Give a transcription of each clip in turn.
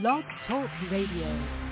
Blog Talk Radio.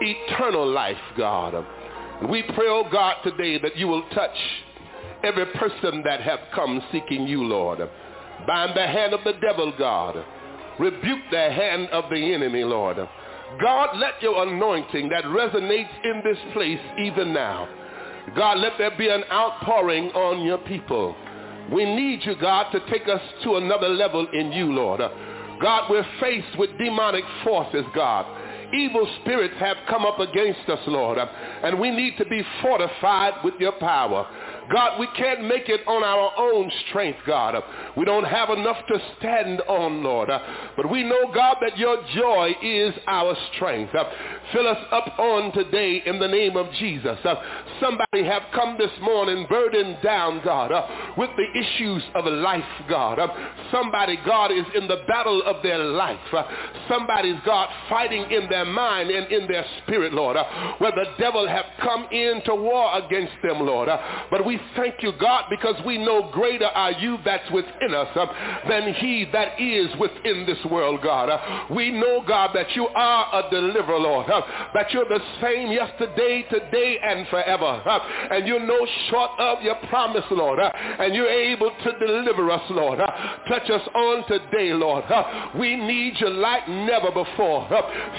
eternal life, God. We pray, oh God, today that you will touch every person that have come seeking you, Lord. Bind the hand of the devil, God. Rebuke the hand of the enemy, Lord. God, let your anointing that resonates in this place even now. God, let there be an outpouring on your people. We need you, God, to take us to another level in you, Lord. God, we're faced with demonic forces, God. Evil spirits have come up against us, Lord, and we need to be fortified with your power. God, we can't make it on our own strength, God. We don't have enough to stand on, Lord. But we know, God, that your joy is our strength. Fill us up on today in the name of Jesus. Somebody have come this morning burdened down, God, with the issues of life, God. Somebody, God, is in the battle of their life. Somebody's, God, fighting in their mind and in their spirit, Lord, where the devil have come into war against them, Lord. But we thank you, God, because we know greater are you that's within us uh, than he that is within this world, God. Uh, we know, God, that you are a deliverer, Lord, uh, that you're the same yesterday, today, and forever. And you're no short of your promise, Lord. And you're able to deliver us, Lord. Touch us on today, Lord. we need you like never before.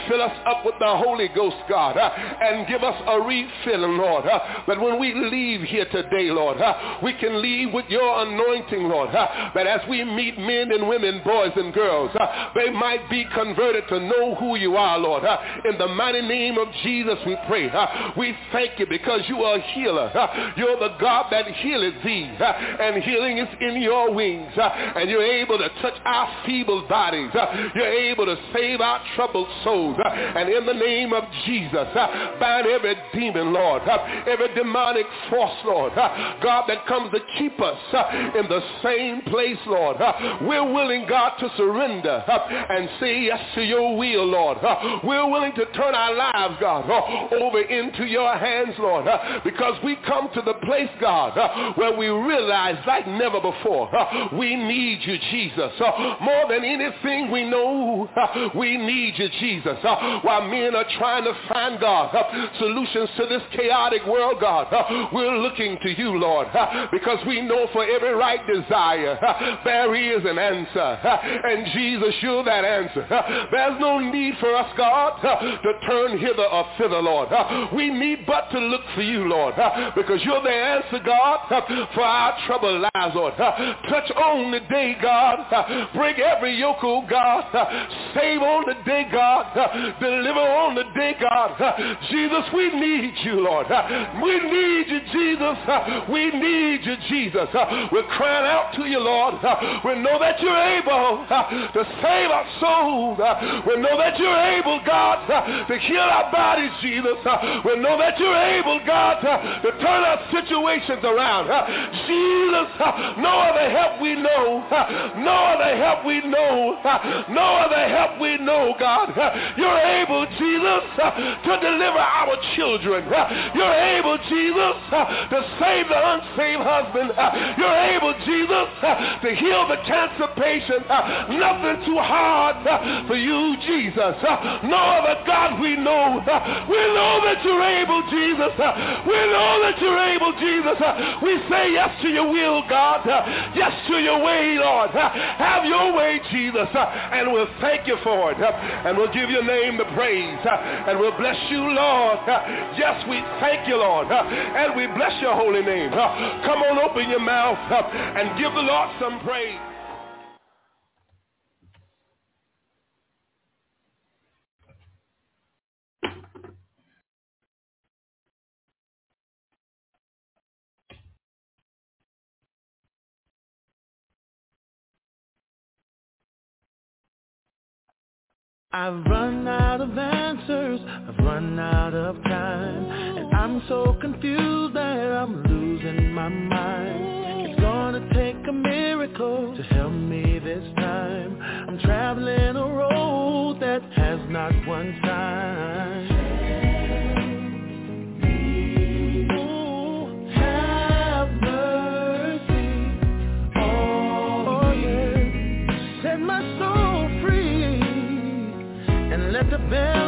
fill us up with the Holy Ghost, God, and give us a refilling, Lord. that when we leave here today, Lord. We can leave with your anointing, Lord, that as we meet men and women, boys and girls, they might be converted to know who you are, Lord. In the name of Jesus, we pray. Uh, we thank you because you are a healer. Uh, you're the God that healeth thee, uh, and healing is in your wings, and you're able to touch our feeble bodies. You're able to save our troubled souls. And in the name of Jesus, bind every demon, Lord, every demonic force, Lord, God, that comes to keep us uh, in the same place, Lord. Uh, we're willing, God, to surrender uh, and say yes to your will, Lord. We're willing to turn our lives, God, uh, over into your hands, Lord, uh, because we come to the place, God, uh, where we realize like never before, we need you, Jesus. More than anything we know, we need you, Jesus. While men are trying to find, God, solutions to this chaotic world, God, we're looking to you, Lord, because we know for every right desire, there is an answer. And Jesus, you're that answer. There's no need for us, God, to turn hither or thither, Lord. We need but to look for you, Lord, because you're the answer, God, for our trouble lives, Lord. Touch on the day, God. Break every yoke, oh God. Save on the day, God. Deliver on the day, God. Jesus, we need you, Lord. We need you, Jesus. We need you, Jesus. We're crying out to you, Lord. We know that you're able to save our souls. We know that you're able, God, to heal our bodies, Jesus. Uh, we know that you're able, God, uh, to turn our situations around. Uh, Jesus, no other help we know. No other help we know. No other help we know, God. You're able, Jesus, to deliver our children. You're able, Jesus, to save the unsaved husband. You're able, Jesus, to heal the cancer patient. Nothing too hard for you, Jesus. No other God we know. We know that you're able, Jesus. We know that you're able, Jesus. We say yes to your will, God. Yes to your way, Lord. Have your way, Jesus. And we'll thank you for it. And we'll give your name the praise. And we'll bless you, Lord. Yes, we thank you, Lord. And we bless your holy name. Come on, open your mouth and give the Lord some praise. I've run out of answers, I've run out of time And I'm so confused that I'm losing my mind. It's gonna take a miracle to help me this time. I'm traveling a road that has not one sign man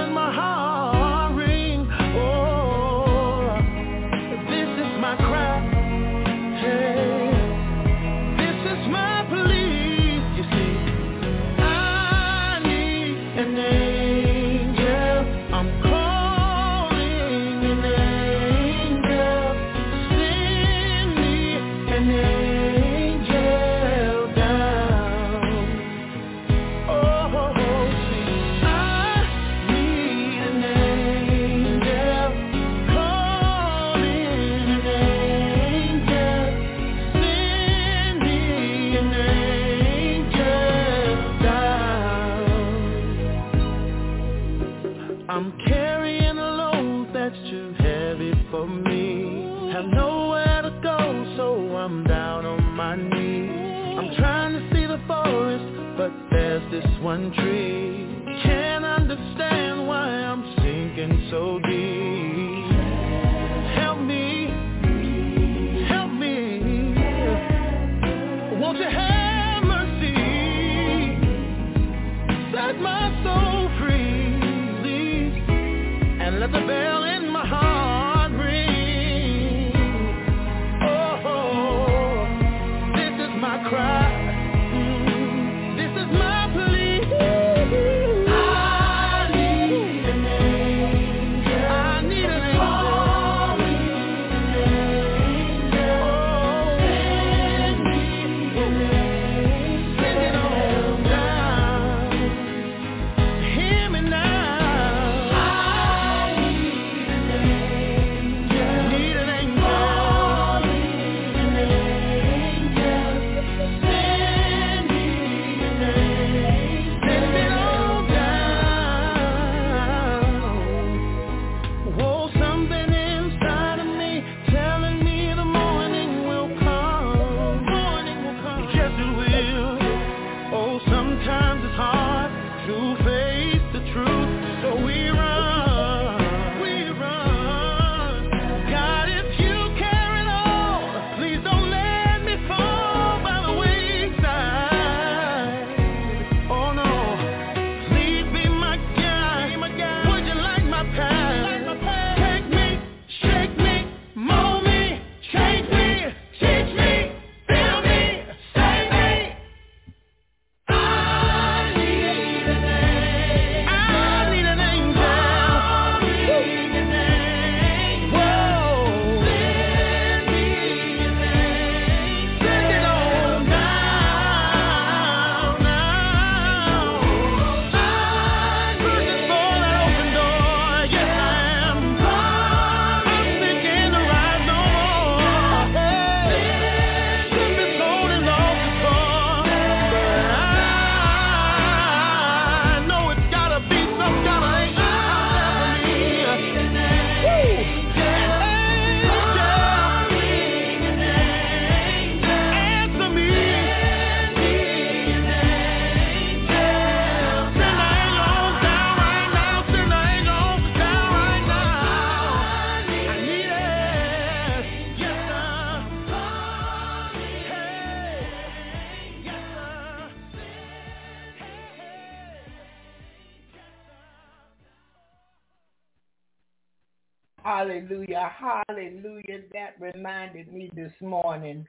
reminded me this morning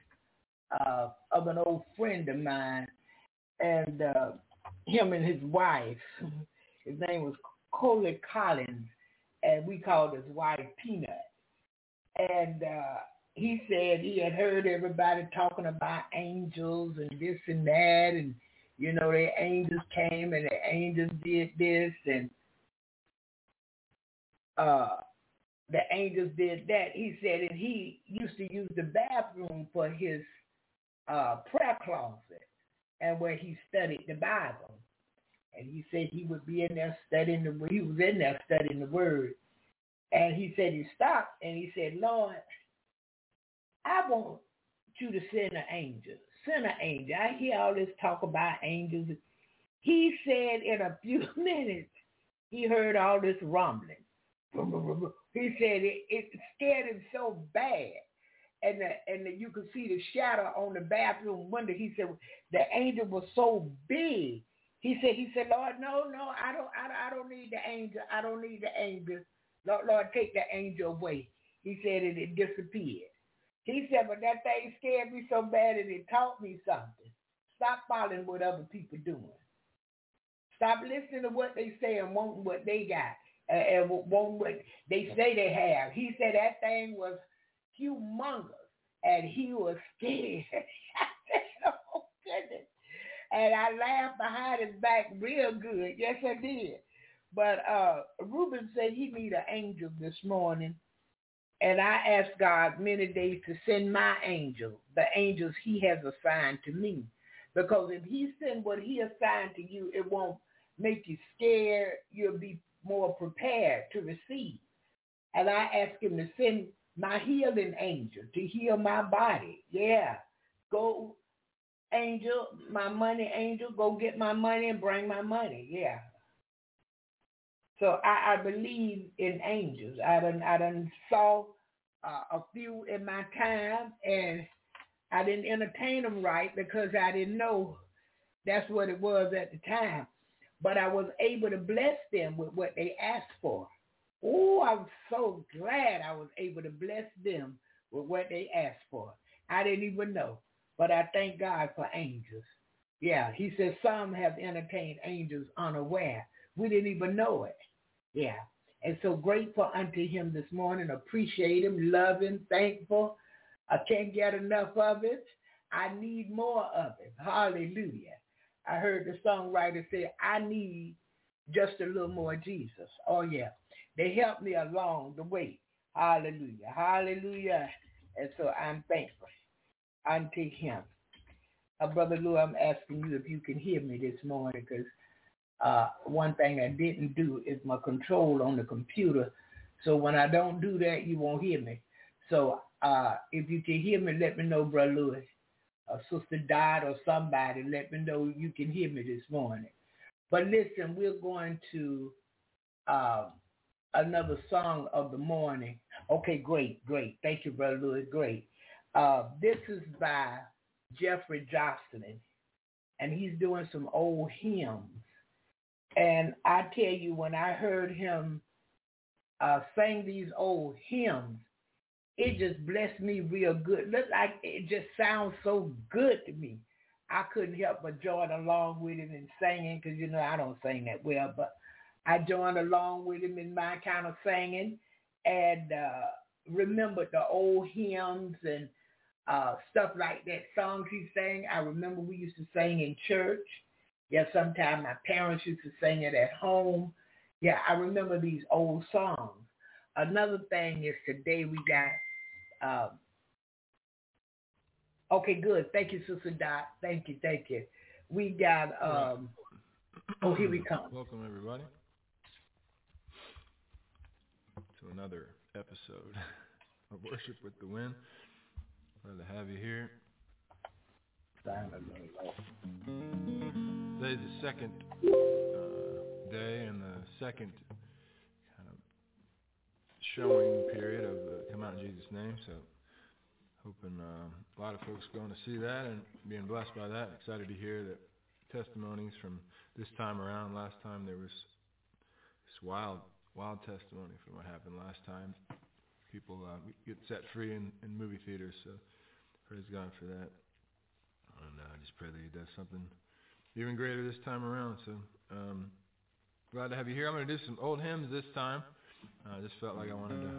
uh, of an old friend of mine and uh, him and his wife. His name was Coley Collins, and we called his wife Peanut. And uh, he said he had heard everybody talking about angels and this and that, and you know, the angels came and the angels did this, and uh, the angels did that. He said that he used to use the bathroom for his uh, prayer closet and where he studied the Bible. And he said he would be in there studying the he was in there studying the word. And he said he stopped and he said, Lord, I want you to send an angel. Send an angel. I hear all this talk about angels. He said in a few minutes he heard all this rumbling. He said it, it scared him so bad. And the, and the, you could see the shadow on the bathroom window. He said the angel was so big. He said, he said, Lord, no, no, I don't, I, I don't need the angel. I don't need the angel. Lord, Lord, take the angel away. He said it, it disappeared. He said, but that thing scared me so bad that it taught me something. Stop following what other people doing. Stop listening to what they say and wanting what they got uh, and wanting what they say they have. He said that thing was humongous and he was scared. I said, oh goodness. And I laughed behind his back real good. Yes, I did. But uh, Reuben said he need an angel this morning. And I asked God many days to send my angel, the angels he has assigned to me. Because if he send what he assigned to you, it won't make you scared. You'll be more prepared to receive. And I asked him to send my healing angel to heal my body. Yeah. Go, angel, my money angel, go get my money and bring my money. Yeah. So I, I believe in angels. I done, I done saw uh, a few in my time and I didn't entertain them right because I didn't know that's what it was at the time. But I was able to bless them with what they asked for. Oh, I'm so glad I was able to bless them with what they asked for. I didn't even know, but I thank God for angels. Yeah, he says some have entertained angels unaware. We didn't even know it. Yeah. And so grateful unto him this morning. Appreciate him, love him, thankful. I can't get enough of it. I need more of it. Hallelujah. I heard the songwriter say, I need just a little more Jesus. Oh, yeah. They helped me along the way. Hallelujah. Hallelujah. And so I'm thankful unto him. Uh, Brother Lou, I'm asking you if you can hear me this morning because uh, one thing I didn't do is my control on the computer. So when I don't do that, you won't hear me. So uh, if you can hear me, let me know, Brother Lewis. A sister died or somebody, let me know you can hear me this morning. But listen, we're going to uh, another song of the morning. Okay, great, great. Thank you, Brother Louis. Great. Uh, this is by Jeffrey Jocelyn, and he's doing some old hymns. And I tell you, when I heard him uh, sing these old hymns, it just blessed me real good. Look like it just sounds so good to me. I couldn't help but join along with him in singing because, you know, I don't sing that well, but I joined along with him in my kind of singing and uh, remembered the old hymns and uh, stuff like that, songs he sang. I remember we used to sing in church. Yeah, sometimes my parents used to sing it at home. Yeah, I remember these old songs. Another thing is today we got, um, okay, good. Thank you, Sister Dot. Thank you, thank you. We got, um, oh, here we come. Welcome, everybody, to another episode of Worship with the Wind. Glad to have you here. Today's the second uh, day and the second showing period of uh, Come Out in Jesus' Name. So hoping uh, a lot of folks going to see that and being blessed by that. Excited to hear the testimonies from this time around. Last time there was this wild, wild testimony from what happened last time. People uh, get set free in, in movie theaters. So praise God for that. And uh, I just pray that he does something even greater this time around. So um, glad to have you here. I'm going to do some old hymns this time. I uh, just felt like I wanted to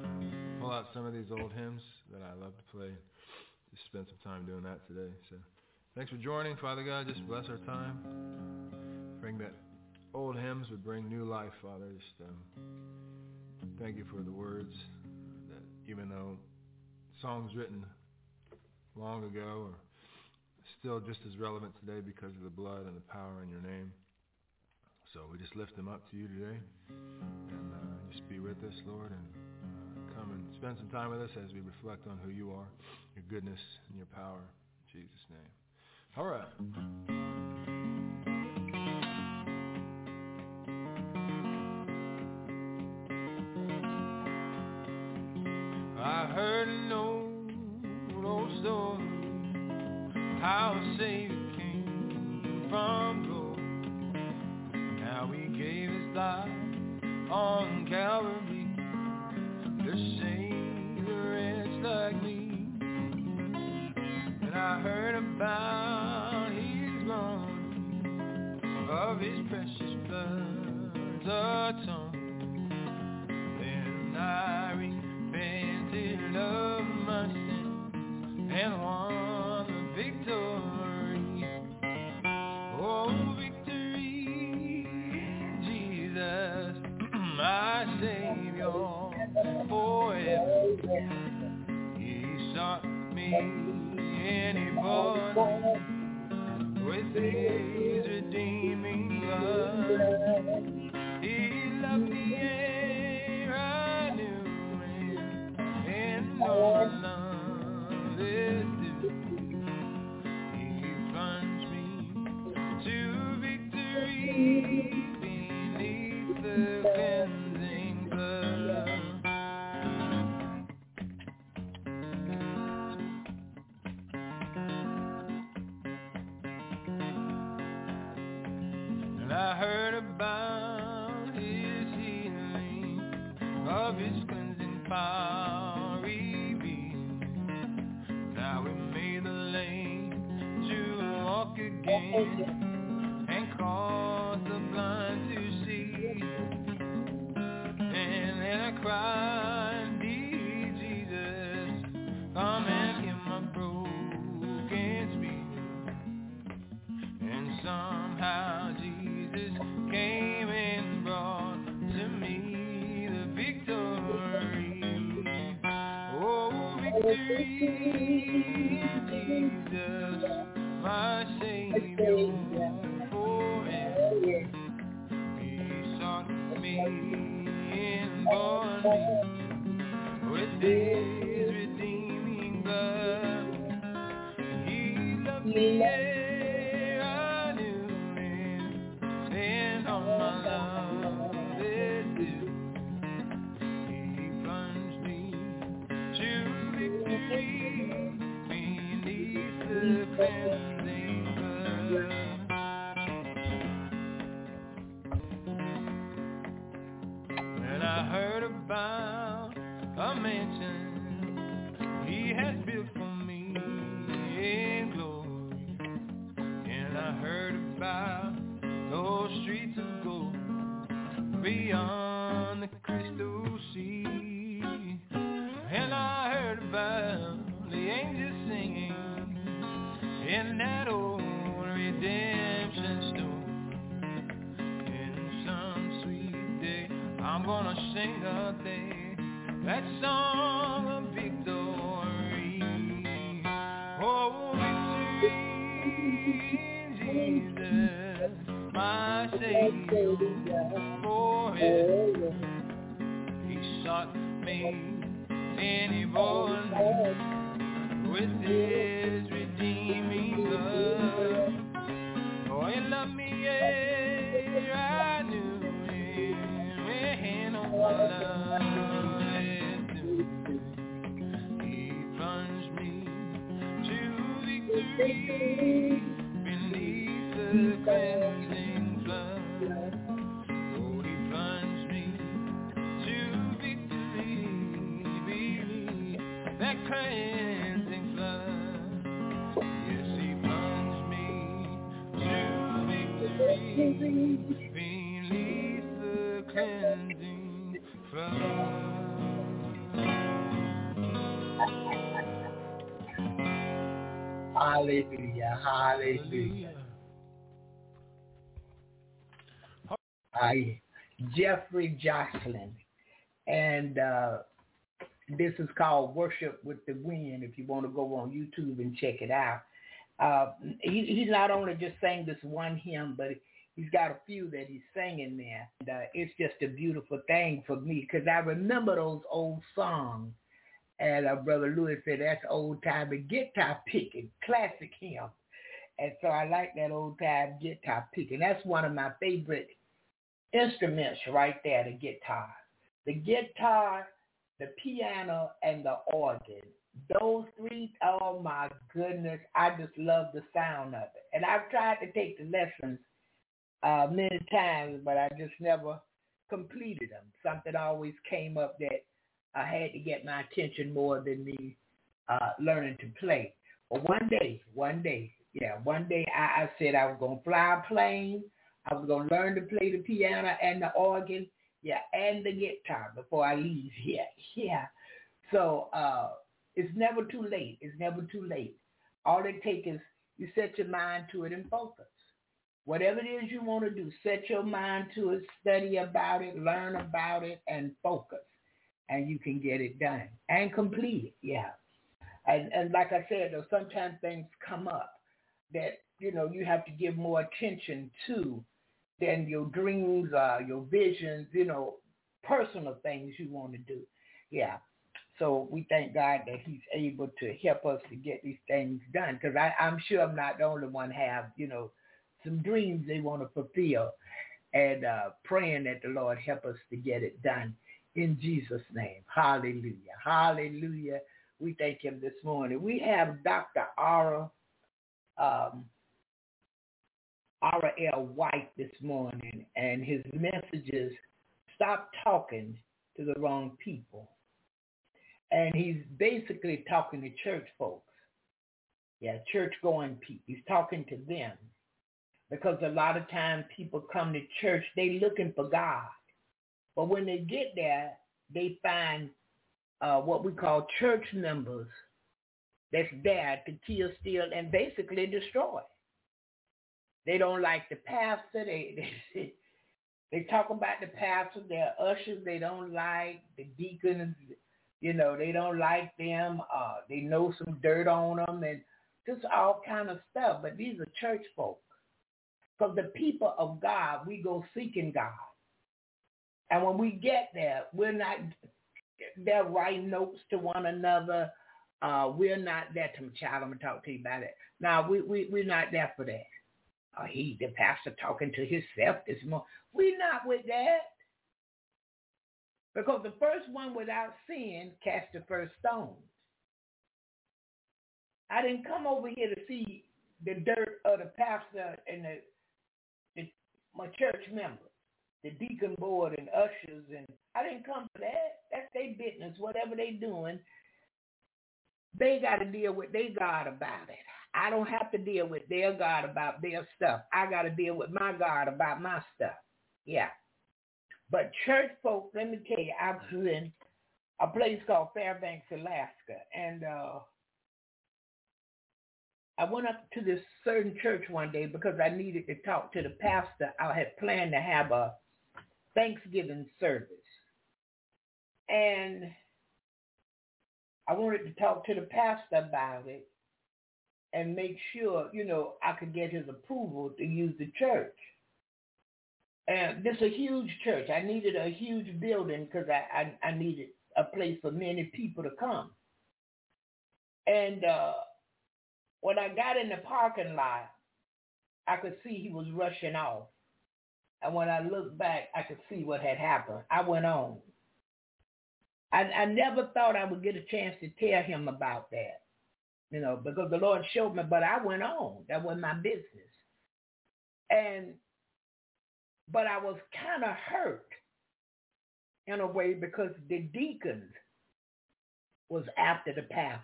pull out some of these old hymns that I love to play. Just spend some time doing that today. So thanks for joining, Father God. Just bless our time. Bring that old hymns would bring new life, Father. Just um, thank you for the words that even though songs written long ago are still just as relevant today because of the blood and the power in your name. So we just lift them up to you today and uh, just be with us, Lord, and uh, come and spend some time with us as we reflect on who you are, your goodness and your power. In Jesus' name. All right. I heard an old, old story how a Savior came from life on Calvary to save a wretch like me. And I heard about his blood, of his precious blood atone. Then I repented of my sins and one he bought with his I heard about his healing, of his cleansing power revealed. Now he made the lame to walk again Jeffrey Jocelyn. And uh, this is called Worship with the Wind if you want to go on YouTube and check it out. Uh, he, he's not only just sang this one hymn, but he's got a few that he's singing there. And, uh, it's just a beautiful thing for me because I remember those old songs. And uh, Brother Louis said, that's old time guitar picking, classic hymn. And so I like that old time guitar picking. That's one of my favorite instruments right there, the guitar. The guitar, the piano, and the organ. Those three, oh my goodness, I just love the sound of it. And I've tried to take the lessons uh, many times, but I just never completed them. Something always came up that I had to get my attention more than me uh, learning to play. But one day, one day, yeah, one day I, I said I was going to fly a plane. I was going to learn to play the piano and the organ, yeah, and the guitar before I leave here. Yeah. So uh, it's never too late. It's never too late. All it takes is you set your mind to it and focus. Whatever it is you want to do, set your mind to it, study about it, learn about it, and focus and you can get it done and complete it. Yeah. And, and like I said, though, sometimes things come up that, you know, you have to give more attention to than your dreams, uh, your visions, you know, personal things you want to do. Yeah. So we thank God that he's able to help us to get these things done. Because I'm sure I'm not the only one have, you know, some dreams they want to fulfill and uh, praying that the Lord help us to get it done in Jesus' name. Hallelujah. Hallelujah. We thank him this morning. We have Dr. Ara um, R.L. White this morning, and his messages stop talking to the wrong people. And he's basically talking to church folks. Yeah, church-going people. He's talking to them. Because a lot of times people come to church, they looking for God. But when they get there, they find uh, what we call church members that's there to kill, steal, and basically destroy. They don't like the pastor. They they, they talk about the pastor. Their ushers they don't like. The deacons, you know, they don't like them. Uh, they know some dirt on them and just all kind of stuff. But these are church folk. Because the people of God, we go seeking God. And when we get there, we're not there writing notes to one another. Uh, we're not there to child. I'm gonna talk to you about it. Now we we we're not there for that. Uh, he the pastor talking to himself this morning. We're not with that. Because the first one without sin cast the first stone. I didn't come over here to see the dirt of the pastor and the, the my church members, the deacon board and ushers, and I didn't come for that. That's their business. Whatever they doing, they got to deal with their God about it. I don't have to deal with their God about their stuff. I got to deal with my God about my stuff. Yeah. But church folk, let me tell you, I was in a place called Fairbanks, Alaska, and uh, I went up to this certain church one day because I needed to talk to the pastor. I had planned to have a Thanksgiving service. And I wanted to talk to the pastor about it and make sure, you know, I could get his approval to use the church. And this is a huge church. I needed a huge building because I, I, I needed a place for many people to come. And uh, when I got in the parking lot, I could see he was rushing off. And when I looked back, I could see what had happened. I went on. I, I never thought I would get a chance to tell him about that, you know, because the Lord showed me, but I went on. That was my business. And, but I was kind of hurt in a way because the deacons was after the pastor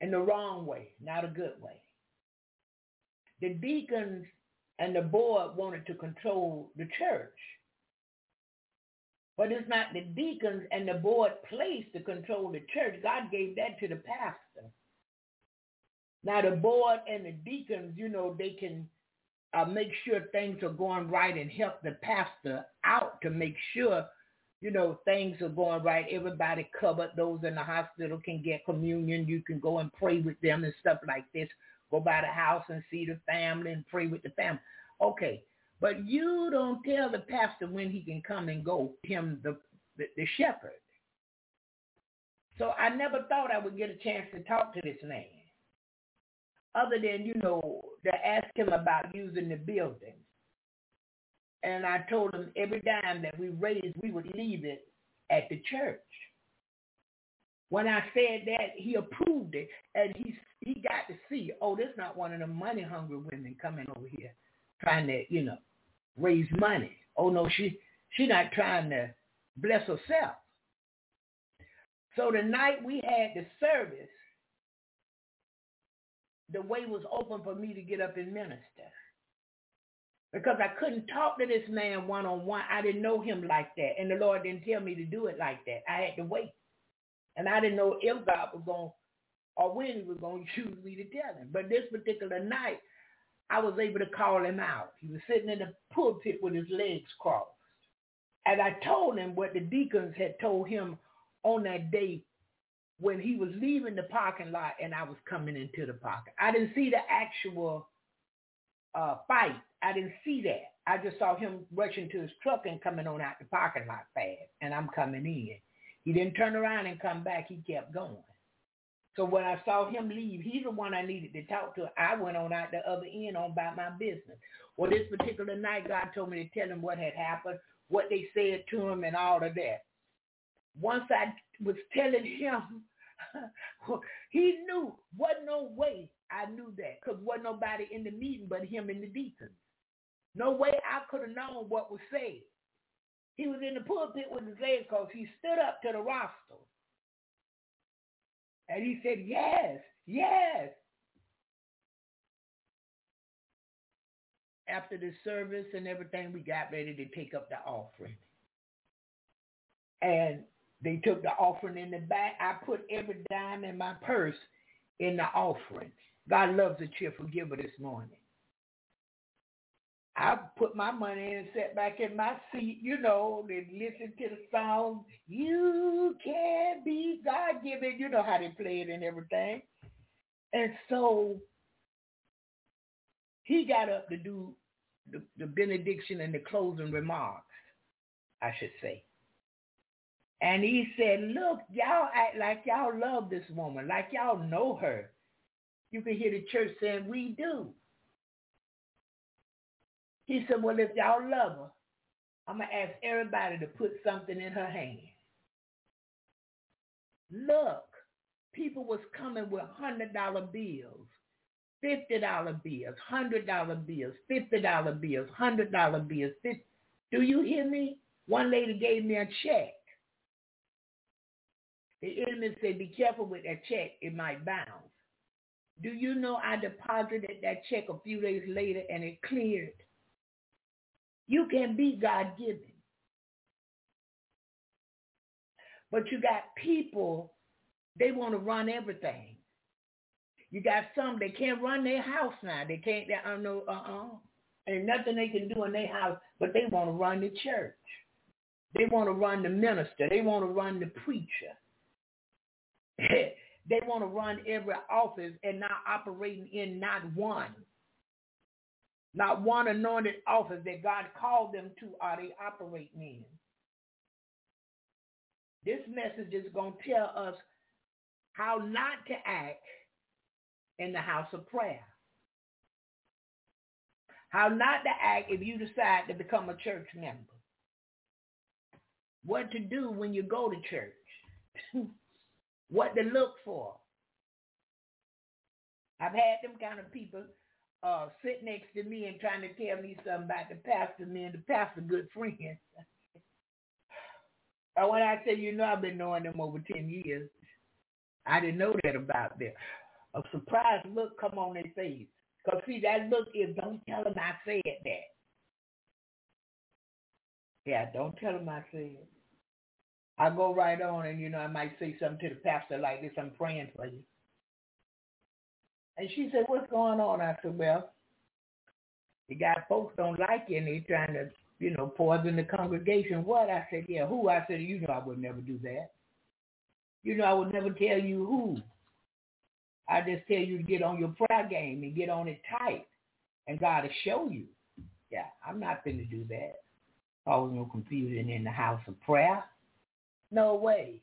in the wrong way, not a good way. The deacons and the board wanted to control the church. But it's not the deacons and the board place to control the church. God gave that to the pastor. Now the board and the deacons, you know, they can uh, make sure things are going right and help the pastor out to make sure, you know, things are going right. Everybody covered. Those in the hospital can get communion. You can go and pray with them and stuff like this. Go by the house and see the family and pray with the family. Okay. But you don't tell the pastor when he can come and go, him the, the, the shepherd. So I never thought I would get a chance to talk to this man. Other than, you know, to ask him about using the building. And I told him every dime that we raised, we would leave it at the church. When I said that, he approved it, and he he got to see, oh, this not one of the money hungry women coming over here trying to, you know, raise money. Oh no, she she not trying to bless herself. So the night we had the service, the way was open for me to get up and minister. Because I couldn't talk to this man one on one. I didn't know him like that. And the Lord didn't tell me to do it like that. I had to wait. And I didn't know if God was going or when he was going to choose me to tell him. But this particular night, I was able to call him out. He was sitting in the pulpit with his legs crossed. And I told him what the deacons had told him on that day when he was leaving the parking lot and I was coming into the parking. I didn't see the actual uh, fight. I didn't see that. I just saw him rushing to his truck and coming on out the parking lot fast, and I'm coming in. He didn't turn around and come back. He kept going. So when I saw him leave, he's the one I needed to talk to. I went on out the other end on about my business. Well, this particular night, God told me to tell him what had happened, what they said to him, and all of that. Once I was telling him, he knew wasn't no way I knew that because wasn't nobody in the meeting but him and the deacons. No way I could have known what was said. He was in the pulpit with his legs because he stood up to the roster. And he said, yes, yes. After the service and everything, we got ready to take up the offering. And they took the offering in the back. I put every dime in my purse in the offering. God loves a cheerful giver this morning. I put my money in and sat back in my seat, you know, and listened to the song, You Can Be God-Given. You know how they play it and everything. And so he got up to do the, the benediction and the closing remarks, I should say. And he said, look, y'all act like y'all love this woman, like y'all know her. You can hear the church saying, we do. He said, well, if y'all love her, I'm going to ask everybody to put something in her hand. Look, people was coming with $100 bills, $50 bills, $100 bills, $50 bills, $100 bills. 50. Do you hear me? One lady gave me a check. The enemy said, be careful with that check. It might bounce. Do you know I deposited that check a few days later and it cleared? You can be God-given. But you got people, they want to run everything. You got some, they can't run their house now. They can't, they don't know, uh-uh. Ain't nothing they can do in their house, but they want to run the church. They want to run the minister. They want to run the preacher. they want to run every office and not operating in not one. Not one anointed office that God called them to are they operating in. This message is going to tell us how not to act in the house of prayer. How not to act if you decide to become a church member. What to do when you go to church. what to look for. I've had them kind of people uh, sit next to me and trying to tell me something about the pastor, man, the pastor good friends. and when I say, you know, I've been knowing them over 10 years, I didn't know that about them. A surprised look come on their face. Because see, that look is, don't tell them I said that. Yeah, don't tell them I said it. I go right on and, you know, I might say something to the pastor like this, I'm praying for you. And she said, what's going on? I said, well, you got folks don't like you and they trying to, you know, poison the congregation. What? I said, yeah, who? I said, you know I would never do that. You know I would never tell you who. I just tell you to get on your prayer game and get on it tight. And God will show you. Yeah, I'm not going to do that. Cause no confusion in the house of prayer. No way.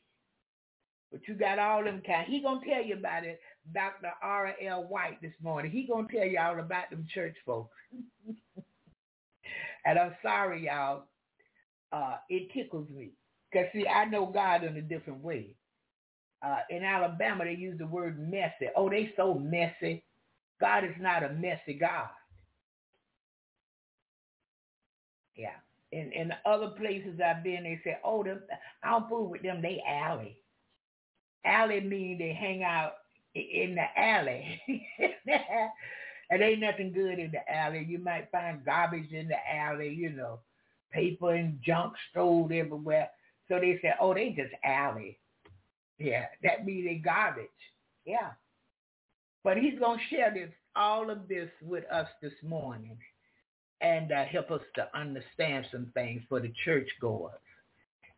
But you got all them kind. He gonna tell you about it. Dr. R.L. White this morning. He gonna tell y'all about them church folks. and I'm sorry, y'all. Uh, it tickles me. Because, see, I know God in a different way. Uh, in Alabama, they use the word messy. Oh, they so messy. God is not a messy God. Yeah. In in other places I've been, they say, oh, them, I don't fool with them. They alley. Alley mean they hang out in the alley. and ain't nothing good in the alley. You might find garbage in the alley, you know, paper and junk stowed everywhere. So they say, oh, they just alley. Yeah, that means they garbage. Yeah. But he's going to share this, all of this with us this morning and uh, help us to understand some things for the churchgoers.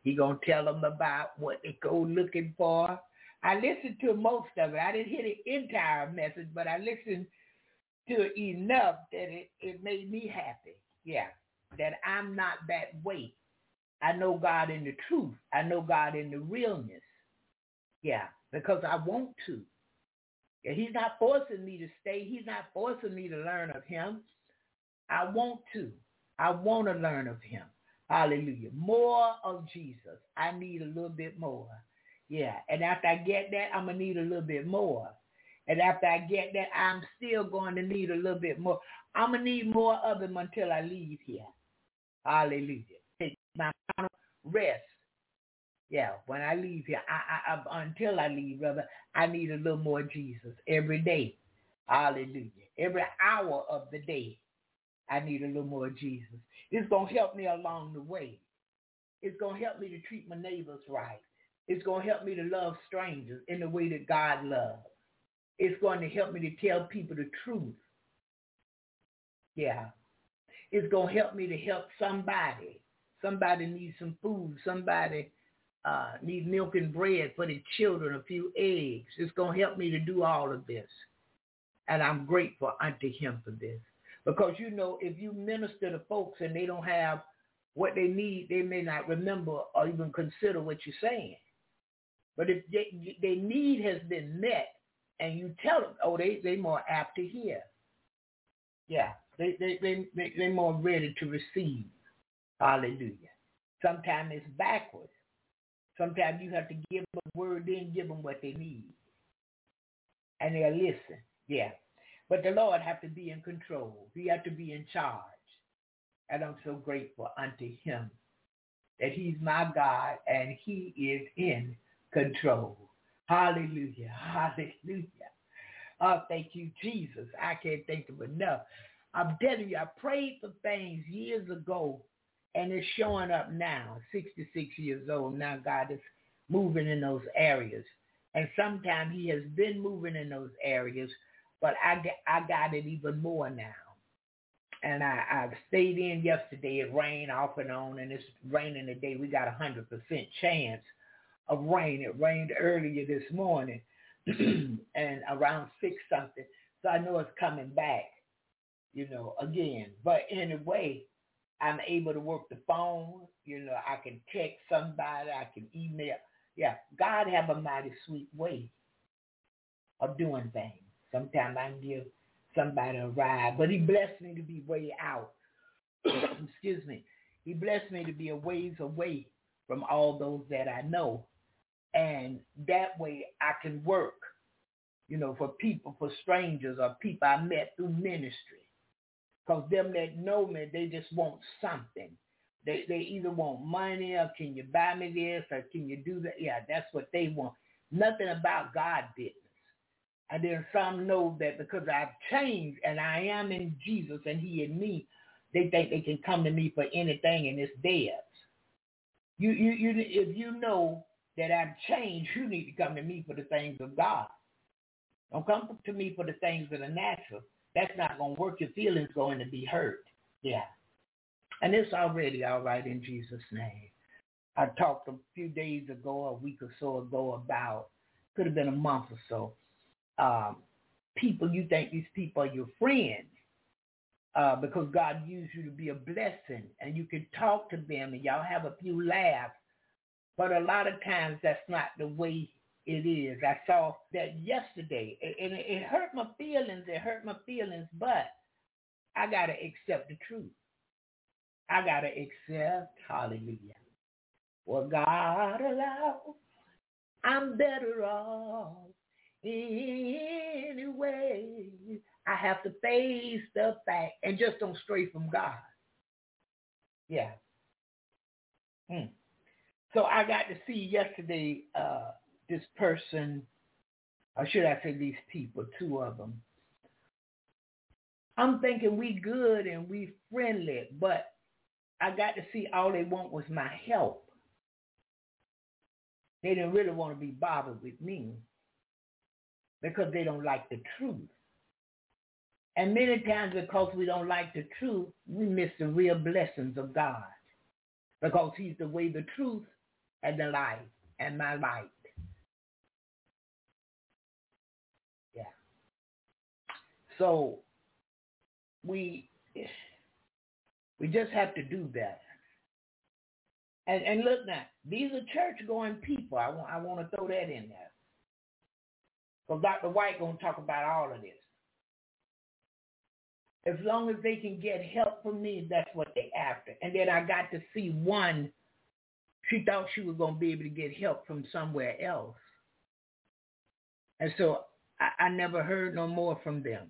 He's going to tell them about what they go looking for, I listened to most of it. I didn't hear the entire message, but I listened to it enough that it, it made me happy. Yeah, that I'm not that way. I know God in the truth. I know God in the realness. Yeah, because I want to. Yeah, he's not forcing me to stay. He's not forcing me to learn of him. I want to. I want to learn of him. Hallelujah. More of Jesus. I need a little bit more. Yeah, and after I get that, I'm gonna need a little bit more. And after I get that, I'm still going to need a little bit more. I'm going to need more of him until I leave here. Hallelujah. Take my final rest. Yeah, when I leave here, I, I, I, until I leave, brother, I need a little more Jesus every day. Hallelujah. Every hour of the day, I need a little more Jesus. It's going to help me along the way. It's going to help me to treat my neighbors right. It's going to help me to love strangers in the way that God loves. It's going to help me to tell people the truth. Yeah. It's going to help me to help somebody. Somebody needs some food. Somebody uh, needs milk and bread for their children, a few eggs. It's going to help me to do all of this. And I'm grateful unto him for this. Because, you know, if you minister to folks and they don't have what they need, they may not remember or even consider what you're saying. But if they, their need has been met and you tell them, oh, they, they more apt to hear. Yeah, they, they, they, they, they're more ready to receive. Hallelujah. Sometimes it's backwards. Sometimes you have to give them a word, then give them what they need. And they'll listen. Yeah. But the Lord have to be in control. He have to be in charge. And I'm so grateful unto him that he's my God and he is in control. Hallelujah. Hallelujah. Oh, thank you, Jesus. I can't think of enough. I'm telling you, I prayed for things years ago, and it's showing up now. 66 years old now. God is moving in those areas, and sometimes He has been moving in those areas, but I I got it even more now. And I, I stayed in yesterday. It rained off and on, and it's raining today. We got a hundred percent chance of rain. It rained earlier this morning and around six something. So I know it's coming back, you know, again. But anyway, I'm able to work the phone. You know, I can text somebody. I can email. Yeah, God have a mighty sweet way of doing things. Sometimes I give somebody a ride, but he blessed me to be way out. Excuse me. He blessed me to be a ways away from all those that I know and that way I can work, you know, for people, for strangers or people I met through ministry. Because them that know me, they just want something. They they either want money or can you buy me this or can you do that? Yeah, that's what they want. Nothing about God business. And then some know that because I've changed and I am in Jesus and he in me, they think they can come to me for anything and it's theirs. You you you if you know that I've changed, you need to come to me for the things of God. Don't come to me for the things that are natural. That's not going to work. Your feelings going to be hurt. Yeah. And it's already all right in Jesus' name. I talked a few days ago, a week or so ago about, could have been a month or so, um, people, you think these people are your friends uh, because God used you to be a blessing and you can talk to them and y'all have a few laughs but a lot of times that's not the way it is. I saw that yesterday, and it hurt my feelings. It hurt my feelings, but I got to accept the truth. I got to accept, hallelujah, what God allows. I'm better off anyway. I have to face the fact and just don't stray from God. Yeah. Hmm. So I got to see yesterday uh, this person, or should I say these people, two of them. I'm thinking we good and we friendly, but I got to see all they want was my help. They didn't really want to be bothered with me because they don't like the truth. And many times because we don't like the truth, we miss the real blessings of God because he's the way, the truth, and the light and my light. Yeah. So we we just have to do that. And and look now, these are church going people. I want I want to throw that in there. Because Dr. White gonna talk about all of this. As long as they can get help from me, that's what they after. And then I got to see one she thought she was going to be able to get help from somewhere else. And so I, I never heard no more from them.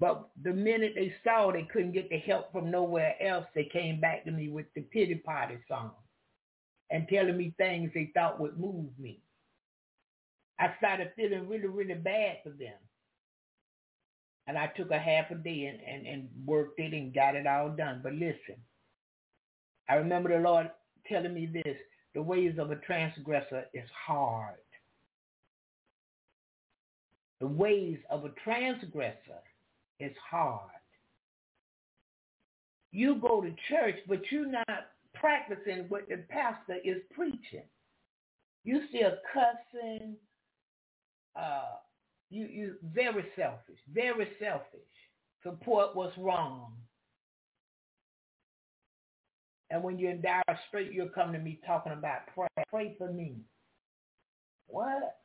But the minute they saw they couldn't get the help from nowhere else, they came back to me with the pity party song and telling me things they thought would move me. I started feeling really, really bad for them. And I took a half a day and, and, and worked it and got it all done. But listen, I remember the Lord telling me this, the ways of a transgressor is hard. The ways of a transgressor is hard. You go to church, but you're not practicing what the pastor is preaching. You still cussing. Uh, you you very selfish, very selfish. Support what's wrong. And when you're in dire strait, you'll come to me talking about pray. Pray for me. What?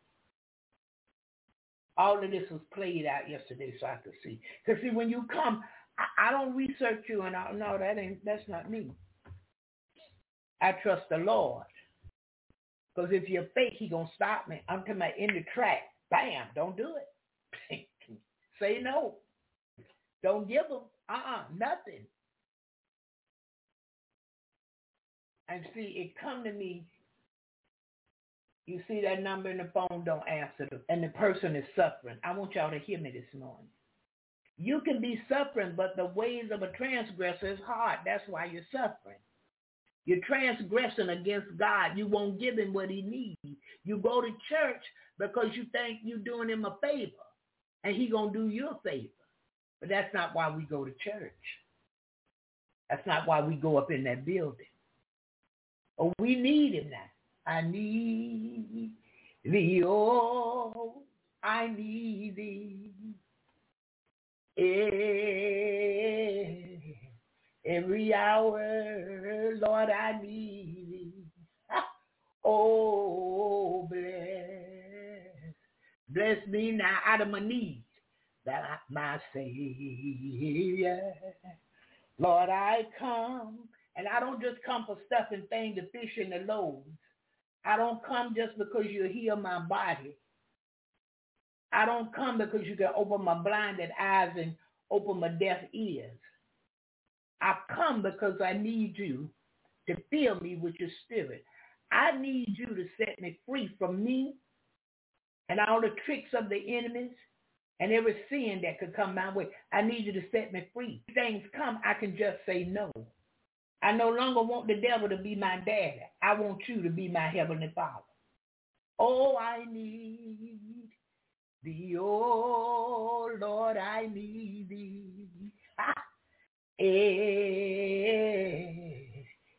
All of this was played out yesterday so I could see. Because see, when you come, I, I don't research you and I, no, that ain't, that's not me. I trust the Lord. Because if you're fake, he to stop me. I'm talking about in the track. Bam, don't do it. Say no. Don't give them uh-uh, nothing. And see, it come to me you see that number in the phone, don't answer them. And the person is suffering. I want y'all to hear me this morning. You can be suffering, but the ways of a transgressor is hard. That's why you're suffering. You're transgressing against God. You won't give him what he needs. You go to church because you think you're doing him a favor. And he going to do you a favor. But that's not why we go to church. That's not why we go up in that building. Oh, we need him now. I need thee, oh, I need thee. Every hour, Lord, I need thee. Oh, bless, bless me now out of my knees, that I, my Savior. Lord, I come, and I don't just come for stuff and things, the fish and the loaves. I don't come just because you heal my body. I don't come because you can open my blinded eyes and open my deaf ears. I come because I need you to fill me with your spirit. I need you to set me free from me and all the tricks of the enemies and every sin that could come my way. I need you to set me free. Things come, I can just say no. I no longer want the devil to be my daddy. I want you to be my heavenly father. Oh, I need thee. Oh, Lord, I need thee.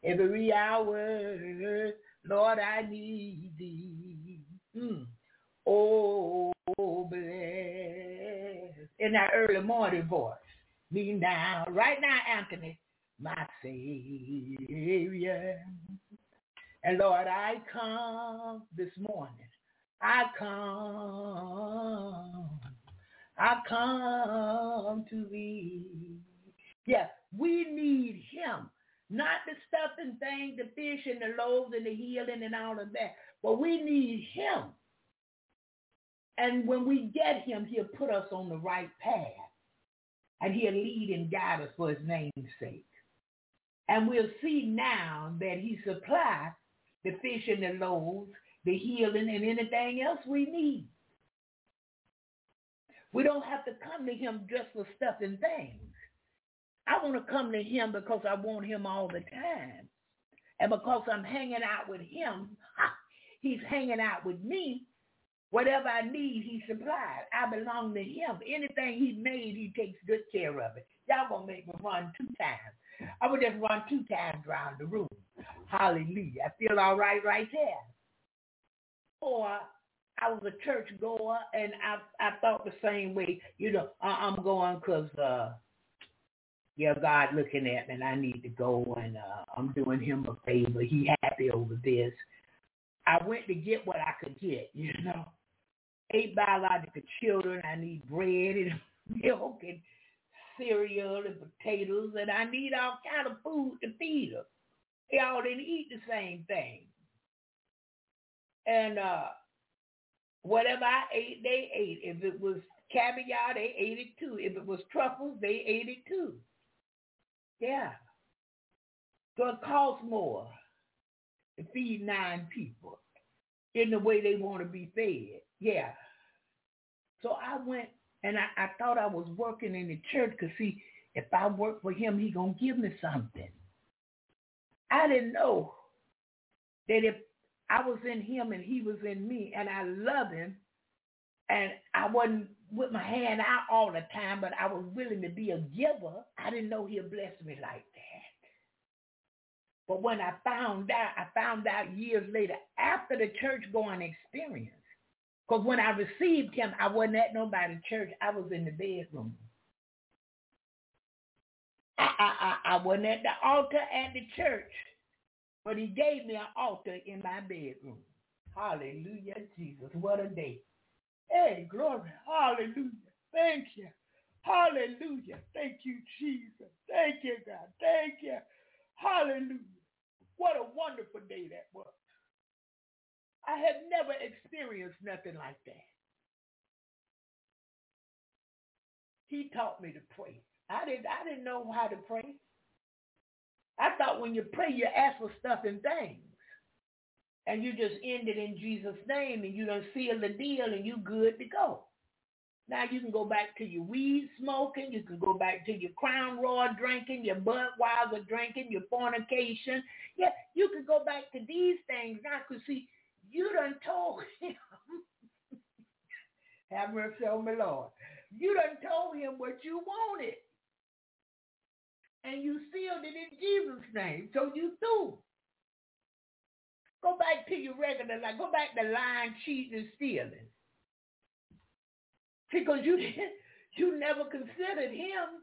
Every hour, Lord, I need thee. Mm. Oh, bless. In that early morning voice. Me now, right now, Anthony my Savior. And Lord, I come this morning. I come. I come to thee. Yes, we need him. Not the stuff and things, the fish and the loaves and the healing and all of that. But we need him. And when we get him, he'll put us on the right path. And he'll lead and guide us for his name's sake. And we'll see now that he supplies the fish and the loaves, the healing, and anything else we need. We don't have to come to him just for stuff and things. I want to come to him because I want him all the time. And because I'm hanging out with him, he's hanging out with me. Whatever I need, he supplies. I belong to him. Anything he made, he takes good care of it. Y'all gonna make me run two times. I would just run two times around the room. Hallelujah. I feel all right right there. Or I was a church goer and I I thought the same way. You know, I'm going because, uh, yeah, God looking at me and I need to go and uh, I'm doing him a favor. He happy over this. I went to get what I could get, you know. Eight biological children. I need bread and milk and cereal and potatoes, and I need all kind of food to feed them. They all didn't eat the same thing. And uh, Whatever I ate, they ate. If it was caviar, they ate it too. If it was truffles, they ate it too. Yeah. So it costs more to feed nine people in the way they want to be fed. Yeah. So I went and I, I thought I was working in the church because see, if I work for him, he gonna give me something. I didn't know that if I was in him and he was in me and I love him and I wasn't with my hand out all the time, but I was willing to be a giver, I didn't know he'd bless me like that. But when I found out, I found out years later after the church going experience. Because when I received him, I wasn't at nobody's church. I was in the bedroom. I, I, I, I wasn't at the altar at the church. But he gave me an altar in my bedroom. Hallelujah, Jesus. What a day. Hey, glory. Hallelujah. Thank you. Hallelujah. Thank you, Jesus. Thank you, God. Thank you. Hallelujah. What a wonderful day that was. I had never experienced nothing like that. He taught me to pray. I didn't I didn't know how to pray. I thought when you pray you ask for stuff and things. And you just end it in Jesus' name and you don't seal the deal and you good to go. Now you can go back to your weed smoking, you can go back to your Crown Royal drinking, your Budweiser drinking, your fornication. Yeah, you can go back to these things now because see, you done told him. Have mercy on me, Lord. You done told him what you wanted. And you sealed it in Jesus' name. So you through. Go back to your regular life. Go back to lying, cheating, and stealing. Because you didn't, you never considered him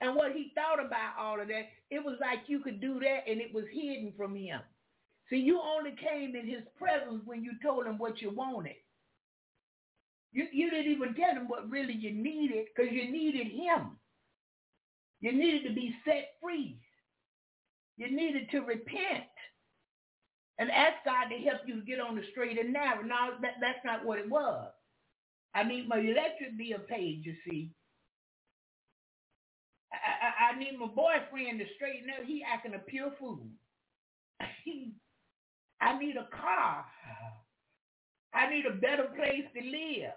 and what he thought about all of that. It was like you could do that and it was hidden from him. See, you only came in his presence when you told him what you wanted. You, you didn't even tell him what really you needed because you needed him. You needed to be set free. You needed to repent and ask God to help you get on the straight and narrow. No, that, that's not what it was. I need my electric bill paid, you see. I, I, I need my boyfriend to straighten up. He acting a pure fool. I need a car. I need a better place to live.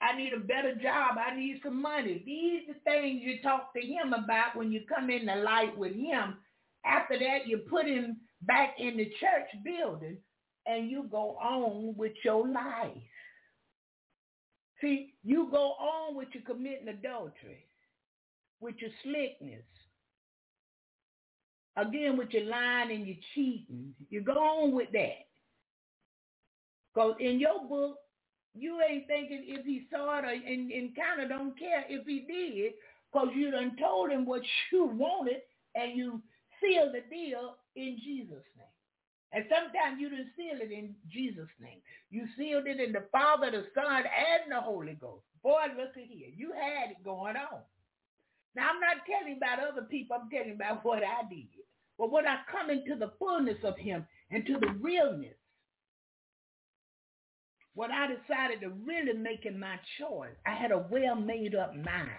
I need a better job. I need some money. These are the things you talk to him about when you come in the light with him. After that, you put him back in the church building and you go on with your life. See, you go on with your committing adultery, with your slickness, again with your lying and your cheating. Mm-hmm. You go on with that. Because in your book, you ain't thinking if he saw it or, and, and kind of don't care if he did because you done told him what you wanted and you sealed the deal in Jesus' name. And sometimes you didn't seal it in Jesus' name. You sealed it in the Father, the Son, and the Holy Ghost. Boy, look at here. You had it going on. Now, I'm not telling about other people. I'm telling about what I did. But when I come into the fullness of him and to the realness, when I decided to really make it my choice, I had a well made up mind.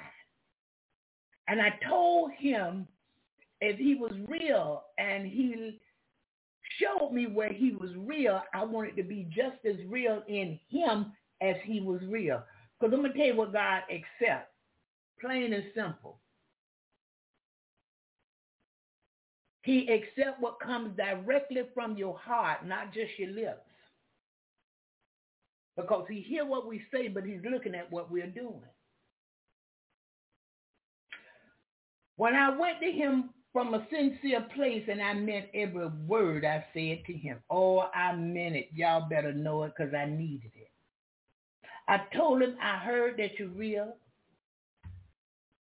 And I told him if he was real and he showed me where he was real, I wanted to be just as real in him as he was real. Because I'm going to tell you what God accepts. Plain and simple. He accepts what comes directly from your heart, not just your lips because he hear what we say, but he's looking at what we're doing. When I went to him from a sincere place and I meant every word I said to him, oh, I meant it. Y'all better know it because I needed it. I told him I heard that you're real.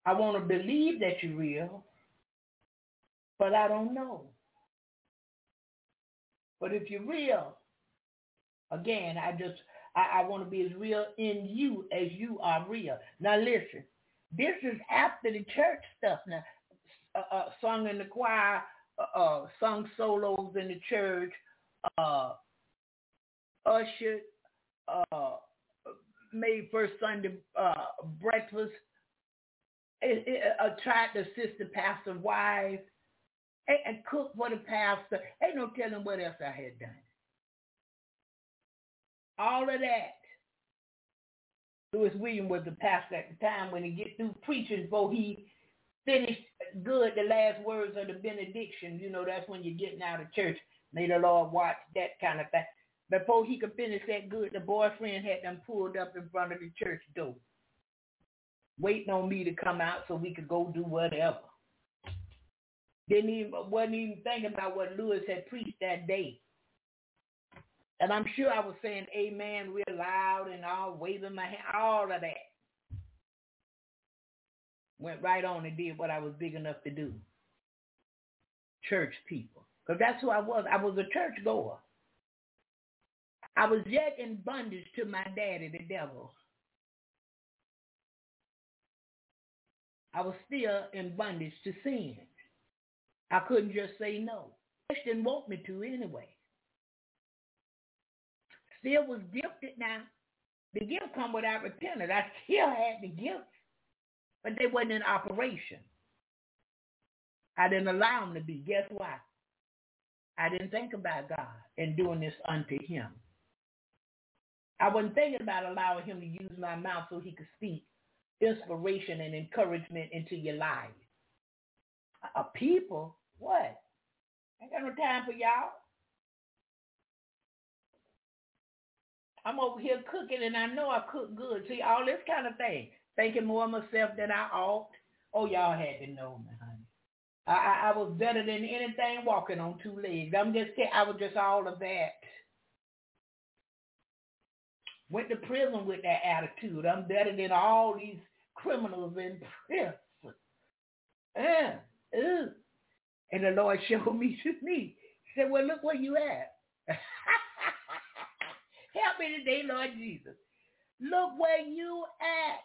I want to believe that you're real, but I don't know. But if you're real, again, I just I, I want to be as real in you as you are real. Now listen, this is after the church stuff now. Uh, uh, sung in the choir, uh, uh, sung solos in the church, uh, ushered, uh, made first Sunday breakfast. It, it, uh, tried to assist the pastor's wife and, and cook for the pastor. Ain't no telling what else I had done. All of that. Louis William was the pastor at the time when he get through preaching before he finished good the last words of the benediction. You know, that's when you're getting out of church. May the Lord watch that kind of thing. Before he could finish that good, the boyfriend had them pulled up in front of the church door, waiting on me to come out so we could go do whatever. Didn't even wasn't even thinking about what Lewis had preached that day. And I'm sure I was saying amen real loud and all waving my hand, all of that. Went right on and did what I was big enough to do. Church people. Because that's who I was. I was a church goer. I was yet in bondage to my daddy, the devil. I was still in bondage to sin. I couldn't just say no. He didn't want me to anyway. Still was gifted now. The gift come without repentance. I still had the gift, but they wasn't in operation. I didn't allow them to be. Guess why? I didn't think about God and doing this unto him. I wasn't thinking about allowing him to use my mouth so he could speak inspiration and encouragement into your life. A people, what? I ain't got no time for y'all. I'm over here cooking and I know I cook good. See, all this kind of thing. Thinking more of myself than I ought. Oh, y'all had to know me, honey. I, I, I was better than anything walking on two legs. I'm just I was just all of that. Went to prison with that attitude. I'm better than all these criminals in prison. Yeah. And the Lord showed me to me. He said, well, look where you at. Help me today, Lord Jesus. Look where you at.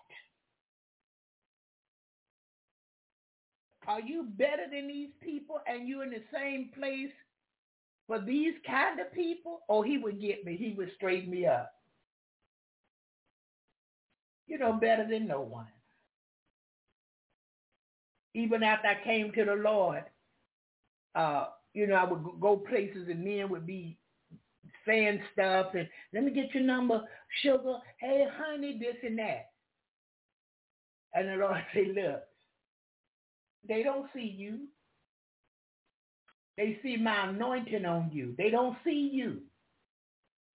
Are you better than these people and you in the same place for these kind of people? Oh, he would get me. He would straighten me up. You know, better than no one. Even after I came to the Lord, uh, you know, I would go places and men would be saying stuff and let me get your number, sugar, hey honey, this and that. And the Lord say, look, they don't see you. They see my anointing on you. They don't see you.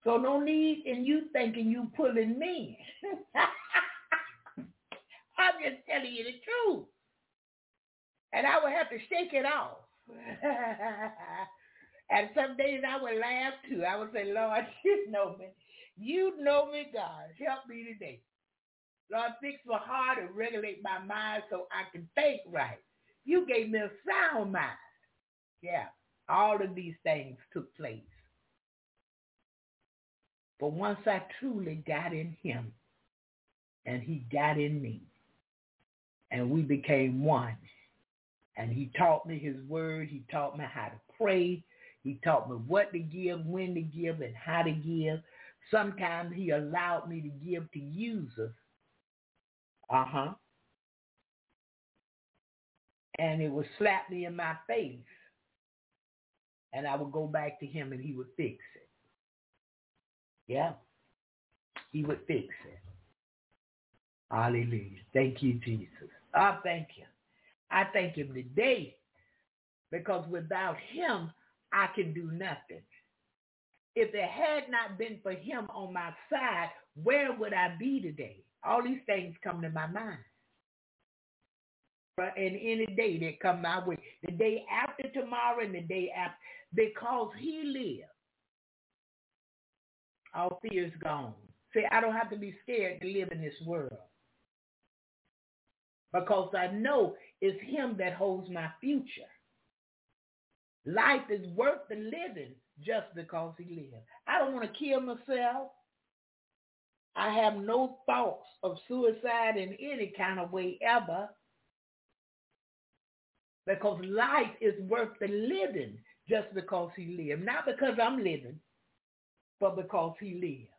So no need in you thinking you pulling me. I'm just telling you the truth. And I would have to shake it off. and some days I would laugh too. I would say, Lord, you know me. You know me, God. Help me today. Lord, fix my heart and regulate my mind so I can think right. You gave me a sound mind. Yeah, all of these things took place. But once I truly got in him and he got in me and we became one and he taught me his word. He taught me how to pray. He taught me what to give, when to give, and how to give. Sometimes he allowed me to give to users. Uh-huh. And it would slap me in my face. And I would go back to him and he would fix it. Yeah. He would fix it. Hallelujah. Thank you, Jesus. I thank you. I thank him today because without him, I can do nothing. If it had not been for him on my side, where would I be today? All these things come to my mind. And any day that come my way, the day after tomorrow and the day after, because he lives, all fear is gone. See, I don't have to be scared to live in this world because I know it's him that holds my future. Life is worth the living just because he lives. I don't want to kill myself. I have no thoughts of suicide in any kind of way ever because life is worth the living just because he lived. Not because I'm living, but because he lived.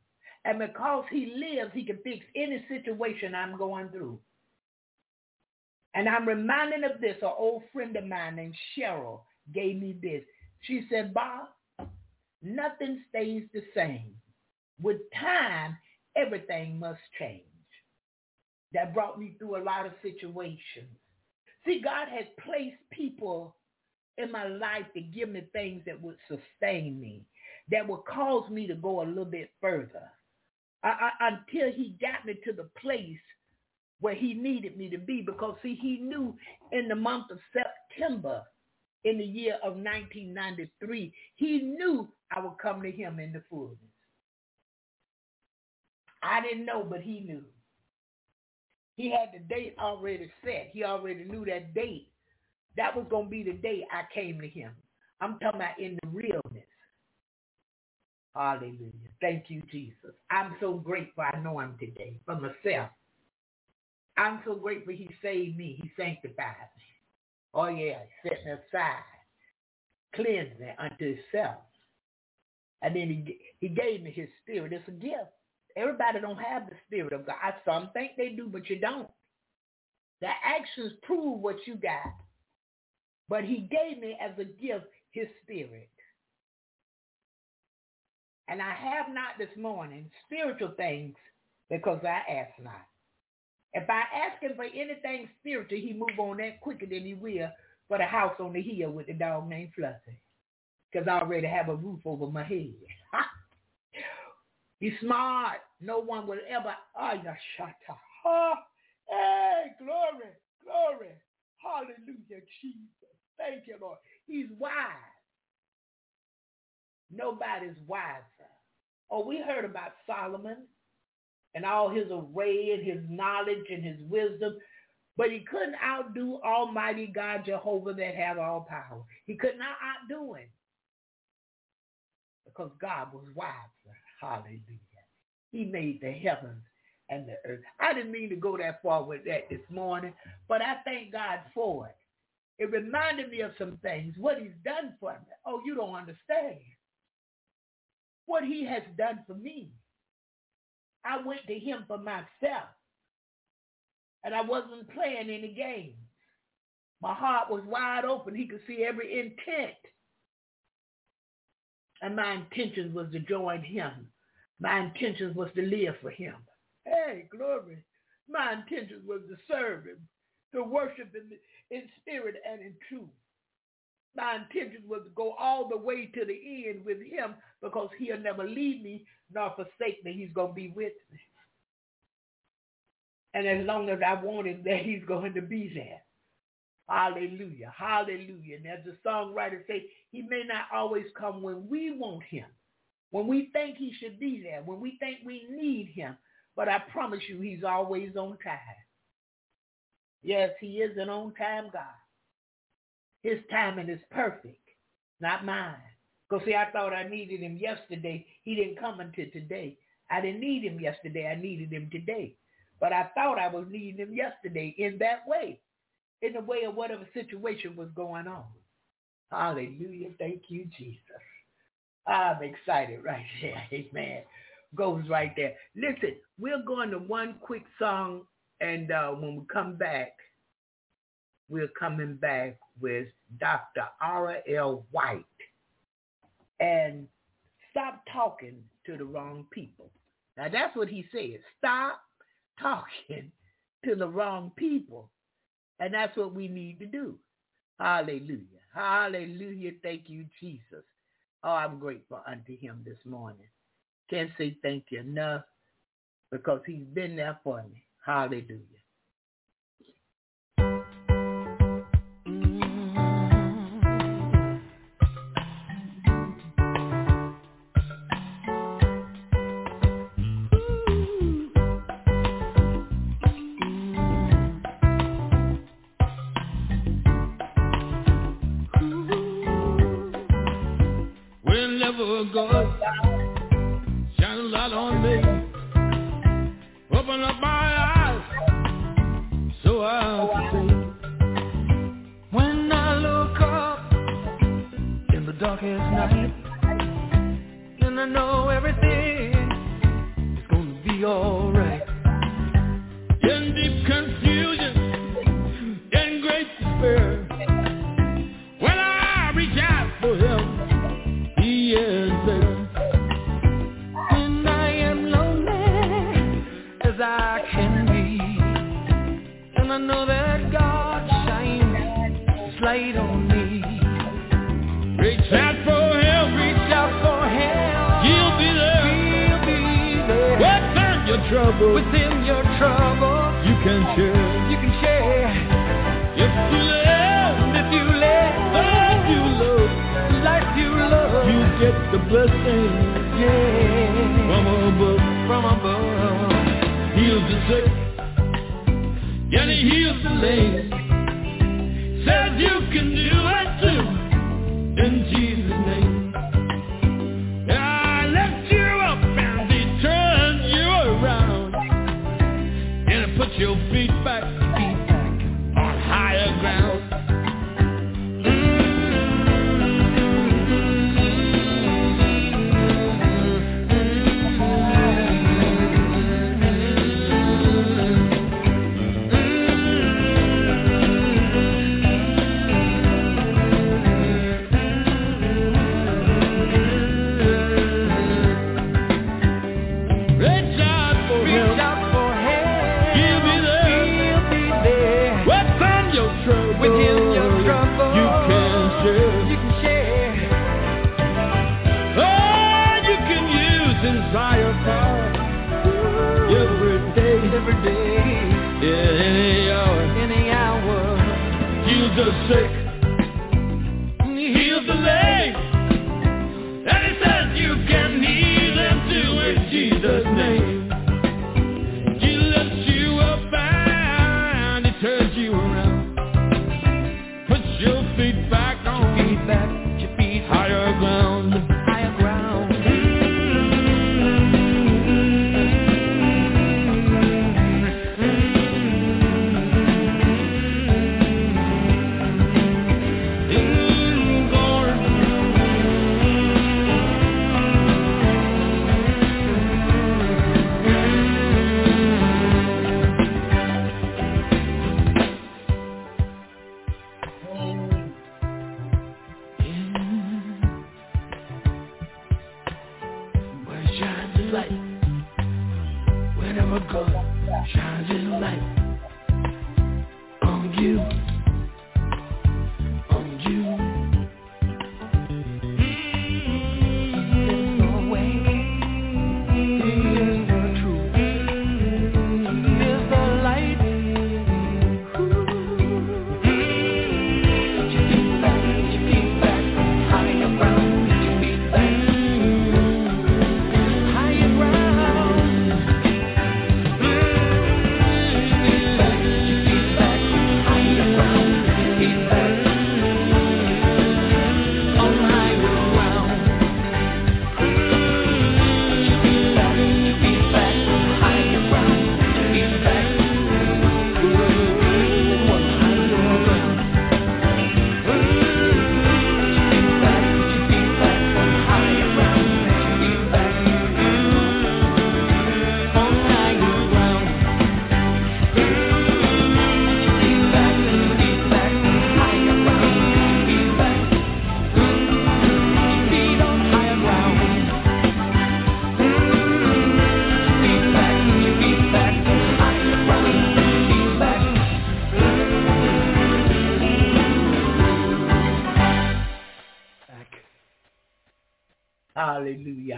And because he lives, he can fix any situation I'm going through. And I'm reminded of this. An old friend of mine named Cheryl gave me this. She said, Bob, nothing stays the same. With time, everything must change. That brought me through a lot of situations. See, God has placed people in my life to give me things that would sustain me, that would cause me to go a little bit further. I, I, until he got me to the place where he needed me to be because see he knew in the month of September in the year of 1993 he knew I would come to him in the fullness. I didn't know but he knew. He had the date already set. He already knew that date. That was going to be the day I came to him. I'm talking about in the realness. Hallelujah. Thank you, Jesus. I'm so grateful I know him today for myself. I'm so grateful he saved me. He sanctified me. Oh, yeah, set me aside, cleansed me unto himself. And then he, he gave me his spirit. It's a gift. Everybody don't have the spirit of God. Some think they do, but you don't. The actions prove what you got. But he gave me as a gift his spirit. And I have not this morning spiritual things because I ask not. If I ask him for anything spiritual, he move on that quicker than he will for the house on the hill with the dog named Fluffy. Because I already have a roof over my head. He's smart. No one will ever. Oh, you shut up. Hey, glory, glory. Hallelujah, Jesus. Thank you, Lord. He's wise. Nobody's wiser. Oh, we heard about Solomon and all his array and his knowledge and his wisdom. But he couldn't outdo Almighty God Jehovah that have all power. He could not outdo him because God was wiser. Hallelujah. He made the heavens and the earth. I didn't mean to go that far with that this morning, but I thank God for it. It reminded me of some things, what he's done for me. Oh, you don't understand. What he has done for me. I went to him for myself. And I wasn't playing any games. My heart was wide open. He could see every intent. And my intention was to join him. My intention was to live for him. Hey, glory. My intention was to serve him, to worship him in spirit and in truth. My intention was to go all the way to the end with him because he'll never leave me nor forsake me. He's going to be with me. And as long as I want him there, he's going to be there. Hallelujah. Hallelujah. And as the songwriter say, he may not always come when we want him, when we think he should be there, when we think we need him. But I promise you, he's always on time. Yes, he is an on-time God. His timing is perfect, not mine. Because see, I thought I needed him yesterday. He didn't come until today. I didn't need him yesterday. I needed him today. But I thought I was needing him yesterday in that way, in the way of whatever situation was going on. Hallelujah. Thank you, Jesus. I'm excited right there. Amen. Goes right there. Listen, we're going to one quick song, and uh, when we come back, we're coming back with Dr. Ara L. White and stop talking to the wrong people. Now that's what he said. Stop talking to the wrong people. And that's what we need to do. Hallelujah. Hallelujah. Thank you, Jesus. Oh, I'm grateful unto him this morning. Can't say thank you enough because he's been there for me. Hallelujah.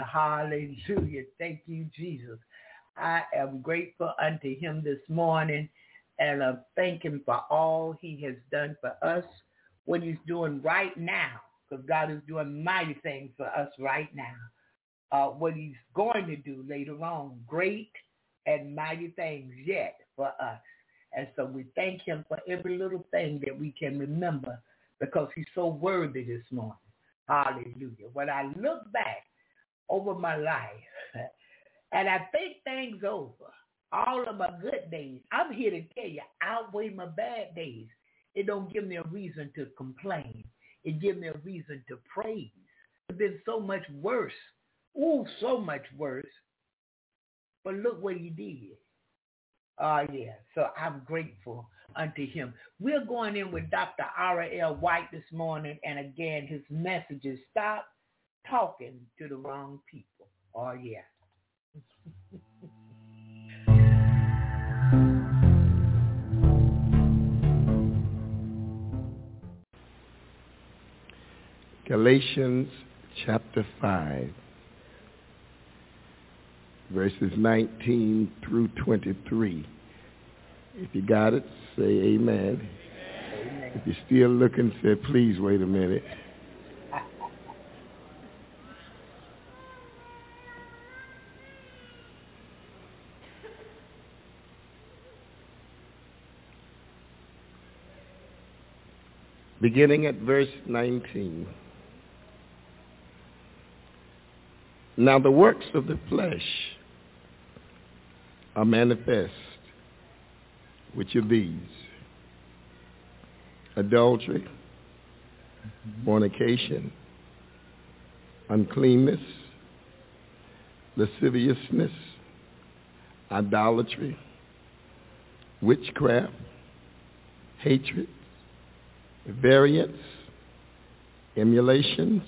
Hallelujah. Thank you, Jesus. I am grateful unto him this morning and I thank him for all he has done for us, what he's doing right now, because God is doing mighty things for us right now. Uh, what he's going to do later on, great and mighty things yet for us. And so we thank him for every little thing that we can remember because he's so worthy this morning. Hallelujah. When I look back over my life and I think things over, all of my good days, I'm here to tell you, outweigh my bad days. It don't give me a reason to complain. It gives me a reason to praise. It's been so much worse. Ooh, so much worse. But look what he did. Oh, uh, yeah. So I'm grateful unto him. We're going in with Dr. R.L. White this morning. And again, his message is stop talking to the wrong people. Oh, yeah. Galatians chapter 5, verses 19 through 23. If you got it, say amen. amen. If you're still looking, say please wait a minute. Beginning at verse 19. Now the works of the flesh are manifest, which are these. Adultery, fornication, uncleanness, lasciviousness, idolatry, witchcraft, hatred, variance, emulations,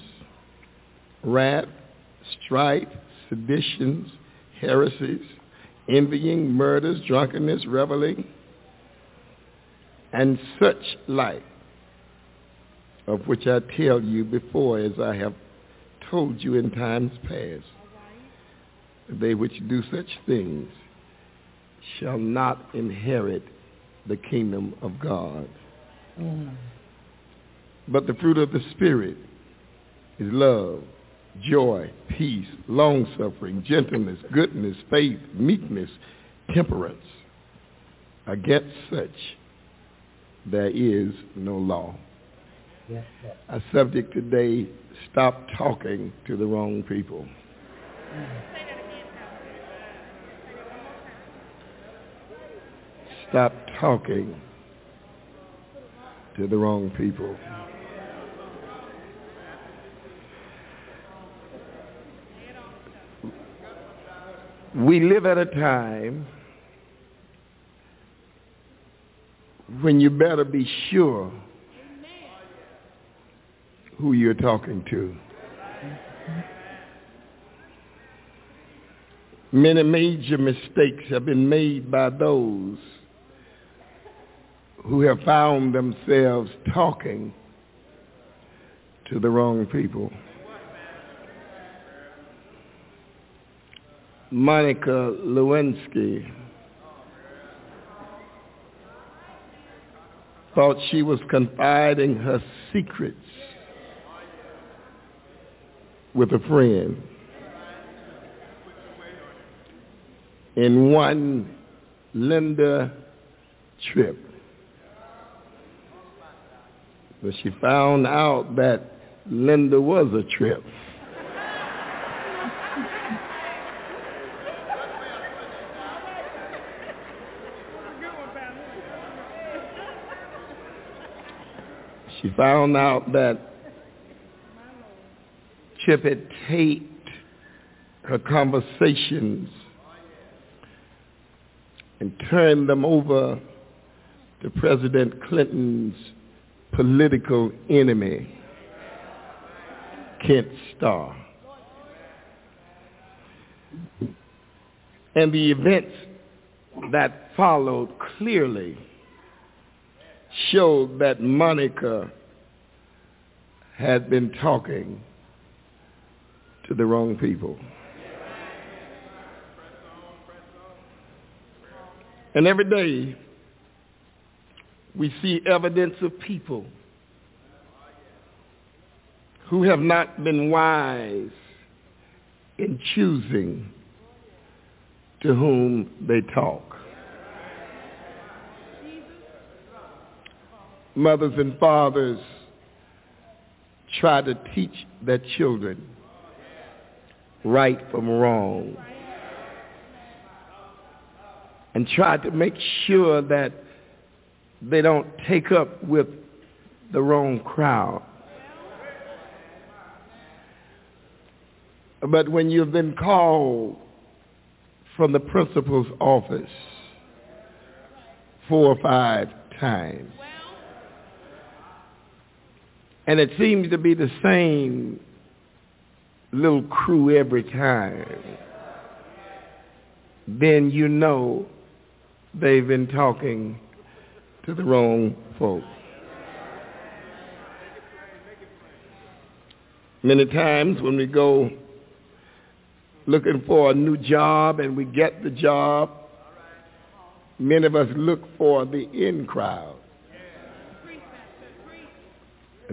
wrath, strife, seditions, heresies, envying, murders, drunkenness, reveling, and such like, of which I tell you before as I have told you in times past. They which do such things shall not inherit the kingdom of God. Mm. But the fruit of the Spirit is love, joy, peace, long-suffering, gentleness, goodness, faith, meekness, temperance. Against such there is no law. Yes, Our subject today, stop talking to the wrong people. Stop talking to the wrong people. We live at a time when you better be sure who you're talking to. Many major mistakes have been made by those who have found themselves talking to the wrong people. Monica Lewinsky thought she was confiding her secrets with a friend. In one Linda Tripp. But she found out that Linda was a trip. She found out that Tripp had taped her conversations and turned them over to President Clinton's political enemy, Ken Starr. And the events that followed clearly showed that Monica had been talking to the wrong people. And every day we see evidence of people who have not been wise in choosing to whom they talk. Mothers and fathers try to teach their children right from wrong and try to make sure that they don't take up with the wrong crowd. But when you've been called from the principal's office four or five times. And it seems to be the same little crew every time. Then you know they've been talking to the wrong folks. Many times when we go looking for a new job and we get the job, many of us look for the in crowd.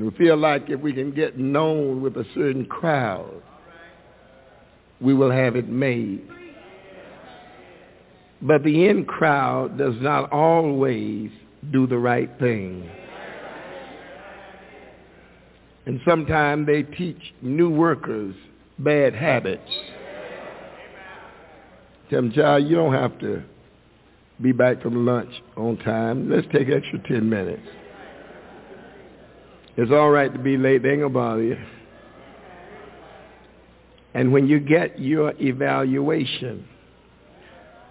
And we feel like if we can get known with a certain crowd, we will have it made. But the in crowd does not always do the right thing. And sometimes they teach new workers bad habits. Tell them, child, you don't have to be back from lunch on time. Let's take extra 10 minutes. It's all right to be late. They ain't going to bother you. And when you get your evaluation,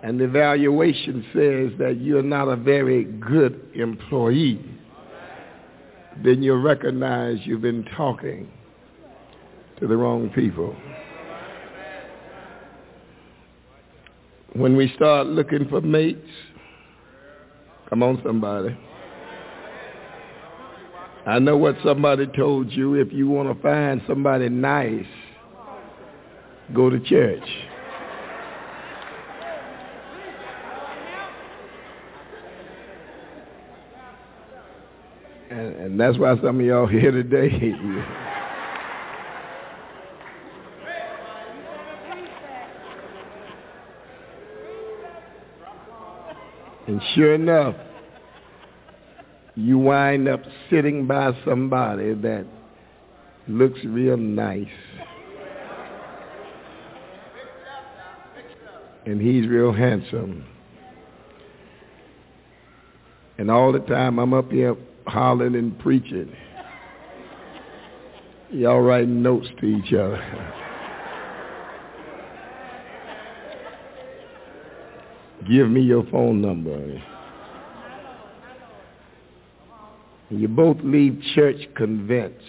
and the evaluation says that you're not a very good employee, then you'll recognize you've been talking to the wrong people. When we start looking for mates, come on somebody. I know what somebody told you. If you want to find somebody nice, go to church. And, and that's why some of y'all here today. and sure enough, you wind up sitting by somebody that looks real nice. And he's real handsome. And all the time I'm up here hollering and preaching. Y'all writing notes to each other. Give me your phone number. And you both leave church convinced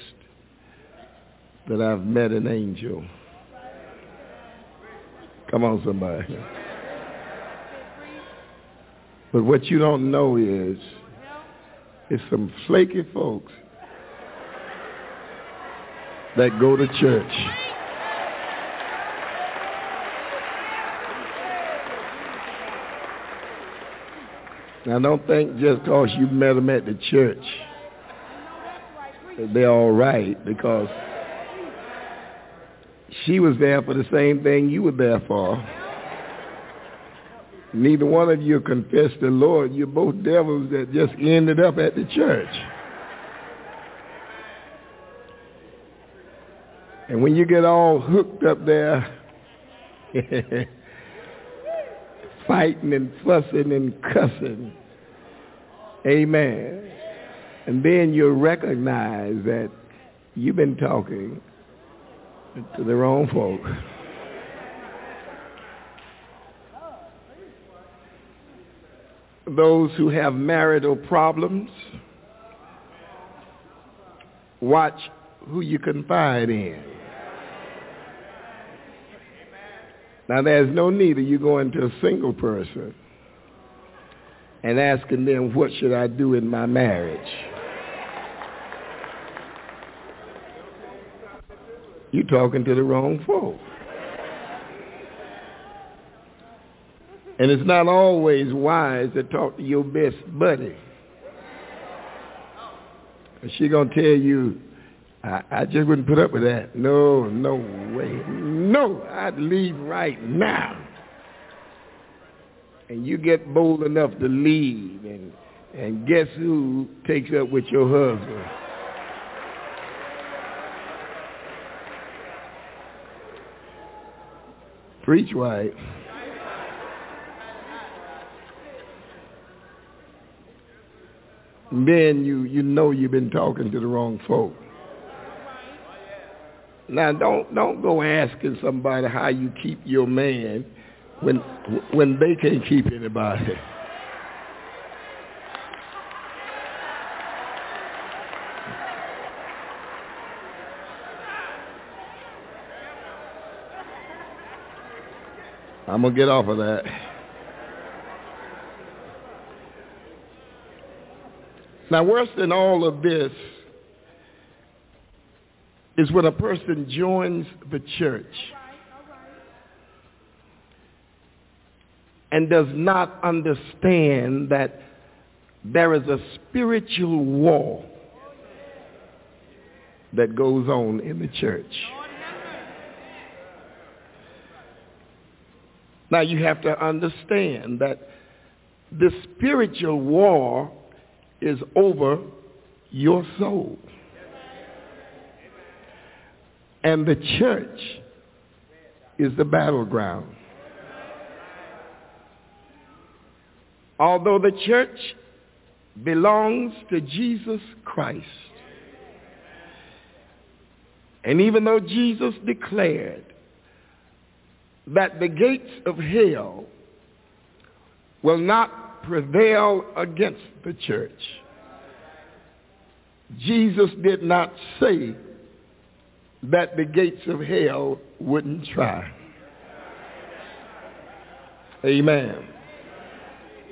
that I've met an angel. Come on, somebody. But what you don't know is it's some flaky folks that go to church. Now don't think just because you met them at the church they're all right because she was there for the same thing you were there for. Neither one of you confessed the Lord. You're both devils that just ended up at the church. And when you get all hooked up there, fighting and fussing and cussing, amen, and then you recognize that you've been talking to the wrong folk. those who have marital problems, watch who you confide in. Now, there's no need of you going to a single person and asking them, what should I do in my marriage? You're talking to the wrong folk. And it's not always wise to talk to your best buddy. She gonna tell you, I, I just wouldn't put up with that. No, no way. No, I'd leave right now. And you get bold enough to leave, and and guess who takes up with your husband? Preach white. then you, you know you've been talking to the wrong folk. Now don't don't go asking somebody how you keep your man when, when they can't keep anybody. I'm going to get off of that. Now, worse than all of this is when a person joins the church and does not understand that there is a spiritual war that goes on in the church. Now you have to understand that the spiritual war is over your soul. And the church is the battleground. Although the church belongs to Jesus Christ, and even though Jesus declared that the gates of hell will not prevail against the church. Jesus did not say that the gates of hell wouldn't try. Amen.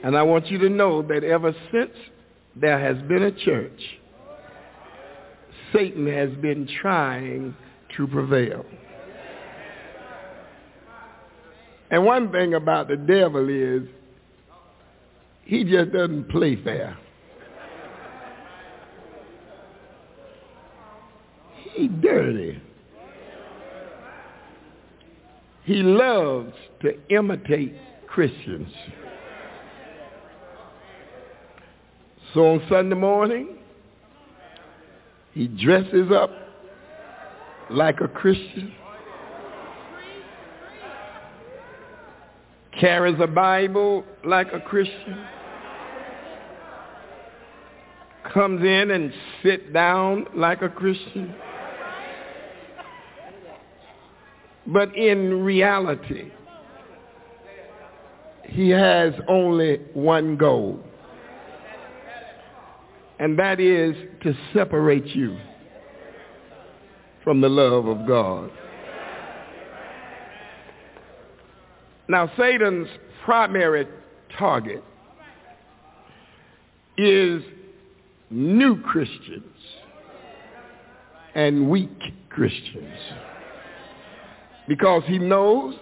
And I want you to know that ever since there has been a church, Satan has been trying to prevail. And one thing about the devil is he just doesn't play fair. He dirty. He loves to imitate Christians. So on Sunday morning, he dresses up like a Christian. Carries a Bible like a Christian, comes in and sit down like a Christian. But in reality, he has only one goal, and that is to separate you from the love of God. Now, Satan's primary target is new Christians and weak Christians because he knows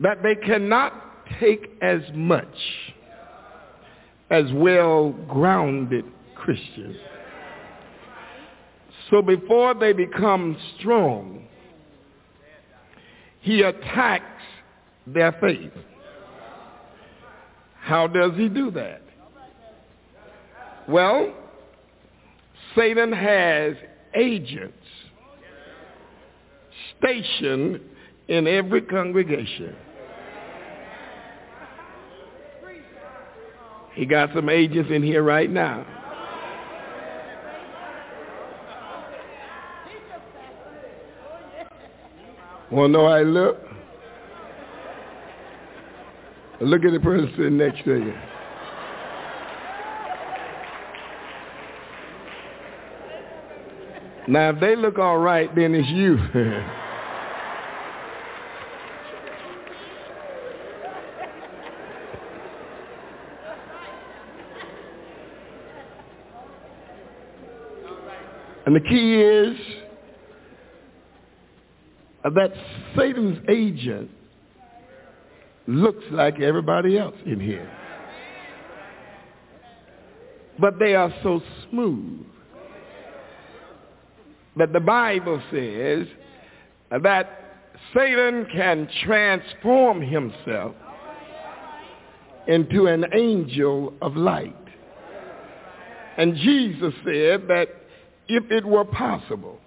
that they cannot take as much as well-grounded Christians. So before they become strong, he attacks their faith. How does he do that? Well, Satan has agents stationed in every congregation. He got some agents in here right now. Want to know how look? Look at the person sitting next to you. Now, if they look all right, then it's you. and the key is that Satan's agent looks like everybody else in here. But they are so smooth that the Bible says that Satan can transform himself into an angel of light. And Jesus said that if it were possible,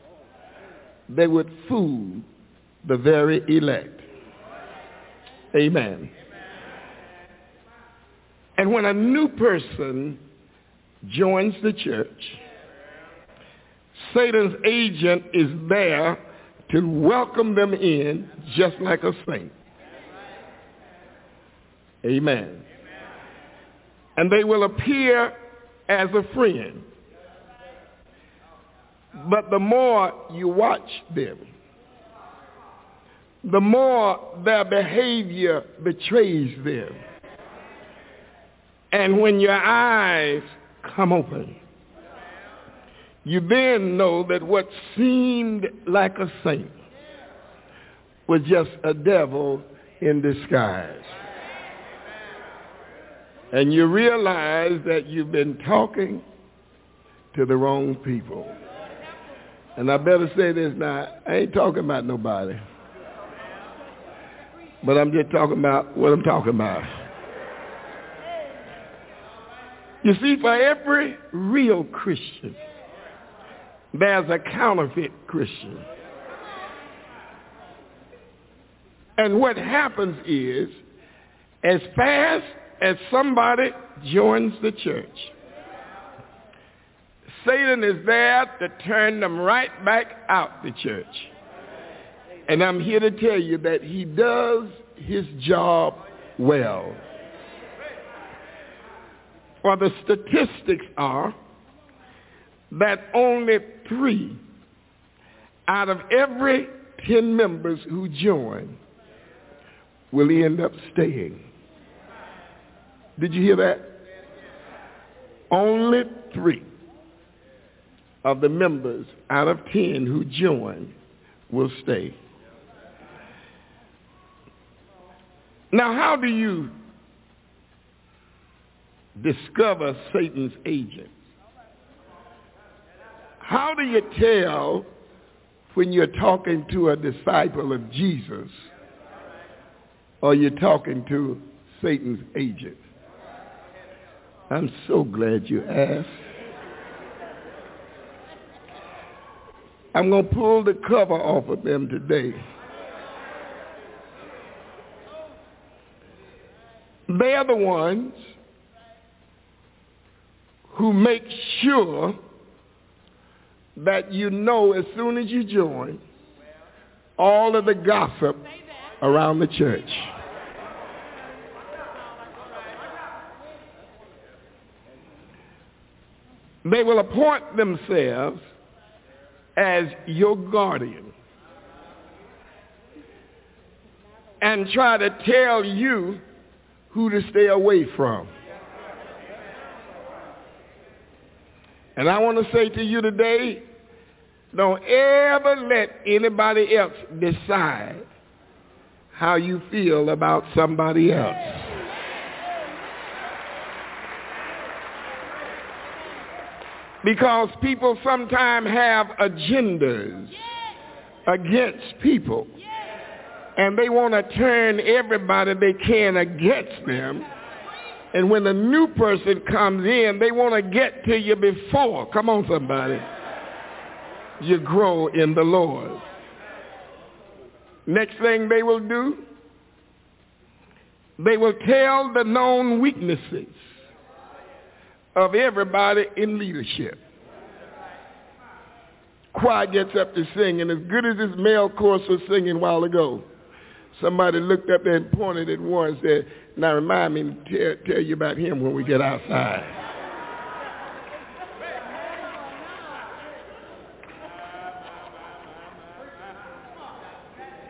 they would fool the very elect. Amen. And when a new person joins the church, Satan's agent is there to welcome them in just like a saint. Amen. And they will appear as a friend. But the more you watch them, the more their behavior betrays them. And when your eyes come open, you then know that what seemed like a saint was just a devil in disguise. And you realize that you've been talking to the wrong people. And I better say this now, I ain't talking about nobody. But I'm just talking about what I'm talking about. You see, for every real Christian, there's a counterfeit Christian. And what happens is, as fast as somebody joins the church, Satan is there to turn them right back out the church. And I'm here to tell you that he does his job well. For the statistics are that only three out of every 10 members who join will end up staying. Did you hear that? Only three of the members out of 10 who join will stay. Now, how do you discover Satan's agent? How do you tell when you're talking to a disciple of Jesus or you're talking to Satan's agent? I'm so glad you asked. I'm going to pull the cover off of them today. They're the ones who make sure that you know as soon as you join all of the gossip around the church. They will appoint themselves as your guardian and try to tell you who to stay away from. And I want to say to you today, don't ever let anybody else decide how you feel about somebody else. Because people sometimes have agendas against people. And they want to turn everybody they can against them. And when a new person comes in, they want to get to you before. Come on, somebody. You grow in the Lord. Next thing they will do, they will tell the known weaknesses of everybody in leadership. Choir gets up to sing, and as good as this male chorus was singing a while ago, somebody looked up and pointed at one and said, now remind me to tell, tell you about him when we get outside.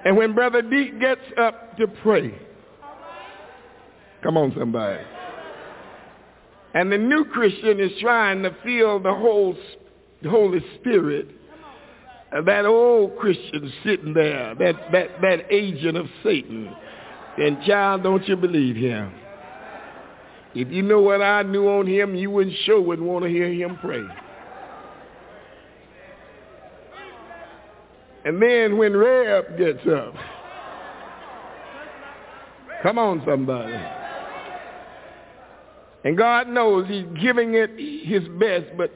And when Brother Deke gets up to pray, come on somebody, and the new Christian is trying to feel the Holy Spirit, that old Christian sitting there, that, that, that agent of Satan, and child, don't you believe him. If you know what I knew on him, you wouldn't sure wouldn't want to hear him pray. And then when Reb gets up, come on somebody. And God knows he's giving it his best, but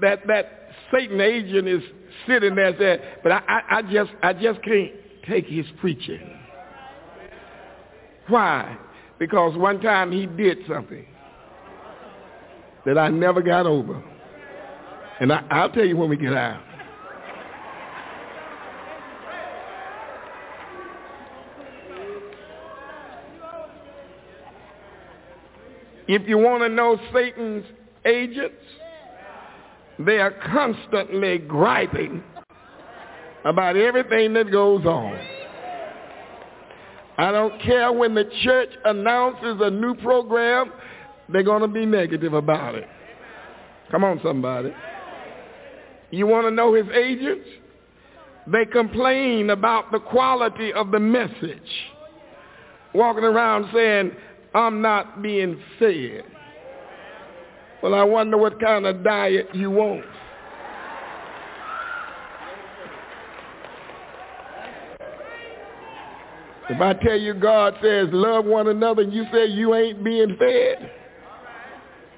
that that Satan agent is sitting there saying, but I, I, I just I just can't take his preaching. Why? Because one time he did something that I never got over. And I, I'll tell you when we get out. If you want to know Satan's agents, they are constantly griping about everything that goes on. I don't care when the church announces a new program, they're going to be negative about it. Come on, somebody. You want to know his agents? They complain about the quality of the message. Walking around saying, I'm not being fed. Well, I wonder what kind of diet you want. If I tell you God says love one another and you say you ain't being fed,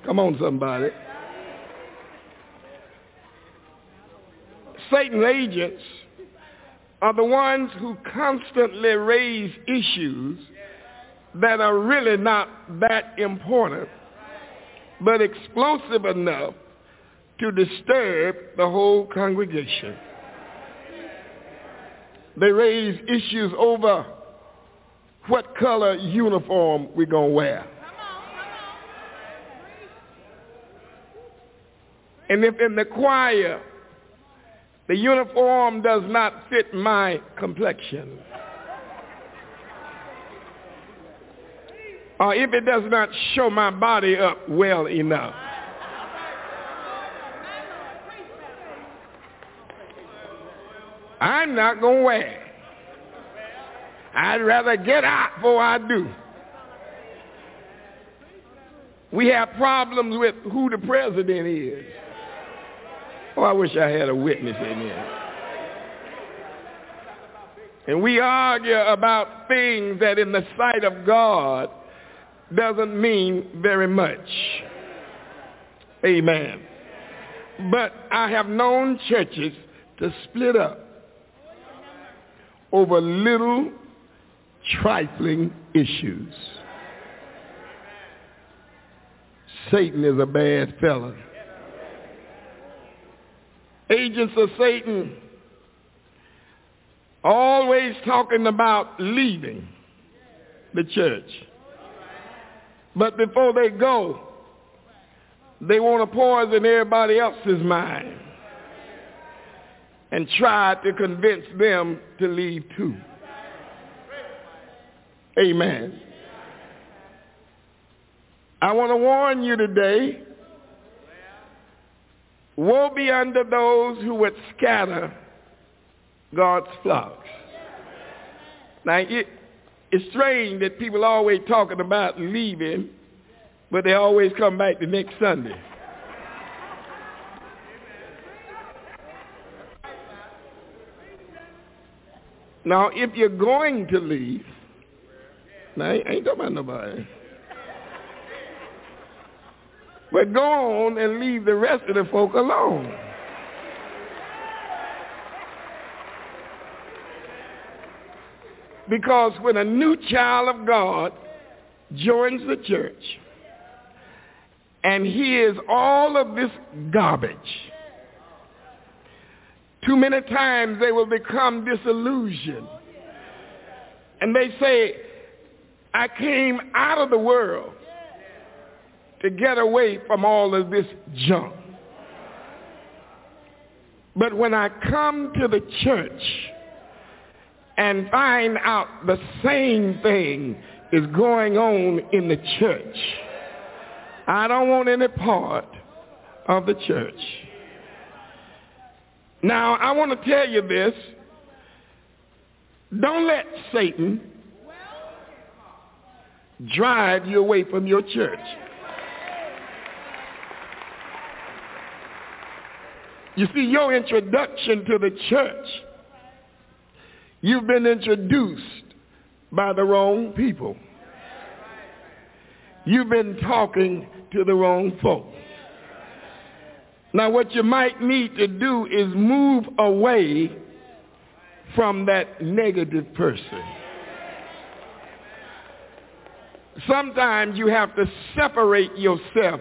come on somebody. Satan's agents are the ones who constantly raise issues that are really not that important, but explosive enough to disturb the whole congregation. They raise issues over what color uniform we're going to wear. And if in the choir the uniform does not fit my complexion, or if it does not show my body up well enough, I'm not going to wear it. I'd rather get out before I do. We have problems with who the president is. Oh, I wish I had a witness in here. And we argue about things that in the sight of God doesn't mean very much. Amen. But I have known churches to split up over little trifling issues. Satan is a bad fella. Agents of Satan always talking about leaving the church. But before they go, they want to poison everybody else's mind and try to convince them to leave too. Amen. I want to warn you today, woe be unto those who would scatter God's flocks. Now, it's strange that people are always talking about leaving, but they always come back the next Sunday. Now, if you're going to leave, now, I ain't, talking about nobody. But go on and leave the rest of the folk alone. Because when a new child of God joins the church and hears all of this garbage, too many times they will become disillusioned. And they say, I came out of the world to get away from all of this junk. But when I come to the church and find out the same thing is going on in the church, I don't want any part of the church. Now, I want to tell you this. Don't let Satan drive you away from your church. You see, your introduction to the church, you've been introduced by the wrong people. You've been talking to the wrong folks. Now what you might need to do is move away from that negative person. Sometimes you have to separate yourself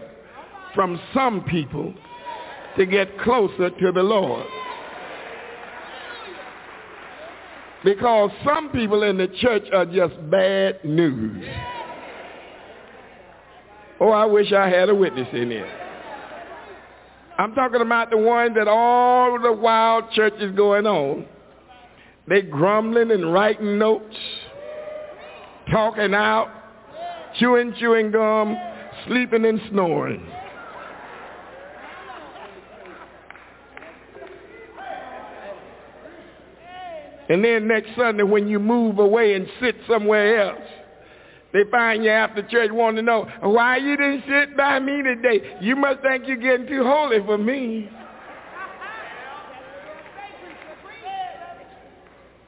from some people to get closer to the Lord. Because some people in the church are just bad news. Oh, I wish I had a witness in here. I'm talking about the ones that all the wild church is going on. They grumbling and writing notes, talking out, chewing chewing gum, sleeping and snoring. And then next Sunday when you move away and sit somewhere else, they find you after church wanting to know, why you didn't sit by me today? You must think you're getting too holy for me.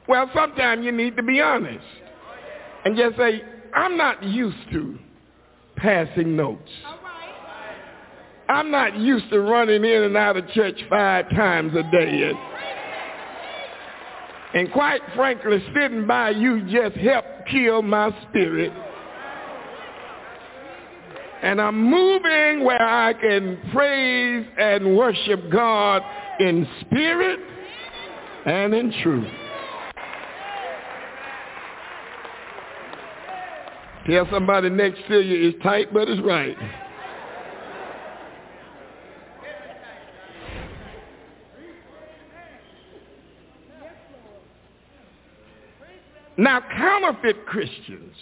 Well, sometimes you need to be honest and just say, I'm not used to passing notes. I'm not used to running in and out of church five times a day. And, and quite frankly, sitting by you just helped kill my spirit. And I'm moving where I can praise and worship God in spirit and in truth. Tell somebody next to you it's tight, but it's right. Now, counterfeit Christians,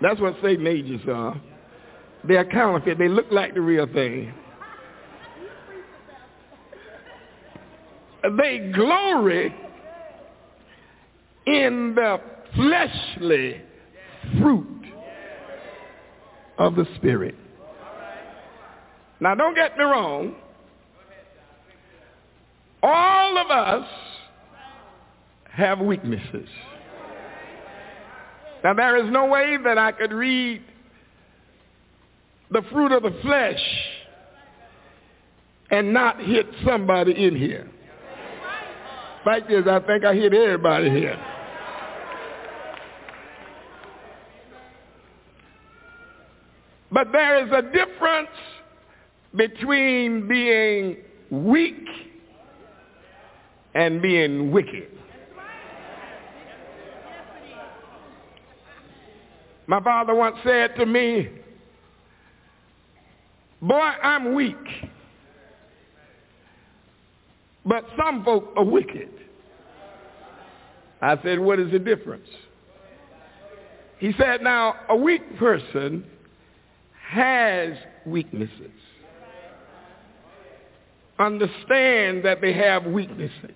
that's what Satan agents are. They're counterfeit. They look like the real thing. They glory in the fleshly fruit of the Spirit. Now, don't get me wrong. All of us have weaknesses. Now, there is no way that I could read the fruit of the flesh and not hit somebody in here. Like this, I think I hit everybody here. But there is a difference between being weak and being wicked. My father once said to me, boy, I'm weak. But some folk are wicked. I said, what is the difference? He said, now, a weak person has weaknesses. Understand that they have weaknesses.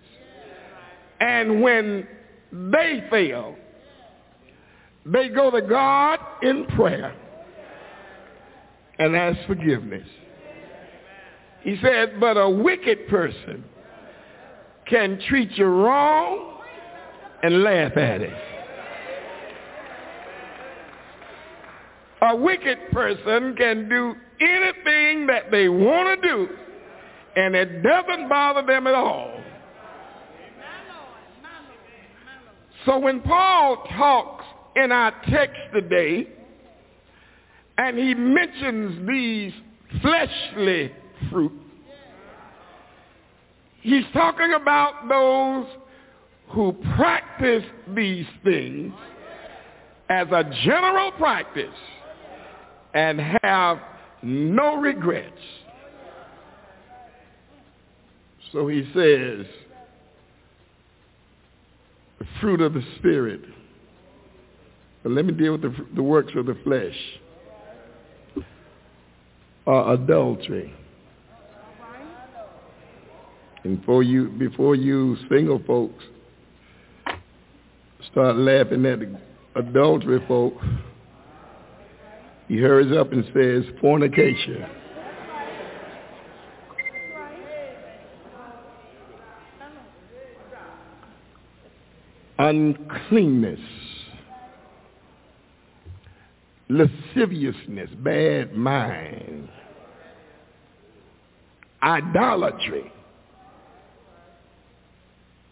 And when they fail, they go to God in prayer and ask forgiveness. He said, but a wicked person can treat you wrong and laugh at it. A wicked person can do anything that they want to do, and it doesn't bother them at all. So when Paul talks in our text today, and he mentions these fleshly fruit, he's talking about those who practice these things as a general practice and have no regrets. So he says, the fruit of the Spirit. But let me deal with the, the works of the flesh. Uh, adultery. And before you, before you single folks start laughing at the adultery folk, he hurries up and says, fornication. Uncleanness. Lasciviousness, bad mind. Idolatry.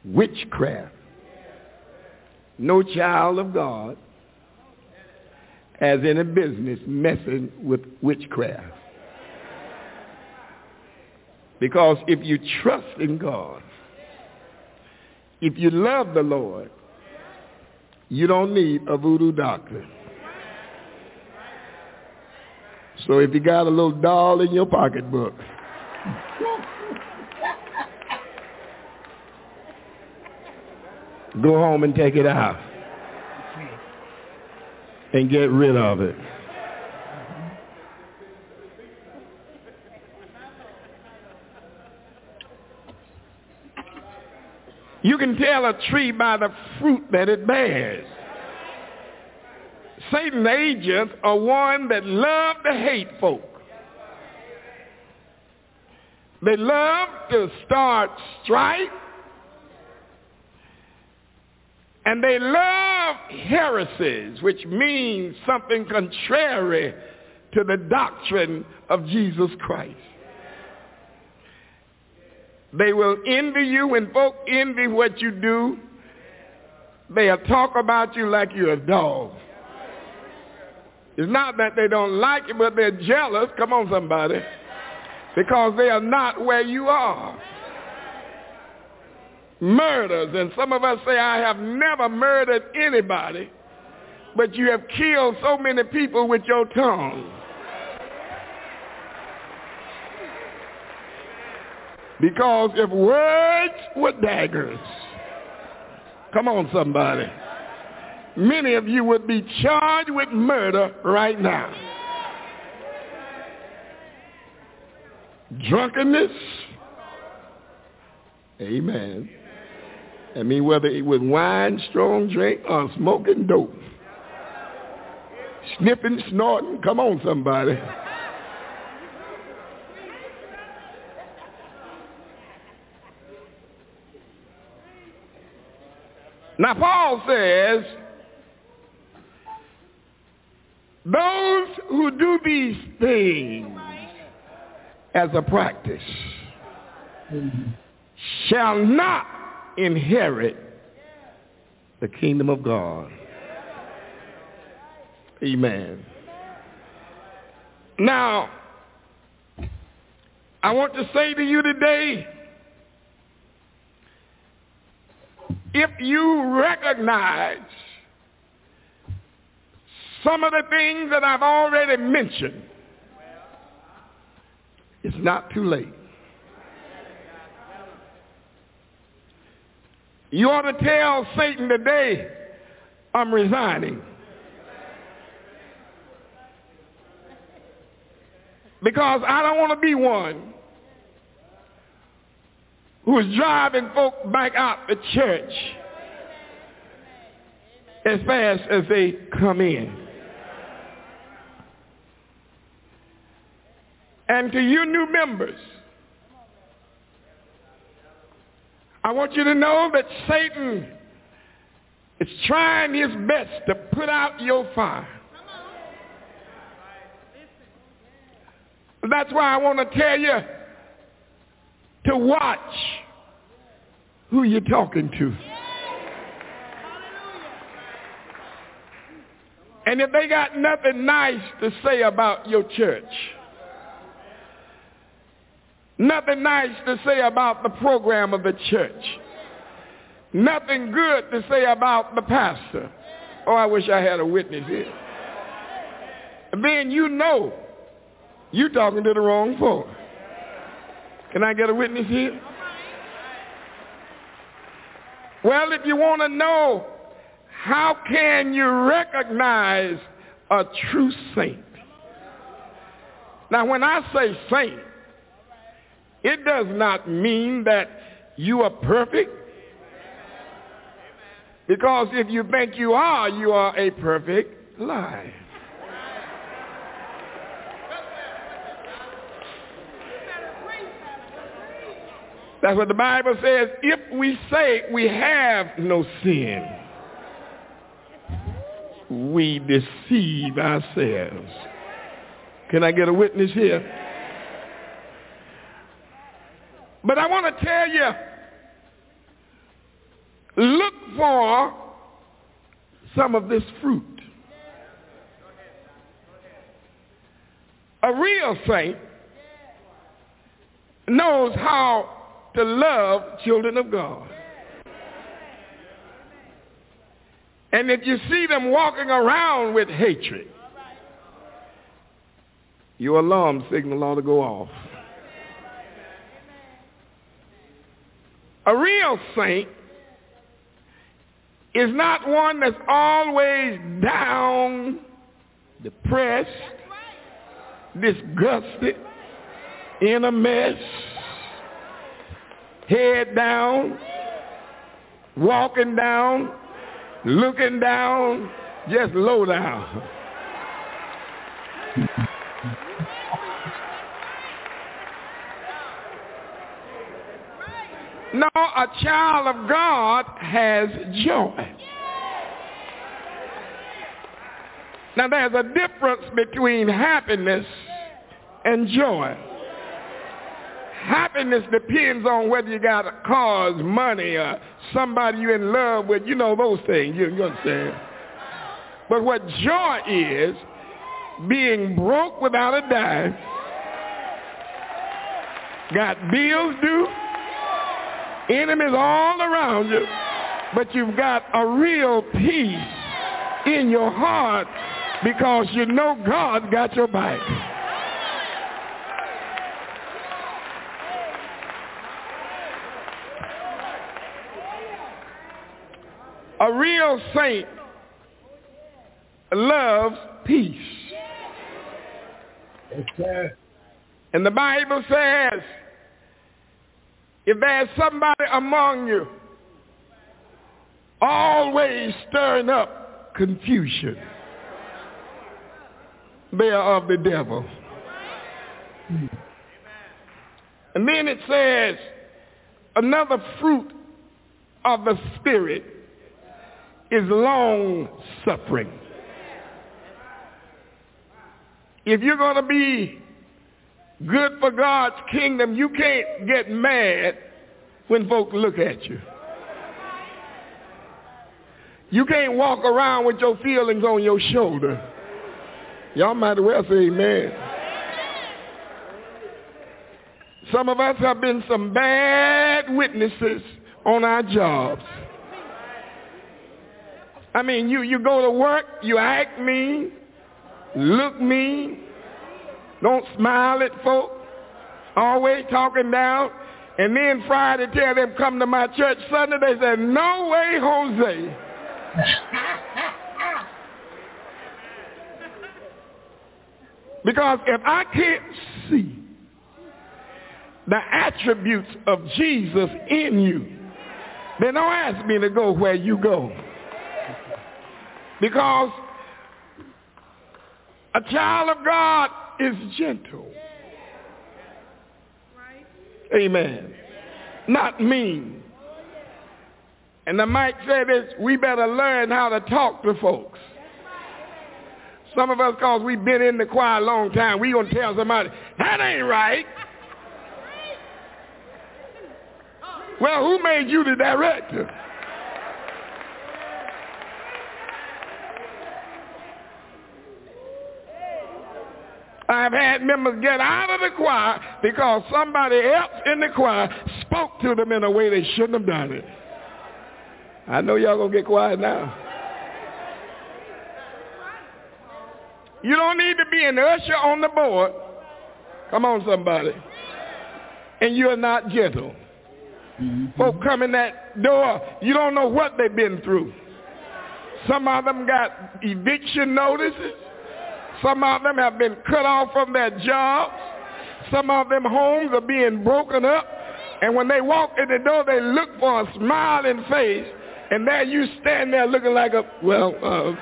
Witchcraft. No child of God as in a business messing with witchcraft. Because if you trust in God, if you love the Lord, you don't need a voodoo doctor. So if you got a little doll in your pocketbook, go home and take it out and get rid of it. You can tell a tree by the fruit that it bears. Satan's agents are one that love to hate folk. They love to start strife. And they love heresies, which means something contrary to the doctrine of Jesus Christ. They will envy you when folk envy what you do. They'll talk about you like you're a dog. It's not that they don't like you, but they're jealous. Come on, somebody. Because they are not where you are. Murders, and some of us say, I have never murdered anybody, but you have killed so many people with your tongue. Because if words were daggers, come on somebody, many of you would be charged with murder right now. Drunkenness, amen. I mean, whether it was wine, strong drink, or smoking dope. Sniffing, snorting, come on somebody. Now Paul says, those who do these things as a practice shall not inherit the kingdom of God. Amen. Now, I want to say to you today, if you recognize some of the things that I've already mentioned, it's not too late. You ought to tell Satan today, I'm resigning. Because I don't want to be one who is driving folk back out the church as fast as they come in. And to you new members, I want you to know that Satan is trying his best to put out your fire. That's why I want to tell you to watch who you're talking to. And if they got nothing nice to say about your church, nothing nice to say about the program of the church, nothing good to say about the pastor, oh, I wish I had a witness here, then you know you're talking to the wrong folk. Can I get a witness here? Well, if you want to know how can you recognize a true saint? Now, when I say saint, it does not mean that you are perfect. Because if you think you are, you are a perfect lie. That's what the Bible says. If we say we have no sin, we deceive ourselves. Can I get a witness here? But I want to tell you, look for some of this fruit. A real saint knows how to love children of God. And if you see them walking around with hatred, your alarm signal ought to go off. A real saint is not one that's always down, depressed, disgusted, in a mess, head down, walking down, looking down, just low down. No, a child of God has joy. Now there's a difference between happiness and joy. Happiness depends on whether you got cars, money, or somebody you're in love with. You know those things. You, you understand? But what joy is, being broke without a dime, got bills due, enemies all around you, but you've got a real peace in your heart because you know God got your back. A real saint loves peace. Yes. And the Bible says, if there's somebody among you always stirring up confusion, they are of the devil. Hmm. And then it says, another fruit of the Spirit is long suffering. If you're going to be good for God's kingdom, you can't get mad when folks look at you. You can't walk around with your feelings on your shoulder. Y'all might as well say amen. Some of us have been some bad witnesses on our jobs. I mean, you, you go to work, you act mean, look mean, don't smile at folk, always talking down, and then Friday tell them come to my church Sunday, they say, no way, Jose. because if I can't see the attributes of Jesus in you, then don't ask me to go where you go. Because a child of God is gentle. Amen. Not mean. And the Mike said this, we better learn how to talk to folks. Some of us, because we've been in the choir a long time, we going to tell somebody, that ain't right. Well, who made you the director? I've had members get out of the choir because somebody else in the choir spoke to them in a way they shouldn't have done it. I know y'all gonna get quiet now. You don't need to be an usher on the board. Come on, somebody. And you're not gentle. Mm-hmm. Folk come in that door, you don't know what they've been through. Some of them got eviction notices. Some of them have been cut off from their jobs. Some of them homes are being broken up. And when they walk in the door, they look for a smiling face. And there you stand there looking like a, well, uh,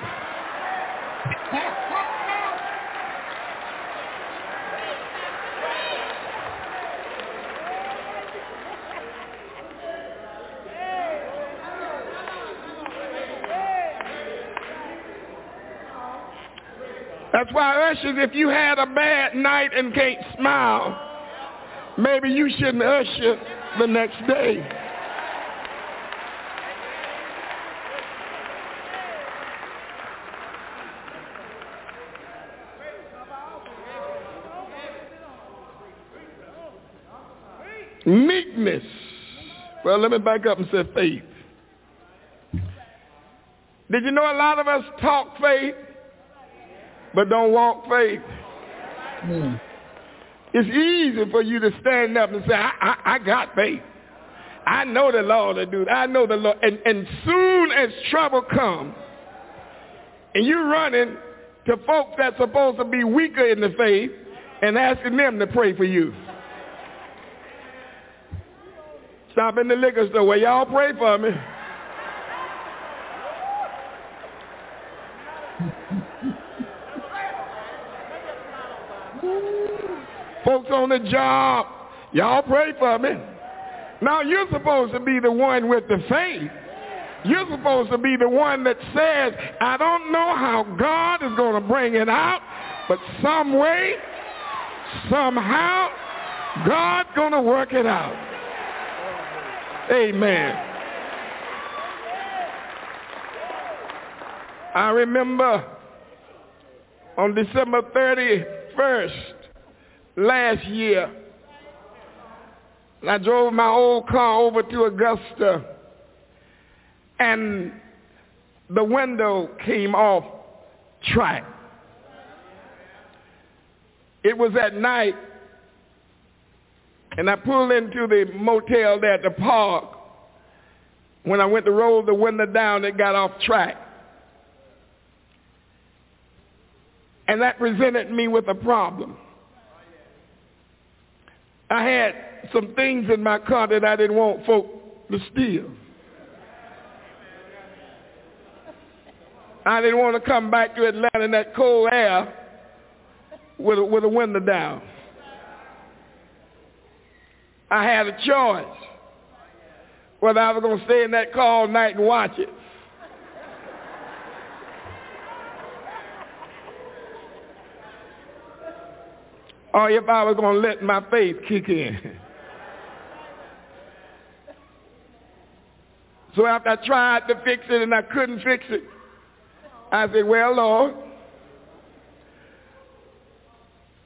That's why ushers, if you had a bad night and can't smile, maybe you shouldn't usher the next day. Meekness. Well, let me back up and say faith. Did you know a lot of us talk faith? But don't walk faith. Mm. It's easy for you to stand up and say, I, I, I got faith. I know the Lord will do. I know the Lord. And, and soon as trouble comes, and you're running to folks that's supposed to be weaker in the faith and asking them to pray for you. Stop in the liquor store. where y'all pray for me. Folks on the job, y'all pray for me. Now you're supposed to be the one with the faith. You're supposed to be the one that says, I don't know how God is going to bring it out, but some way, somehow, God's going to work it out. Amen. I remember on December 31st last year, I drove my old car over to Augusta and the window came off track. It was at night and I pulled into the motel there at the park. When I went to roll the window down, it got off track. And that presented me with a problem. I had some things in my car that I didn't want folk to steal. I didn't want to come back to Atlanta in that cold air with a, with a window down. I had a choice whether I was going to stay in that car all night and watch it. Or if I was going to let my faith kick in. so after I tried to fix it and I couldn't fix it, I said, well, Lord,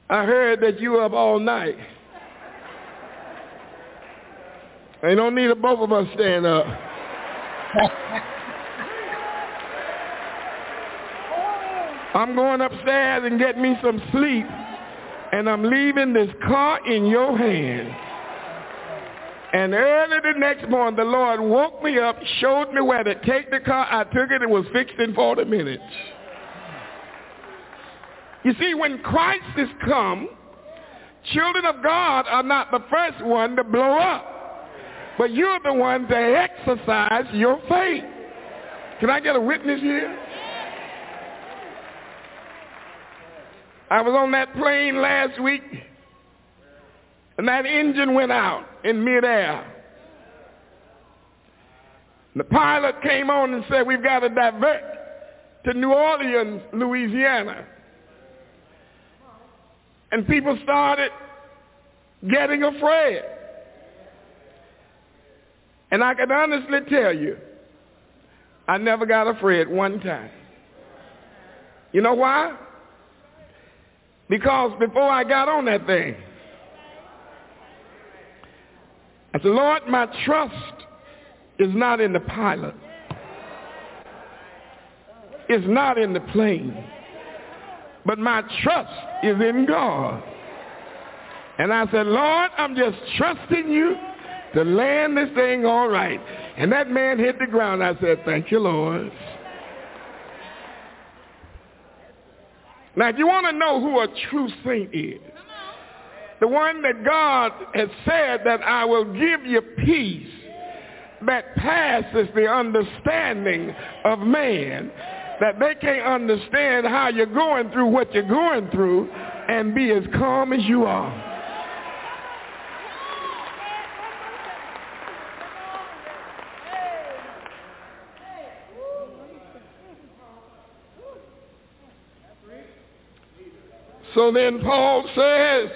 I heard that you were up all night. Ain't no need of both of us stand up. I'm going upstairs and get me some sleep, and I'm leaving this car in your hands. And early the next morning, the Lord woke me up, showed me where to take the car. I took it. It was fixed in 40 minutes. You see, when Christ is come, children of God are not the first one to blow up. But you're the one to exercise your faith. Can I get a witness here? I was on that plane last week, and that engine went out in midair. The pilot came on and said, we've got to divert to New Orleans, Louisiana. And people started getting afraid. And I can honestly tell you, I never got afraid one time. You know why? Because before I got on that thing, I said, Lord, my trust is not in the pilot. It's not in the plane. But my trust is in God. And I said, Lord, I'm just trusting you to land this thing all right. And that man hit the ground. I said, thank you, Lord. Now, if you want to know who a true saint is, the one that God has said that I will give you peace that passes the understanding of man, that they can't understand how you're going through what you're going through and be as calm as you are. So then Paul says,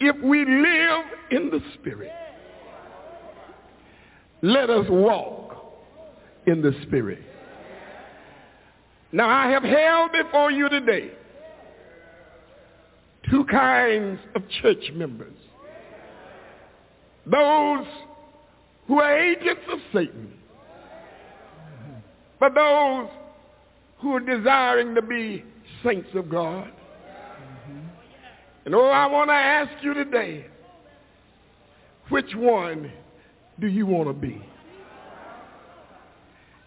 if we live in the Spirit, let us walk in the Spirit. Now I have held before you today two kinds of church members. Those who are agents of Satan, but those who are desiring to be saints of God. And oh, I want to ask you today, which one do you want to be?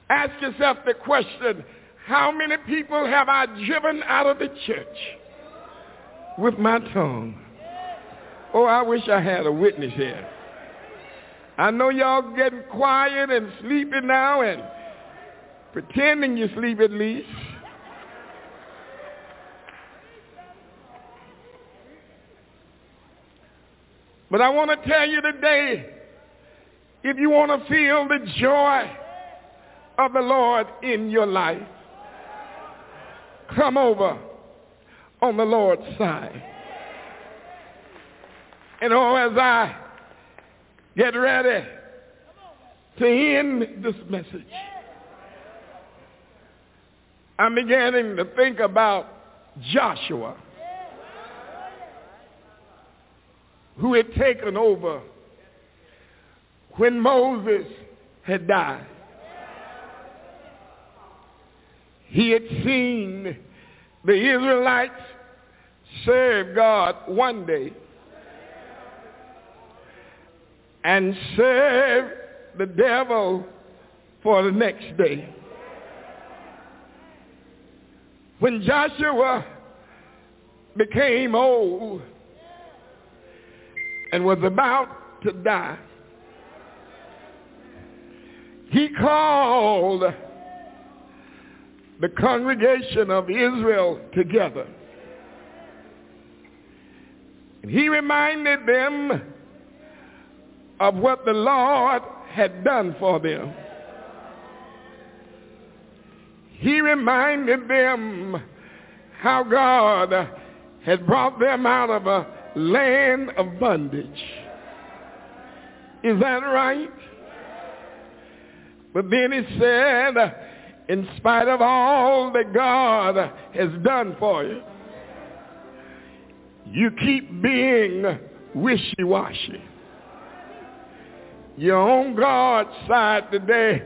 Ask yourself the question, how many people have I driven out of the church with my tongue? Oh, I wish I had a witness here. I know y'all getting quiet and sleeping now and pretending you sleep at least. But I want to tell you today, if you want to feel the joy of the Lord in your life, come over on the Lord's side. And oh, as I get ready to end this message, I'm beginning to think about Joshua. Who had taken over when Moses had died. He had seen the Israelites serve God one day and serve the devil for the next day. When Joshua became old, and was about to die, he called the congregation of Israel together. And he reminded them of what the Lord had done for them. He reminded them how God had brought them out of a land of bondage. Is that right? But then he said, in spite of all that God has done for you, you keep being wishy-washy. You're on God's side today,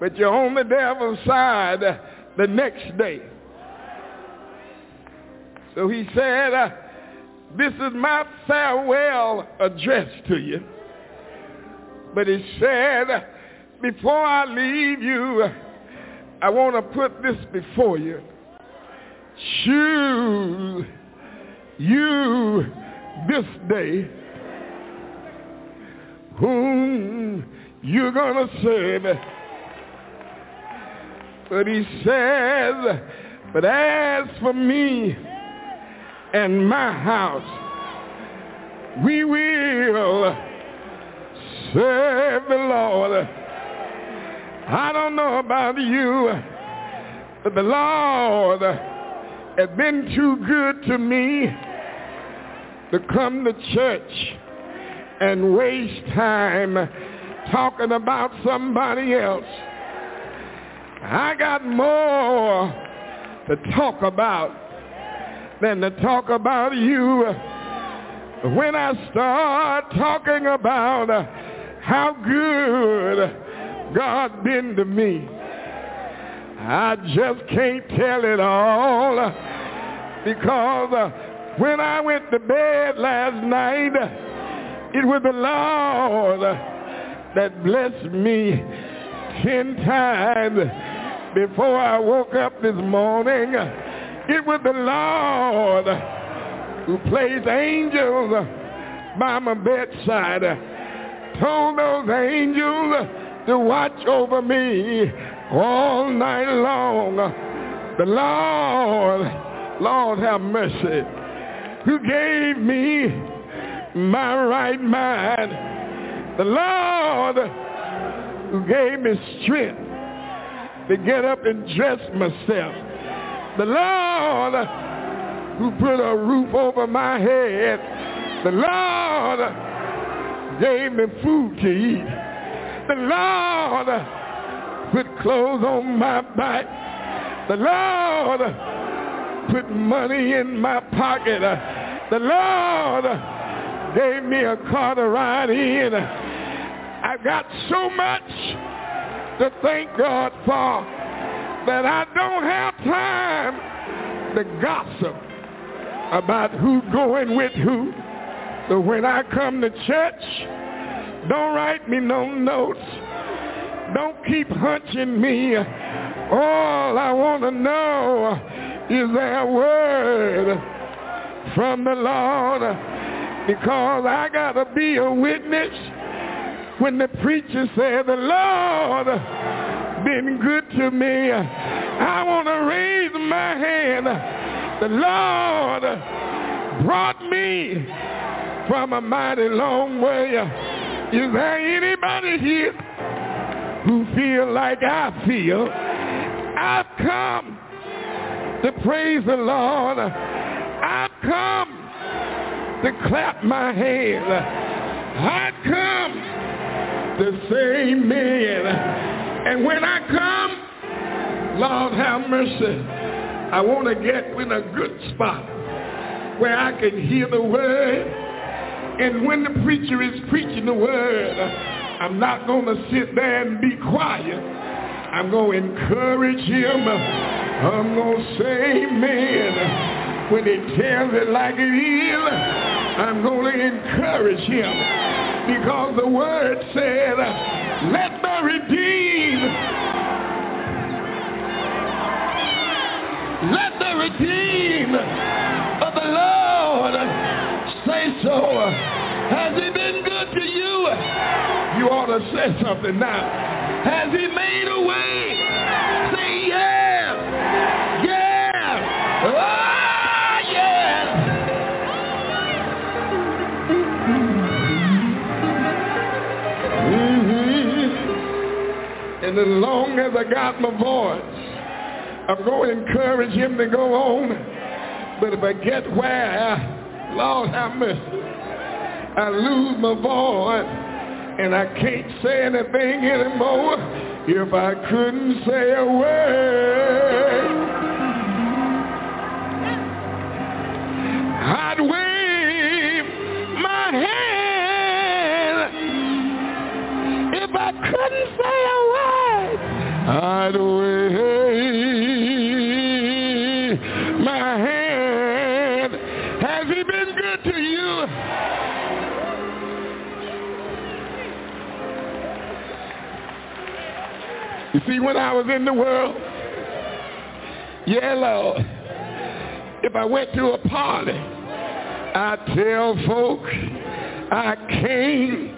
but you're on the devil's side the next day. So he said, this is my farewell address to you. But he said, before I leave you, I want to put this before you. Choose you this day whom you're going to serve. But he says, but as for me, and my house, we will serve the Lord. I don't know about you, but the Lord has been too good to me to come to church and waste time talking about somebody else. I got more to talk about than to talk about you. When I start talking about how good God been to me, I just can't tell it all because when I went to bed last night, it was the Lord that blessed me ten times before I woke up this morning. It was the Lord who placed angels by my bedside, told those angels to watch over me all night long. The Lord, Lord have mercy, who gave me my right mind. The Lord who gave me strength to get up and dress myself the Lord who put a roof over my head. The Lord gave me food to eat. The Lord put clothes on my back. The Lord put money in my pocket. The Lord gave me a car to ride in. I've got so much to thank God for that I don't have time to gossip about who going with who. So when I come to church, don't write me no notes. Don't keep hunching me. All I want to know is that word from the Lord because I got to be a witness when the preacher said the Lord been good to me. I want to raise my hand. The Lord brought me from a mighty long way. Is there anybody here who feel like I feel? I've come to praise the Lord. I've come to clap my hands. I've come to say amen. And when I come, Lord have mercy, I want to get in a good spot where I can hear the word. And when the preacher is preaching the word, I'm not going to sit there and be quiet. I'm going to encourage him. I'm going to say amen. When he tells it like it is, I'm going to encourage him. Because the word said, let the redeemed, redeemed of the Lord say so. Has he been good to you? You ought to say something now. Has he made a way? Say yeah. Yeah. Oh, yeah. Mm-hmm. And as long as I got my voice, I'm going to encourage him to go on. But if I get where, Lord have mercy, I lose my voice and I can't say anything anymore if I couldn't say a word. I'd wave my hand if I couldn't say a word. I'd wave You see, when I was in the world, yeah, Lord, if I went to a party, I tell folks I came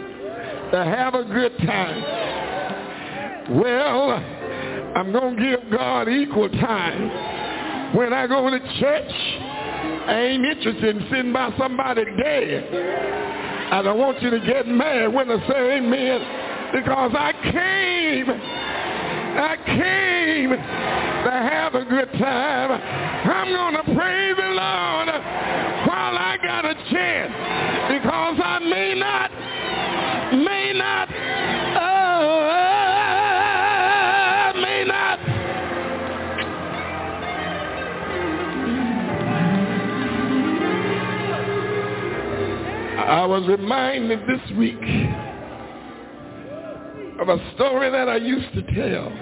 to have a good time. Well, I'm going to give God equal time. When I go to church, I ain't interested in sitting by somebody dead. I don't want you to get mad when I say amen because I came I came to have a good time. I'm going to praise the Lord while I got a chance because I may not, may not, uh, may not. I was reminded this week of a story that I used to tell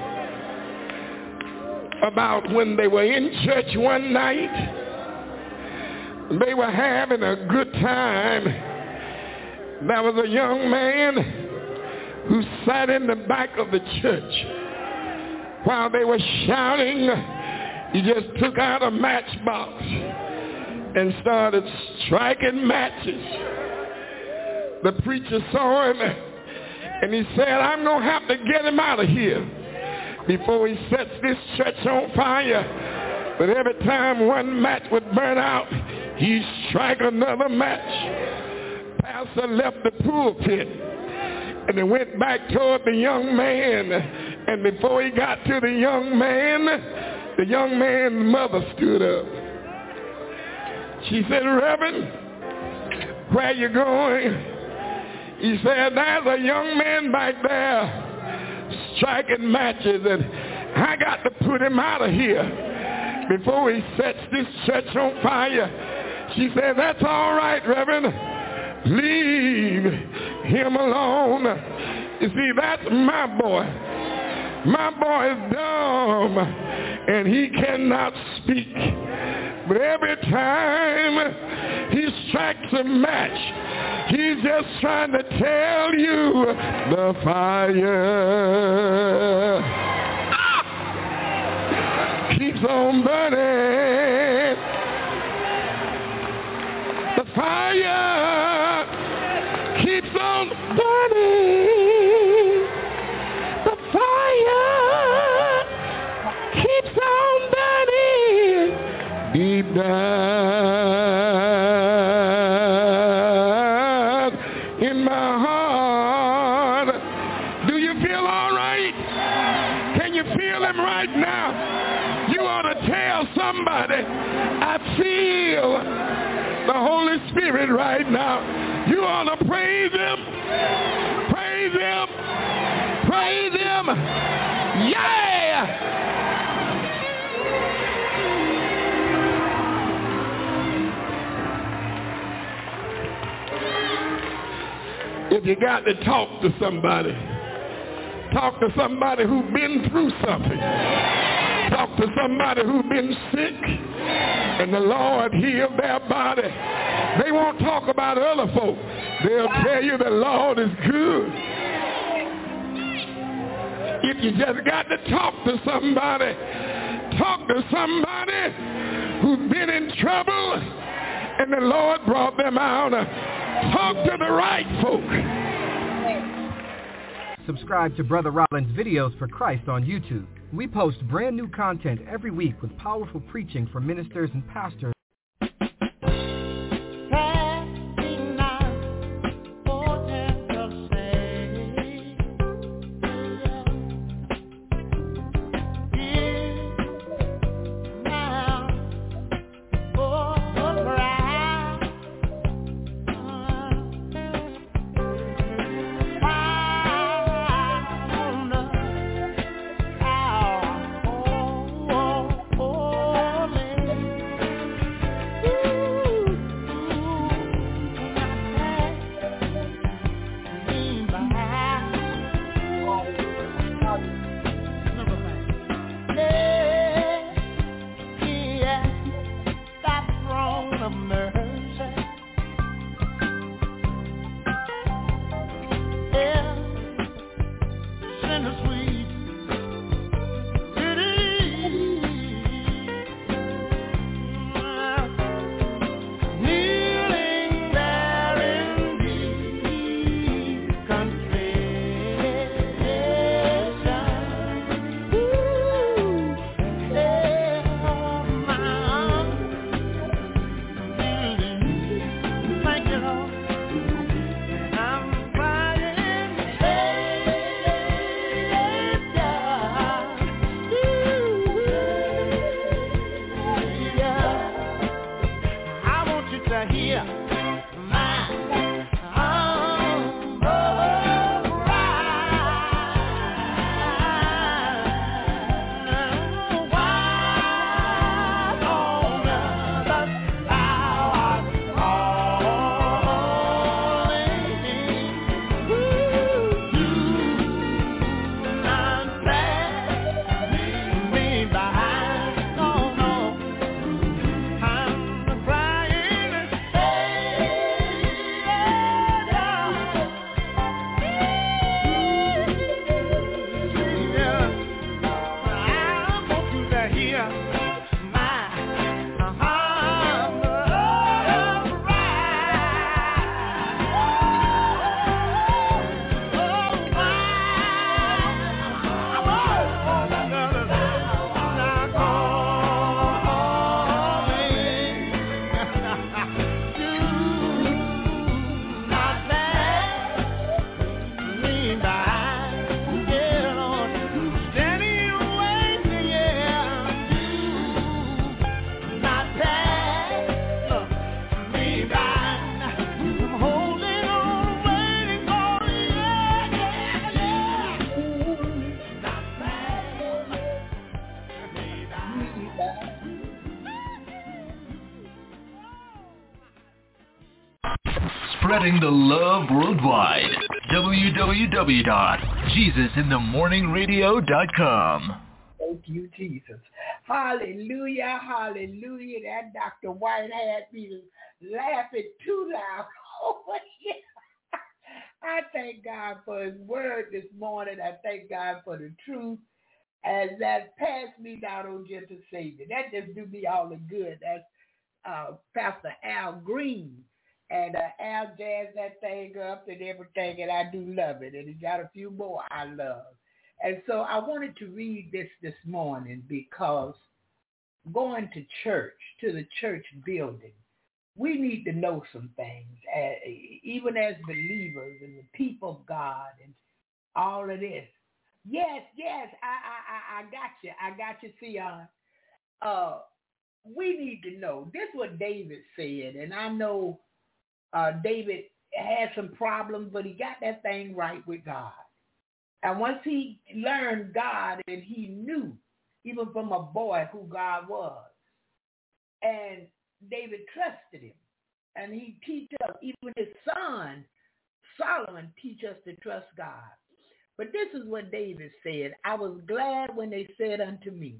about when they were in church one night. They were having a good time. There was a young man who sat in the back of the church while they were shouting. He just took out a matchbox and started striking matches. The preacher saw him and he said, I'm going to have to get him out of here before he sets this church on fire. But every time one match would burn out, he'd strike another match. Pastor left the pulpit and he went back toward the young man. And before he got to the young man, the young man's mother stood up. She said, Reverend, where you going? He said, there's a young man back there striking matches and I got to put him out of here before he sets this church on fire. She said, that's all right, Reverend. Leave him alone. You see, that's my boy. My boy is dumb and he cannot speak. But every time he strikes a match, he's just trying to tell you the fire keeps on burning. The fire keeps on burning. The fire keeps on burning right? Can you feel him right now? You ought to tell somebody, I feel the Holy Spirit right now. You ought to praise him. Praise him. Praise him. Yeah. If you got to talk to somebody, talk to somebody who's been through something. Talk to somebody who's been sick and the Lord healed their body. They won't talk about other folk. They'll tell you the Lord is good. If you just got to talk to somebody, talk to somebody who's been in trouble and the Lord brought them out. Talk to the right folk. Subscribe to Brother Rollins Videos for Christ on YouTube. We post brand new content every week with powerful preaching from ministers and pastors. Spreading the love worldwide. www.jesusinthemorningradio.com. Thank you, Jesus. Hallelujah, hallelujah. That Dr. White had me laughing too loud Oh, here. I thank God for his word this morning. I thank God for the truth. As that passed me down on gentle Savior. That just do me all the good. That's uh, Pastor Al Green. And uh, Al jazzed that thing up and everything, and I do love it. And he got a few more I love. And so I wanted to read this this morning because going to church, to the church building, we need to know some things, uh, even as believers and the people of God and all of this. Yes, yes, I, I, I, I got you. I got you, Sion. Uh, we need to know. This is what David said, and I know uh, David had some problems, but he got that thing right with God. And once he learned God and he knew, even from a boy, who God was, and David trusted him, and he teach us, even his son, Solomon, teach us to trust God. But this is what David said. I was glad when they said unto me,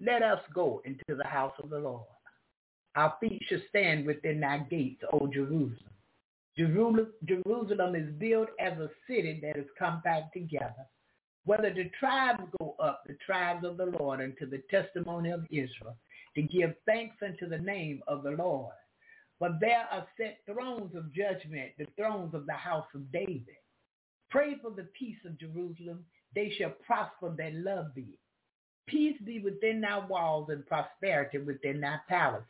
let us go into the house of the Lord. Our feet shall stand within thy gates, O Jerusalem. Jerusalem is built as a city that is compact together. Whether the tribes go up, the tribes of the Lord, unto the testimony of Israel, to give thanks unto the name of the Lord. But there are set thrones of judgment, the thrones of the house of David. Pray for the peace of Jerusalem. They shall prosper that love thee. Peace be within thy walls and prosperity within thy palace.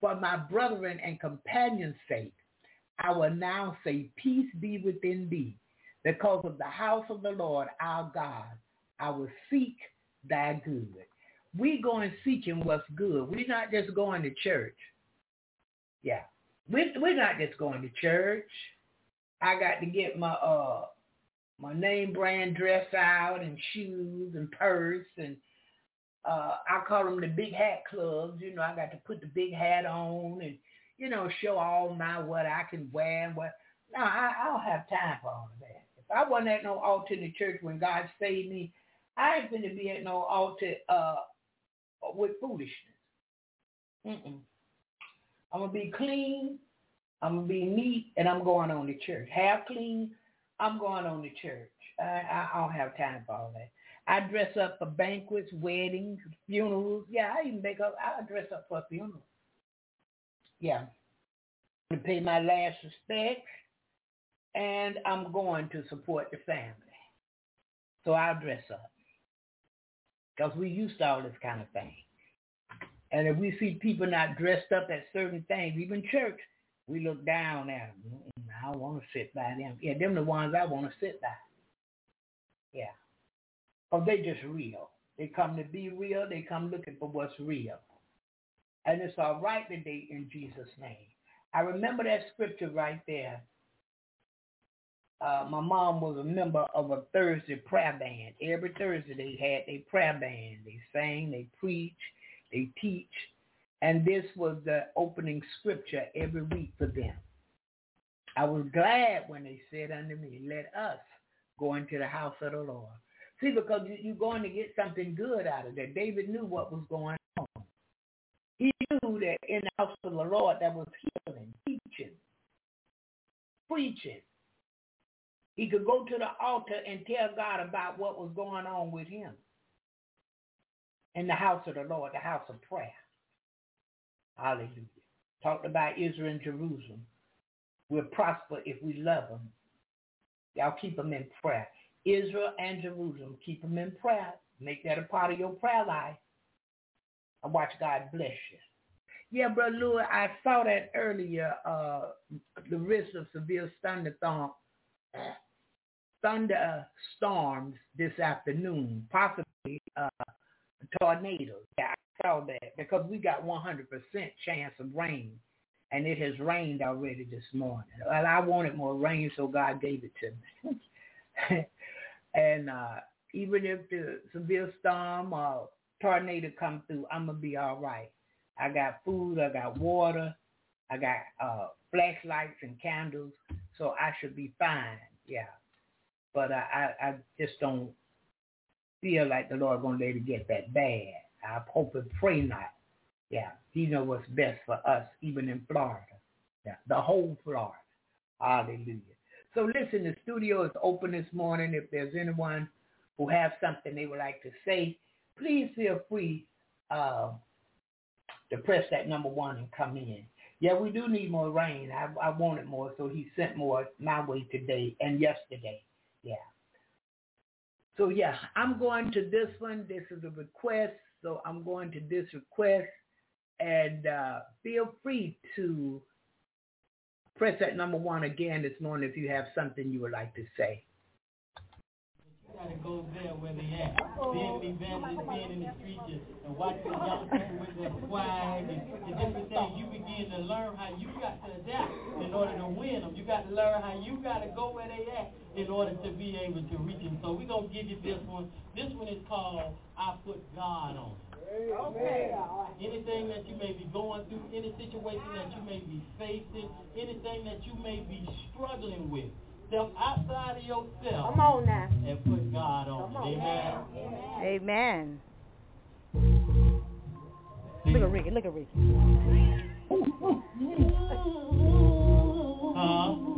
For my brethren and companions' sake, I will now say, peace be within thee. Because of the house of the Lord our God, I will seek thy good. We going seeking what's good. We're not just going to church. Yeah. We're, we're not just going to church. I got to get my uh my name brand dress out and shoes and purse and uh I call them the big hat clubs. You know, I got to put the big hat on and you know show all my what I can wear and what. No, I, I don't have time for all of that. If I wasn't at no altar in the church when God saved me, I ain't going to be at no altar uh with foolishness. Mm-mm. I'm gonna be clean I'm gonna be neat, and I'm going on to church. Half clean, I'm going on to church. I, I, I don't have time for all that. I dress up for banquets, weddings, funerals. Yeah, I even make up. I dress up for a funeral. Yeah, to pay my last respects, and I'm going to support the family. So I'll dress up because we used to all this kind of thing. And if we see people not dressed up at certain things, even church, we look down at them. Mm, I don't want to sit by them. Yeah, them the ones I want to sit by. Yeah. Oh, they just real. They come to be real. They come looking for what's real. And it's all right today in Jesus' name. I remember that scripture right there. Uh, my mom was a member of a Thursday prayer band. Every Thursday they had a prayer band. They sang, they preach, they teach, and this was the opening scripture every week for them. I was glad when they said unto me, let us go into the house of the Lord. See, because you're going to get something good out of that. David knew what was going on. He knew that in the house of the Lord that was healing, teaching, preaching. He could go to the altar and tell God about what was going on with him in the house of the Lord, the house of prayer. Hallelujah. Talked about Israel and Jerusalem. We'll prosper if we love them. Y'all keep them in prayer. Israel and Jerusalem, keep them in prayer. Make that a part of your prayer life. And watch God bless you. Yeah, Brother Louis, I saw that earlier, uh, the risk of severe thunderstorm, thunderstorms this afternoon, possibly uh, tornadoes. Yeah, I saw that because we got 100% chance of rain and it has rained already this morning. Well, I wanted more rain, so God gave it to me. and uh, even if the severe storm or tornado come through, I'm going to be all right. I got food, I got water, I got uh, flashlights and candles, so I should be fine, yeah. But I, I, I just don't feel like the Lord going to let it get that bad. I hope and pray not. Yeah, he know what's best for us, even in Florida. Yeah, the whole Florida. Hallelujah. So listen, the studio is open this morning. If there's anyone who has something they would like to say, please feel free uh, to press that number one and come in. Yeah, we do need more rain. I, I wanted more, so he sent more my way today and yesterday. Yeah. So yeah, I'm going to this one. This is a request, so I'm going to this request, and uh, feel free to press that number one again this morning if you have something you would like to say. Gotta go there where they at. Being in the streets and, watching young people with their swag and, and different things, you begin to learn how you got to adapt in order to win them. You got to learn how you got to go where they at in order to be able to reach them. So we're going to give you this one. This one is called I Put God on. Okay. Anything that you may be going through, any situation that you may be facing, anything that you may be struggling with, step outside of yourself. Come on now. And put God on, on. it. Amen. Amen. Look at Ricky. Look at Ricky. Uh,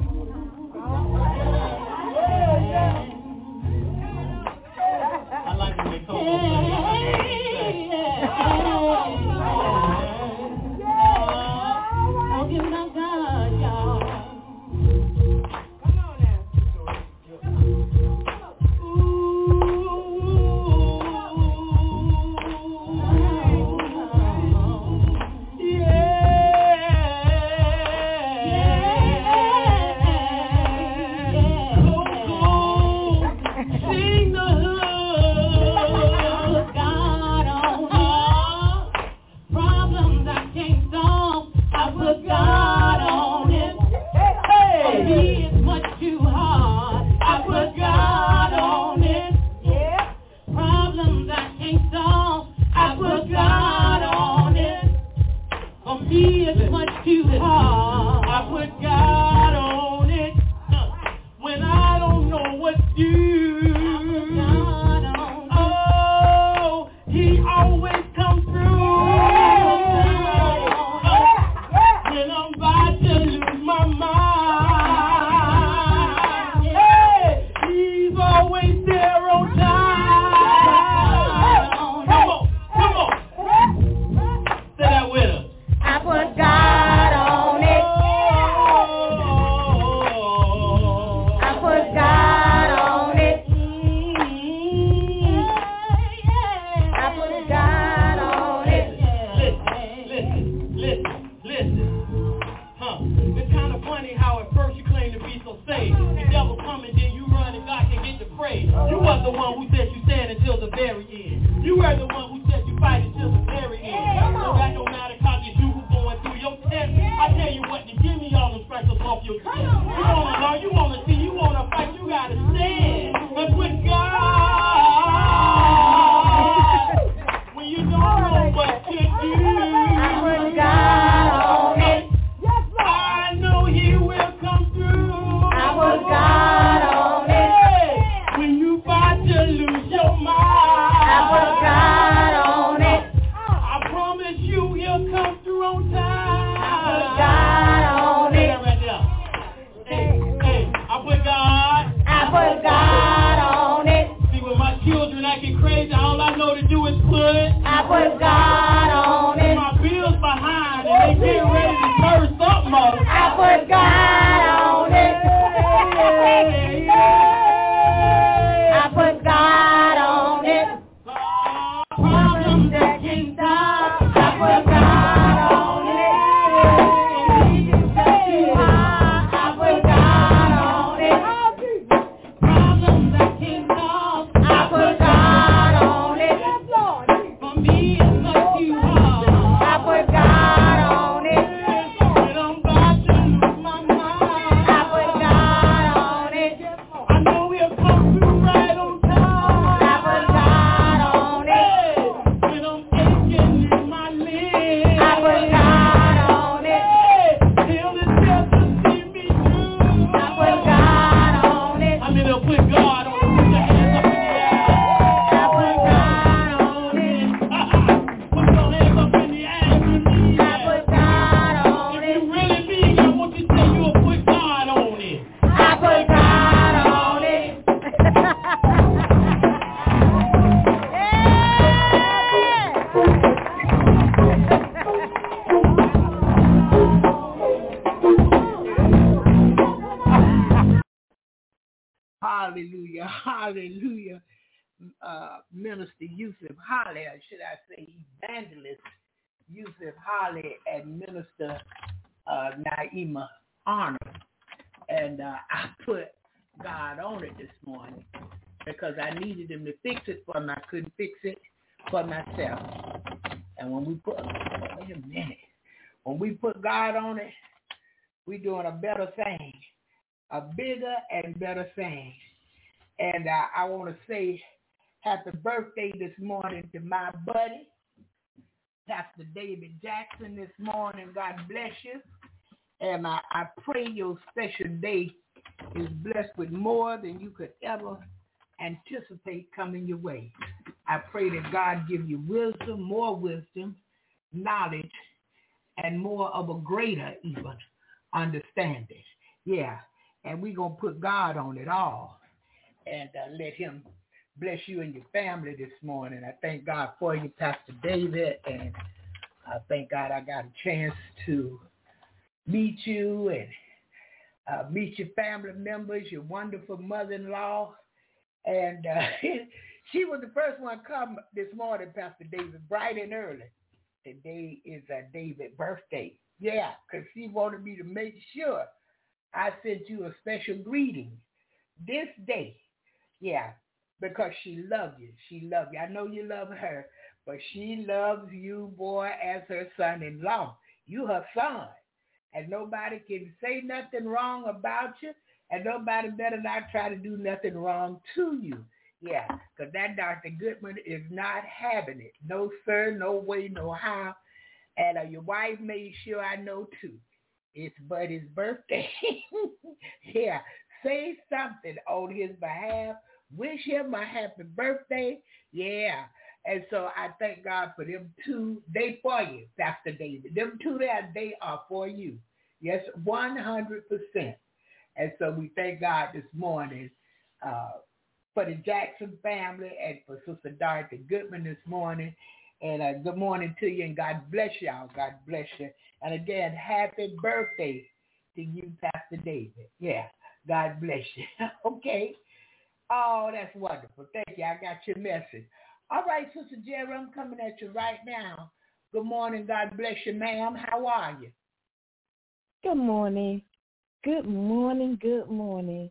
want to say happy birthday this morning to my buddy, Pastor David Jackson this morning. God bless you. And I, I pray your special day is blessed with more than you could ever anticipate coming your way. I pray that God give you wisdom, more wisdom, knowledge, and more of a greater even understanding. Yeah, and we're going to put God on it all and uh, let him bless you and your family this morning. I thank God for you, Pastor David, and I thank God I got a chance to meet you and uh, meet your family members, your wonderful mother-in-law. And uh, she was the first one come this morning, Pastor David, bright and early. Today is uh, David's birthday. Yeah, because she wanted me to make sure I sent you a special greeting this day. Yeah, because she loves you. She loves you. I know you love her, but she loves you, boy, as her son-in-law. You her son. And nobody can say nothing wrong about you. And nobody better not try to do nothing wrong to you. Yeah, because that Dr. Goodman is not having it. No, sir, no way, no how. And uh, your wife made sure I know, too. It's Buddy's birthday. yeah, say something on his behalf. Wish him a happy birthday. Yeah. And so I thank God for them two. They for you, Pastor David. Them two there, they are for you. Yes, 100%. And so we thank God this morning uh, for the Jackson family and for Sister Dorothy Goodman this morning. And uh, good morning to you and God bless y'all. God bless you. And again, happy birthday to you, Pastor David. Yeah, God bless you. okay. Oh, that's wonderful. Thank you. I got your message. All right, Sister Jerry, I'm coming at you right now. Good morning. God bless you, ma'am. How are you? Good morning. Good morning. Good morning.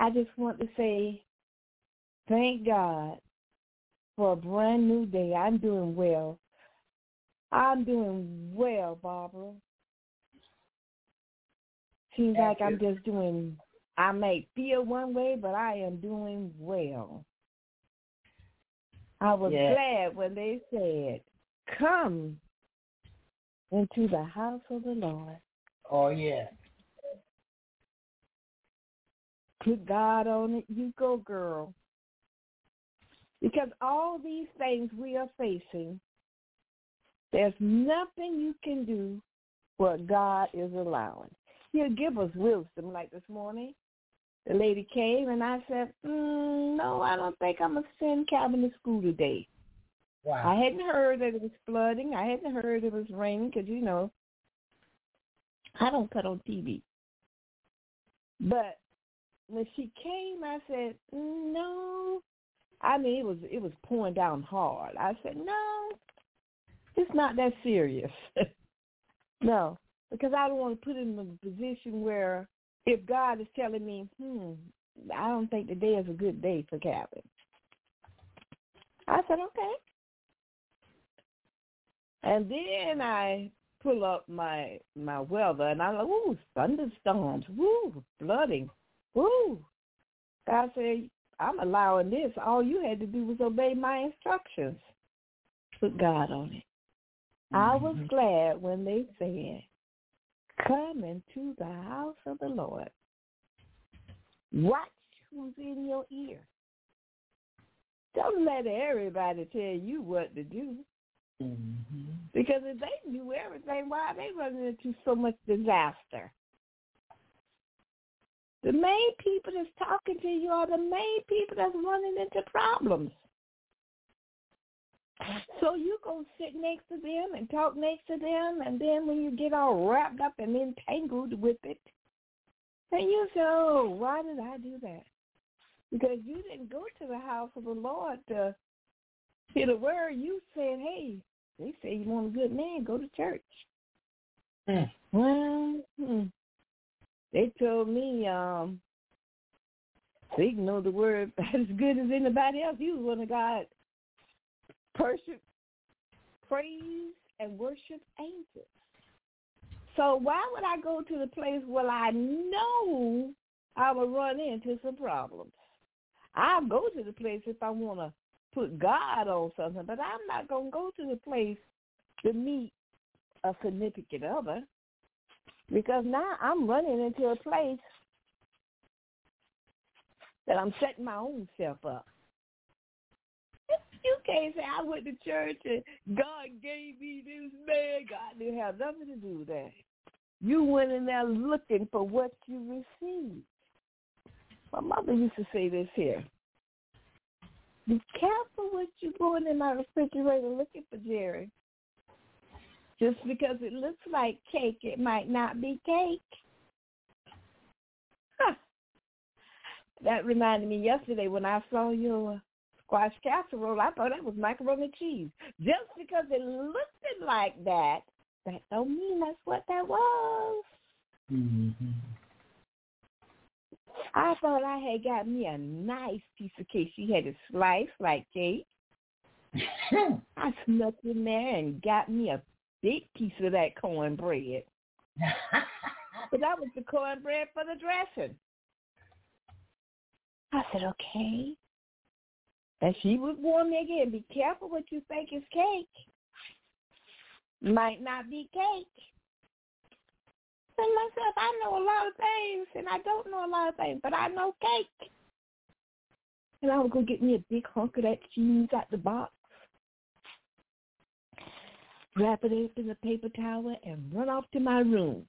I just want to say thank God for a brand new day. I'm doing well. I'm doing well, Barbara. Seems like I'm just doing, I may feel one way, but I am doing well. I was Yeah. glad when they said, come into the house of the Lord. Oh, yeah. Put God on it. You go, girl. Because all these things we are facing, there's nothing you can do what God is allowing. He'll give us wisdom like this morning. The lady came and I said, mm, no, I don't think I'm going to send Calvin to school today. Wow. I hadn't heard that it was flooding. I hadn't heard it was raining because, you know, I don't cut on TV. But when she came, I said, no. I mean, it was it was pouring down hard. I said, no, it's not that serious. no, because I don't want to put him in a position where if God is telling me, hmm, I don't think today is a good day for Calvin. I said, okay. And then I pull up my my weather and I'm like, ooh, thunderstorms, woo, flooding, woo. God said, I'm allowing this. All you had to do was obey my instructions. Put God on it. I was glad when they said, come into the house of the Lord. Watch who's in your ear. Don't let everybody tell you what to do. Mm-hmm. Because if they knew everything, why are they running into so much disaster? The main people that's talking to you are the main people that's running into problems. So you go sit next to them and talk next to them, and then when you get all wrapped up and entangled with it, then you say, oh, why did I do that? Because you didn't go to the house of the Lord to hear the word. You said, hey, they say you want a good man, go to church. Mm. Well, hmm. they told me, um, they know the word as good as anybody else. You was one of God's worship, praise, and worship angels. So why would I go to the place where I know I will run into some problems? I'll go to the place if I want to put God on something, but I'm not going to go to the place to meet a significant other because now I'm running into a place that I'm setting my own self up. You can't say I went to church and God gave me this man. God didn't have nothing to do with that. You went in there looking for what you received. My mother used to say this here. Be careful what you're going in my refrigerator looking for, Jerry. Just because it looks like cake, it might not be cake. Huh. That reminded me yesterday when I saw your squash casserole, I thought that was macaroni and cheese. Just because it looked like that, that don't mean that's what that was. Mm-hmm. I thought I had got me a nice piece of cake. She had it sliced like cake. I snuck in there and got me a big piece of that cornbread. but that was the cornbread for the dressing. I said, okay. And she would warn me again, be careful what you think is cake. Might not be cake. And myself, I know a lot of things, and I don't know a lot of things, but I know cake. And I would go get me a big hunk of that cheese out the box, wrap it up in a paper towel, and run off to my room.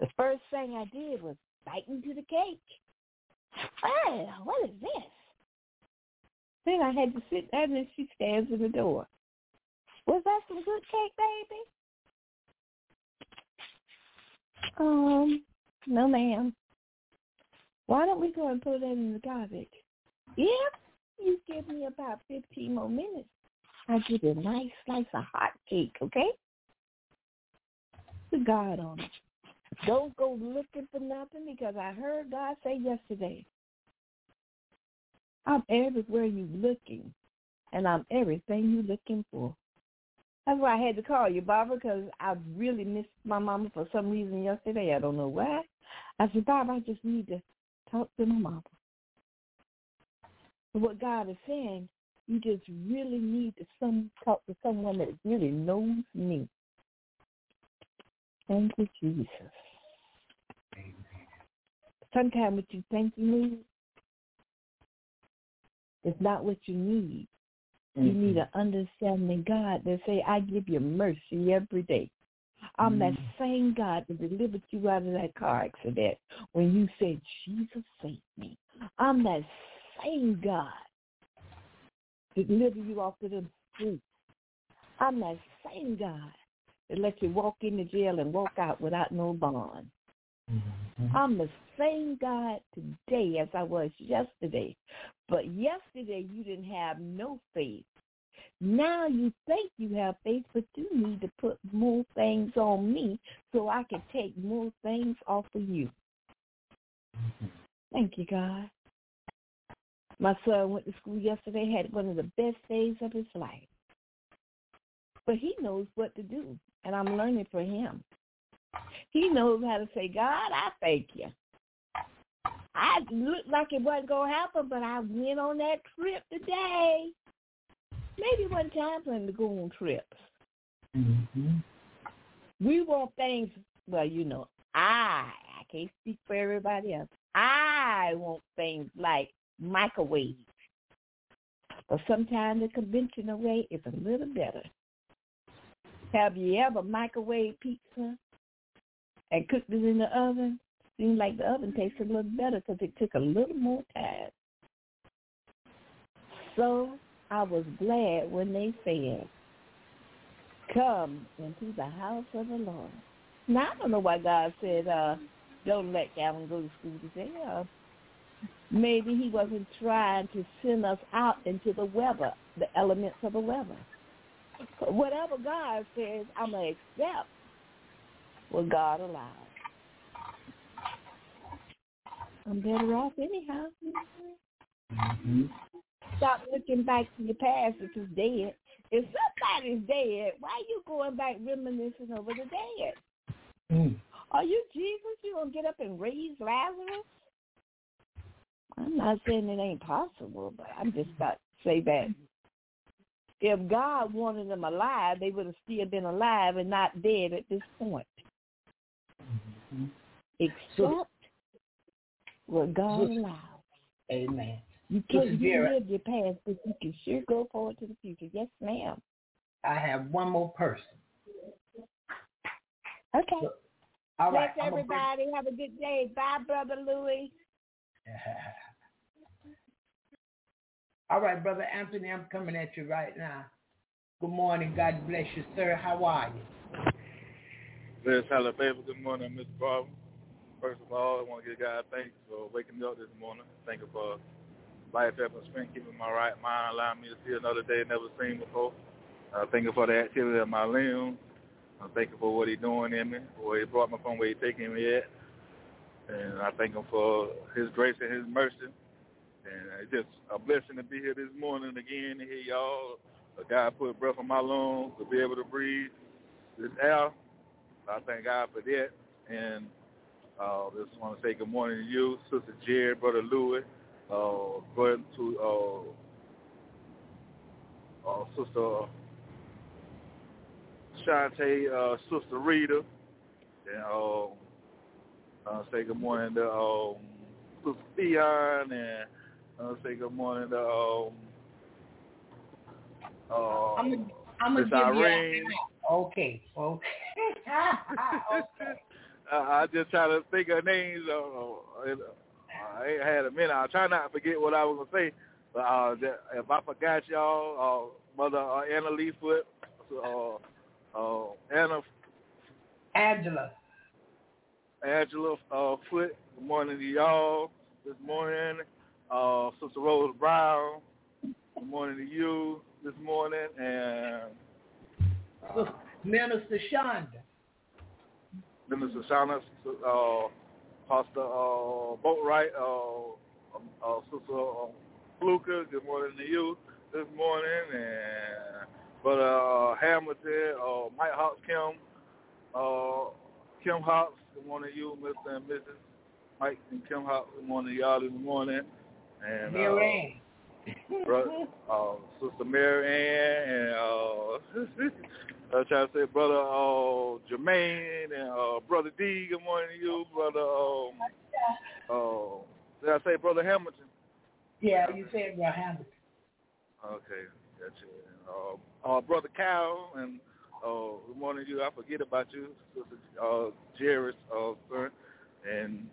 The first thing I did was bite into the cake. Oh, what is this? Then I had to sit there, and she stands in the door. Was that some good cake, baby? Um, no, ma'am. Why don't we go and put that in the garbage? If you give me about 15 more minutes, I'll give you a nice slice of hot cake, okay? Put God on it. Don't go looking for nothing because I heard God say yesterday, I'm everywhere you're looking, and I'm everything you're looking for. That's why I had to call you, Barbara, because I really missed my mama for some reason yesterday. I don't know why. I said, Barbara, I just need to talk to my mama. But what God is saying, you just really need to some talk to someone that really knows me. Thank you, Jesus. Sometimes what you think you need is not what you need. You Mm-hmm. need an understanding God that say, I give you mercy every day. I'm that Mm-hmm. same God that delivered you out of that car accident when you said, Jesus saved me. I'm that same God that delivered you off of the streets. I'm that same God that let you walk into jail and walk out without no bond. Mm-hmm. I'm the same God today as I was yesterday. But yesterday you didn't have no faith. Now you think you have faith, but you need to put more things on me so I can take more things off of you. Thank you, God. My son went to school yesterday, had one of the best days of his life. But he knows what to do, and I'm learning from him. He knows how to say, God, I thank you. I looked like it wasn't going to happen, but I went on that trip today. Maybe one time planning to go on trips. Mm-hmm. We want things, well, you know, I, I can't speak for everybody else. I want things like microwave. But sometimes the conventional way is a little better. Have you ever microwave pizza and cooked it in the oven? Seems like the oven tasted a little better because it took a little more time. So I was glad when they said, come into the house of the Lord. Now, I don't know why God said, uh, don't let Calvin go to school today. Uh, maybe he wasn't trying to send us out into the weather, the elements of the weather. Whatever God says, I'm going to accept what God allows. I'm better off anyhow. Mm-hmm. Stop looking back to the past if it's dead. If somebody's dead, why are you going back reminiscing over the dead? Mm. Are you Jesus? You gonna get up and raise Lazarus? I'm not saying it ain't possible, but I'm just about to say that if God wanted them alive, they would have still been alive and not dead at this point. Except what God allows. Amen. You can't live your past, but you can sure go forward to the future. Yes, ma'am. I have one more person. Okay. All right. Bless I'm gonna bring- everybody. Have a good day. Bye, Brother Louis. All right, Brother Anthony, I'm coming at you right now. Good morning. God bless you, sir. How are you? Bless baby. Good morning, Mr. Barber. First of all, I want to give God thanks for waking me up this morning. Thank you for life, health, and strength, keeping my right mind, allowing me to see another day never seen before. Uh, thank you for the activity of my limbs. I thank you for what he's doing in me, where he brought me from, where he's taking me at. And I thank him for his grace and his mercy. And it's just a blessing to be here this morning again to hear y'all. God put breath in my lungs to be able to breathe this air. I thank God for that. And uh, just want to say good morning to you, Sister Jared, Brother Louis, uh, brother to uh, uh, Sister Shante, uh, Sister Rita, and um, uh, say good morning to um, Sister Theon, and uh, say good morning to um, uh, I'm, I'm Miss gonna give Irene. you okay, okay. okay. Uh, I just try to think of names. Uh, uh, I ain't had a minute. I try not to forget what I was gonna say. But uh, that, if I forgot y'all, uh, Mother uh, Anna Leefoot, uh, uh, Anna Angela. Angela uh, Foot. Good morning to y'all this morning. Uh, Sister Rose Brown. Good morning to you this morning, and So, Minister Shonda. Minister Shauna, uh, Pastor uh, Boatwright, uh, um, uh, Sister uh, Fluka, good morning to you this morning, and Brother uh, Hamilton, uh, Mike Hawks, Kim, uh, Kim Hawks, good morning to you, Mr. and Mrs. Mike and Kim Hawks, good morning to y'all this morning, and uh, Mary Bro- uh, Sister Mary Ann and uh, I was trying to say brother uh, Jermaine and uh, brother D. Good morning to you, brother. Um, uh, did I say brother Hamilton? Yeah, you said Brother Hamilton. Okay, gotcha. And, uh, uh, brother Cal and uh, good morning to you. I forget about you, Sister uh, Jairus, uh, son. and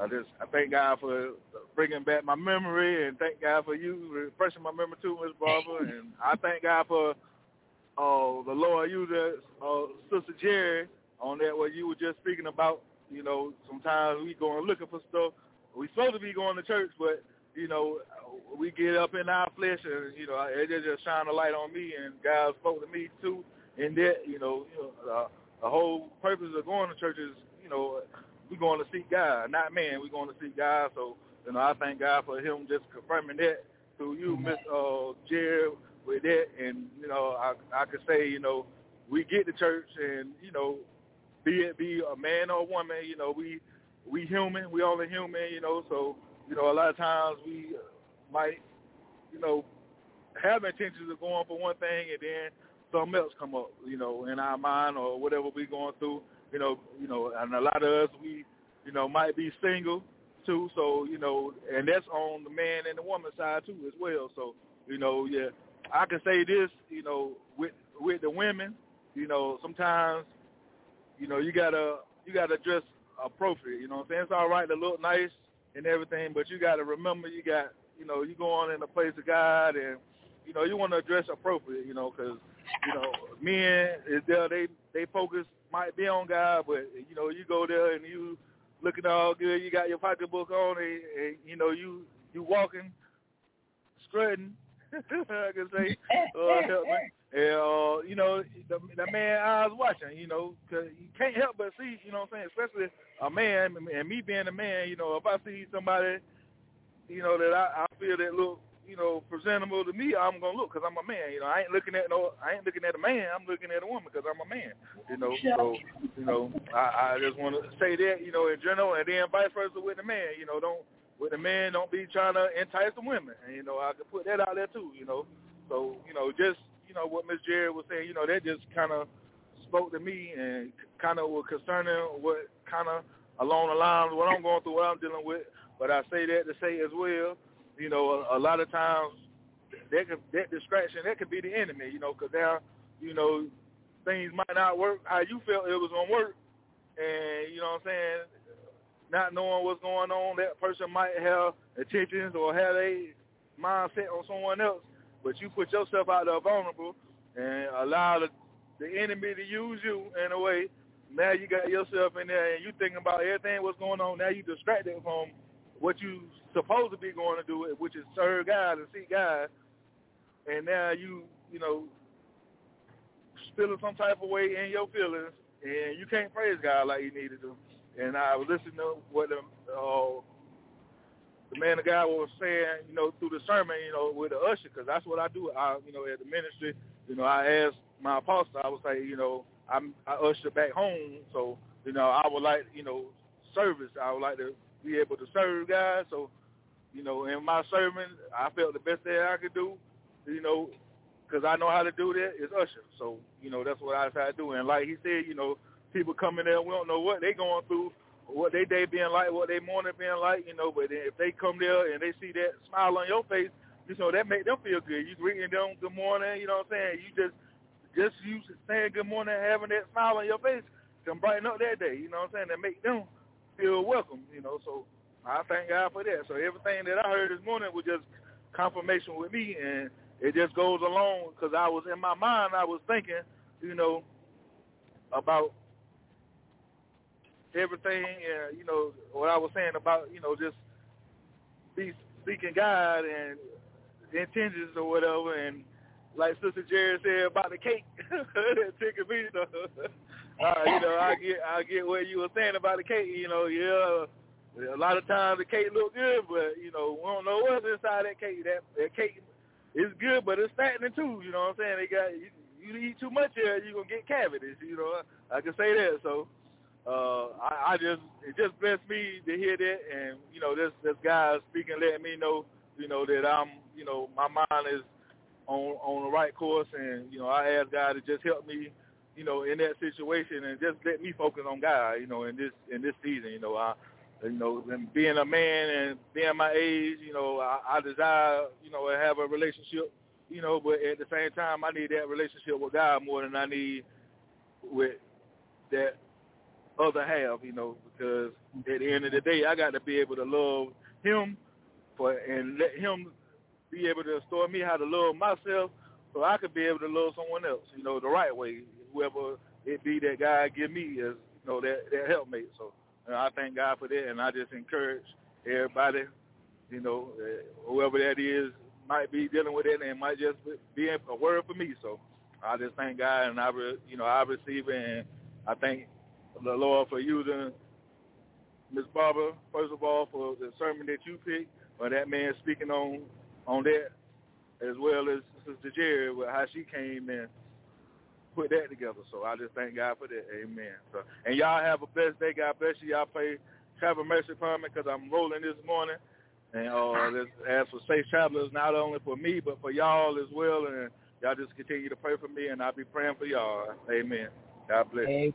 I just I thank God for bringing back my memory, and thank God for you refreshing my memory too, Miss Barbara. and I thank God for uh, the Lord you, the uh, Sister Jerry, on that what you were just speaking about. You know, sometimes we going looking for stuff. We supposed to be going to church, but you know, we get up in our flesh, and you know, it just- shine a light on me, and God spoke to me too. In that, you know, you know, uh, the whole purpose of going to church is, you know, we're going to seek God, not man. We're going to seek God. So, you know, I thank God for Him just confirming that through you, Miss uh, Jerry, with that. And you know, I I could say, you know, we get to church, and you know, be it be a man or a woman, you know, we we human. We only human, you know. So, you know, a lot of times we might, you know, have intentions of going for one thing, and then something else come up, you know, in our mind or whatever we going through, you know, you know, and a lot of us we, you know, might be single too, so you know, and that's on the man and the woman side too as well. So, you know, yeah, I can say this, you know, with with the women, you know, sometimes, you know, you gotta you gotta dress appropriate. You know what I'm saying? It's all right to look nice and everything, but you gotta remember you got, you know, you going in the place of God and you know, you want to dress appropriate, you know, because you know, men is there. They they focus might be on God, but you know, you go there and you looking all good. You got your pocketbook on, and, and you know you you walking, strutting. I can say, uh, help me. And, uh, you know, the, the man I was watching, you know, cause you can't help but see, you know what I'm saying, especially a man, and me being a man, you know, if I see somebody, you know, that I, I feel that look, you know, presentable to me, I'm gonna look because I'm a man. You know, I ain't looking at no, I ain't looking at a man. I'm looking at a woman because I'm a man. You know, so you know, I, I just want to say that, you know, in general, and then vice versa with the man. You know, don't with the man, don't be trying to entice the women. And you know, I could put that out there too. You know, so you know, just you know what Miss Jerry was saying. You know, that just kind of spoke to me and kind of was concerning what kind of along the lines what I'm going through, what I'm dealing with. But I say that to say as well you know, a, a lot of times that could, that distraction that could be the enemy, you know, because now, you know, things might not work how you felt it was gonna work, and you know what I'm saying, not knowing what's going on, that person might have intentions or have a mindset on someone else, but you put yourself out there vulnerable and allow the, the enemy to use you in a way. Now you got yourself in there and you thinking about everything what's going on. Now you distracted from what you supposed to be going to do, which is serve God and seek God, and now you, you know, feeling some type of way in your feelings, and you can't praise God like you need to do. And I was listening to what the, uh, the man of God was saying, you know, through the sermon, you know, with the usher, because that's what I do. I, you know, at the ministry, you know, I asked my apostle, I would say, you know, I'm I usher back home, so you know, I would like, you know, service. I would like to be able to serve God. So, you know, in my sermon, I felt the best that I could do, you know, because I know how to do that is usher. So, you know, that's what I decided to do. And like he said, you know, people coming there, we don't know what they going through, what they day being like, what they morning being like, you know, but if they come there and they see that smile on your face, you know, that make them feel good. You greeting them good morning, you know what I'm saying? You just, just you saying good morning, having that smile on your face can brighten up that day, you know what I'm saying? That make them feel welcome, you know. So I thank God for that. So everything that I heard this morning was just confirmation with me, and it just goes along because I was in my mind, I was thinking, you know, about everything, and you know what I was saying about, you know, just be seeking God and intentions or whatever, and like Sister Jerry said about the cake, that tickled me. So, uh, you know, I get I get what you were saying about the cake. You know, yeah, a lot of times the cake look good, but you know, we don't know what's inside that cake. That that cake is good, but it's fattening too. You know what I'm saying? They got you, you eat too much here, you're gonna get cavities. You know, I can say that. So. Uh, I, I just it just blessed me to hear that, and you know this this guy speaking, letting me know, you know that I'm, you know, my mind is on on the right course, and you know I ask God to just help me, you know, in that situation, and just let me focus on God, you know, in this in this season, you know, I, you know, and being a man and being my age, you know, I, I desire, you know, to have a relationship, you know, but at the same time, I need that relationship with God more than I need with that other half, you know, because at the end of the day, I got to be able to love Him for and let Him be able to instill me how to love myself so I could be able to love someone else, you know, the right way, whoever it be that God give me as, you know, that, that helpmate. So you know, I thank God for that, and I just encourage everybody, you know, uh, whoever that is might be dealing with it, and might just be a word for me. So I just thank God, and I, re, you know, I receive it, and I thank the Lord for using Miss Barbara, first of all, for the sermon that you picked, or that man speaking on on that, as well as Sister Jerry with how she came and put that together. So I just thank God for that. Amen. So and y'all have a blessed day. God bless you. Y'all pray travel mercy upon me because I'm rolling this morning. And uh, let's ask for safe travelers, not only for me, but for y'all as well. And y'all just continue to pray for me, and I'll be praying for y'all. Amen. God bless. Amen.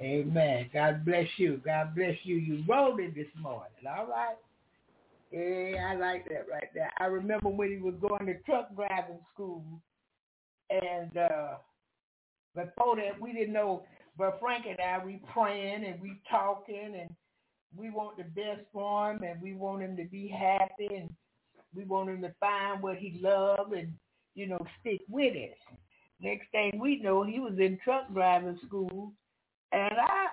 Amen. God bless you. God bless you. You rolled it this morning. All right. Yeah, I like that right there. I remember when he was going to truck driving school, and uh before that, we didn't know. But Frank and I, we praying and we talking, and we want the best for him, and we want him to be happy, and we want him to find what he loves, and you know, stick with it. Next thing we know, he was in truck driving school, and I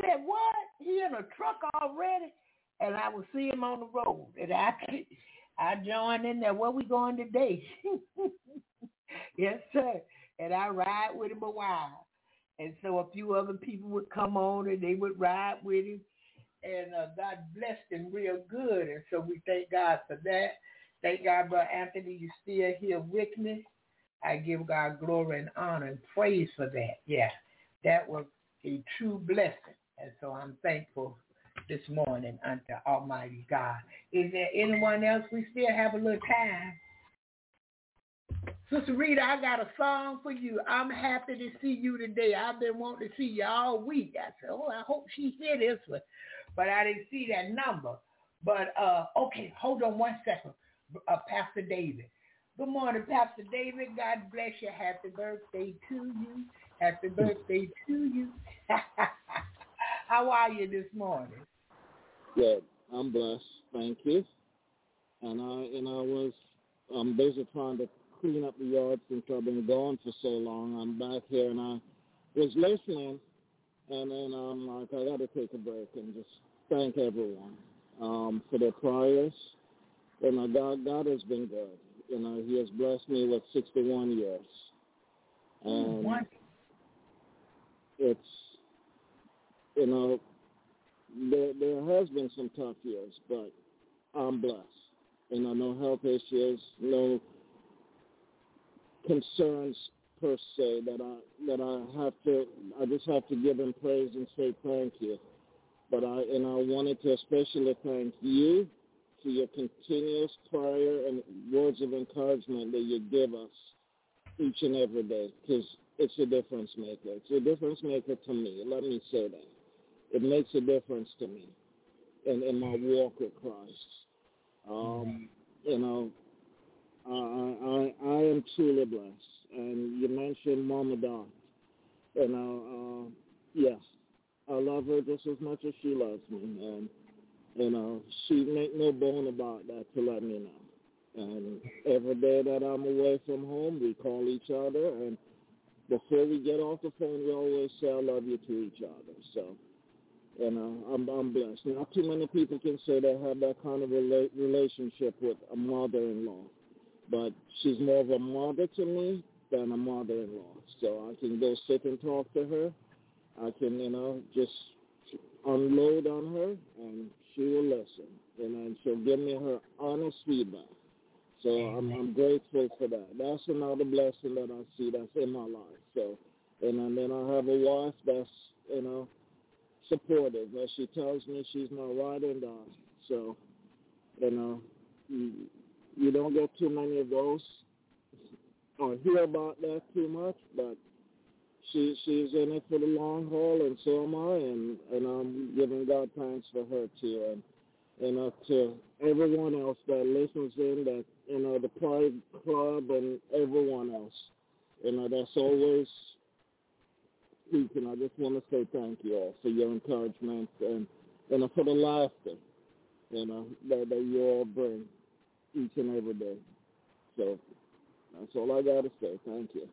said, "What?" he in a truck already, and I would see him on the road, and I I joined in there. Where we going today? yes, sir. And I ride with him a while, and so a few other people would come on, and they would ride with him, and uh, God blessed him real good, and so we thank God for that. Thank God, Brother Anthony, you still here with me. I give God glory and honor and praise for that. Yeah, that was a true blessing. And so I'm thankful this morning unto Almighty God. Is there anyone else? We still have a little time. Sister Rita, I got a song for you. I'm happy to see you today. I've been wanting to see you all week. I said, oh, I hope she hear this one. But I didn't see that number. But, uh, okay, hold on one second. Uh, Pastor David. Good morning, Pastor David. God bless you. Happy birthday to you. Happy birthday to you. How are you this morning? Good. I'm blessed. Thank you. And I and I was I'm busy trying to clean up the yard since I've been gone for so long. I'm back here and I was listening and then I'm like I gotta take a break and just thank everyone um, for their prayers. And uh, God God has been good. You know, he has blessed me with sixty one years. And? It's you know, there there has been some tough years, but I'm blessed. And I know health issues, no concerns per se that I that I have to I just have to give him praise and say thank you. But I and I wanted to especially thank you for your continuous prayer and words of encouragement that you give us each and every day because it's a difference maker. It's a difference maker to me. Let me say that. It makes a difference to me in, in my walk with Christ. Um, you know, I, I I am truly blessed. And you mentioned Mama Don. You know, uh, yes, I love her just as much as she loves me, and you know, she make no bone about that to let me know. And every day that I'm away from home, we call each other, and before we get off the phone, we always say I love you to each other. So, you know, I'm I'm blessed. Not too many people can say they have that kind of rela- relationship with a mother-in-law, but she's more of a mother to me than a mother-in-law. So I can go sit and talk to her. I can, you know, just unload on her, and she will listen, and she'll give me her honest feedback. So I'm, I'm grateful for that. That's another blessing that I see that's in my life. So, and, and then I have a wife that's, you know, supportive. As she tells me she's my ride and die. So, you know, you, you don't get too many of those or hear about that too much, but she she's in it for the long haul, and so am I, and and I'm giving God thanks for her too, and and uh, to everyone else that listens in, that you know the Pride Club and everyone else, you know that's always speaking. I just want to say thank you all for your encouragement and and for the laughter, you know that that you all bring each and every day. So that's all I got to say. Thank you.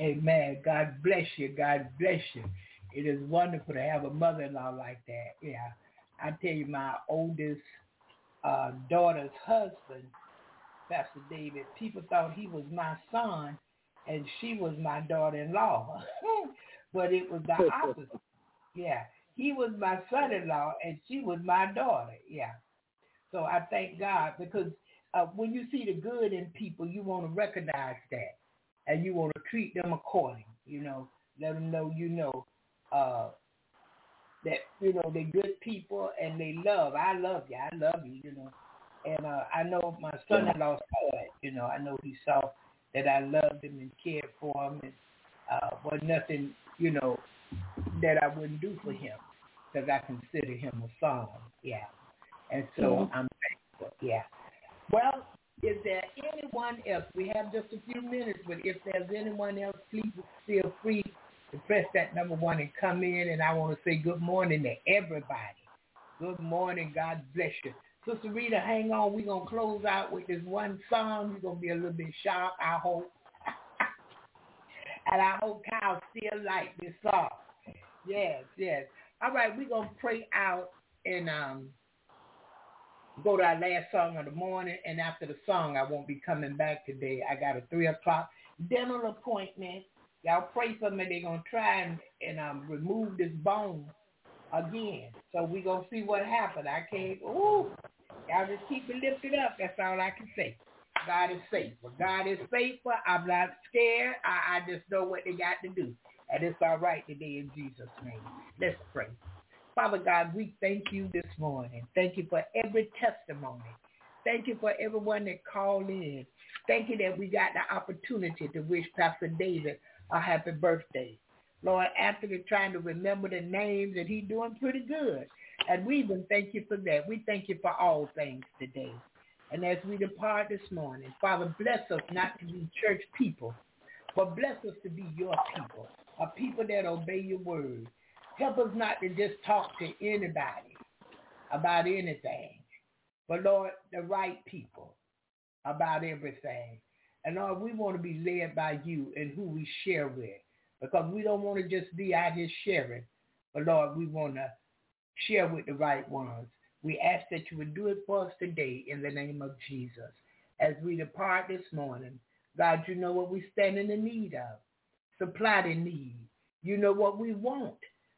Amen. God bless you. God bless you. It is wonderful to have a mother-in-law like that. Yeah. I tell you, my oldest uh, daughter's husband, Pastor David, people thought he was my son and she was my daughter-in-law. but it was the opposite. Yeah. He was my son-in-law and she was my daughter. Yeah. So I thank God because uh, when you see the good in people, you want to recognize that and you want to treat them according. You know, let them know you know uh, that you know they're good people and they love. I love you. I love you. You know, and uh, I know my son-in-law saw it. You know, I know he saw that I loved him and cared for him, and uh, was nothing you know that I wouldn't do for him because I consider him a son. Yeah, and so mm-hmm. I'm thankful. Yeah. Well, is there anyone else? We have just a few minutes, but if there's anyone else, please feel free to press that number one and come in. And I want to say good morning to everybody. Good morning. God bless you. Sister Rita, hang on. We're going to close out with this one song. You're going to be a little bit sharp, I hope. and I hope Kyle still like this song. Yes, yes. All right, we're going to pray out and um, go to our last song of the morning. And after the song, I won't be coming back today. I got a 3 o'clock dental appointment. Y'all pray for me. They're going to try and, and um, remove this bone again. So we're going to see what happens. I can't, ooh, y'all just keep it lifted up. That's all I can say. God is faithful. God is faithful. I'm not scared. I, I just know what they got to do. And it's all right today in Jesus' name. Let's pray. Father God, we thank you this morning. Thank you for every testimony. Thank you for everyone that called in. Thank you that we got the opportunity to wish Pastor David a happy birthday. Lord, after we're trying to remember the names, and he's doing pretty good. And we even thank you for that. We thank you for all things today. And as we depart this morning, Father, bless us not to be church people, but bless us to be your people, a people that obey your word. Help us not to just talk to anybody about anything, but Lord, the right people about everything. And Lord, we want to be led by you and who we share with because we don't want to just be out here sharing, but Lord, we want to share with the right ones. We ask that you would do it for us today in the name of Jesus. As we depart this morning, God, you know what we stand in the need of. Supply the need. You know what we want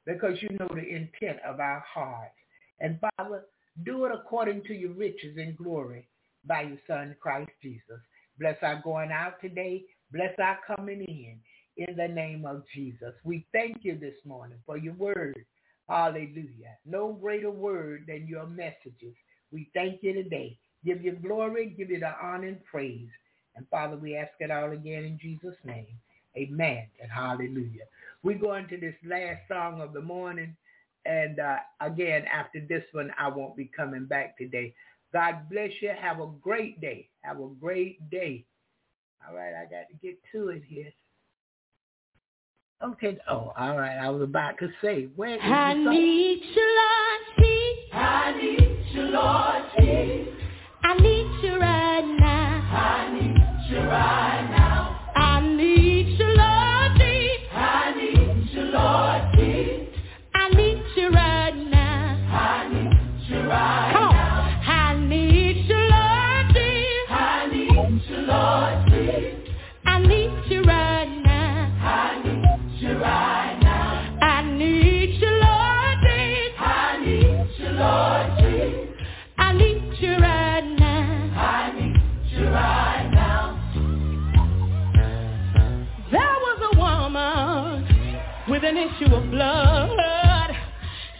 because you know the intent of our hearts. And Father, do it according to your riches and glory by your Son, Christ Jesus. Bless our going out today. Bless our coming in in the name of Jesus. We thank you this morning for your word. Hallelujah. No greater word than your messages. We thank you today. Give you glory, give you the honor and praise. And Father, we ask it all again in Jesus' name. Amen and hallelujah. We go into this last song of the morning. And uh, again, after this one, I won't be coming back today. God bless you. Have a great day. Have a great day. All right, I got to get to it here. Okay. Oh, all right. I was about to say, where is I the song? need you, Lord Jesus. I need you, Lord Jesus. I need you right now. I need you right with an issue of blood,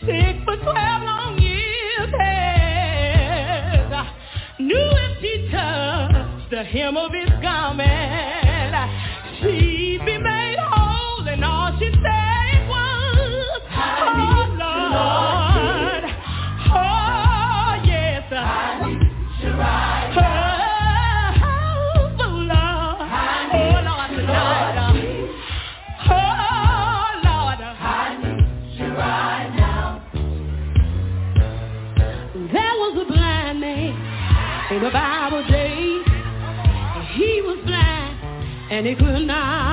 sick for 12 long years. Knew if she touched the hem of his garment, and he could not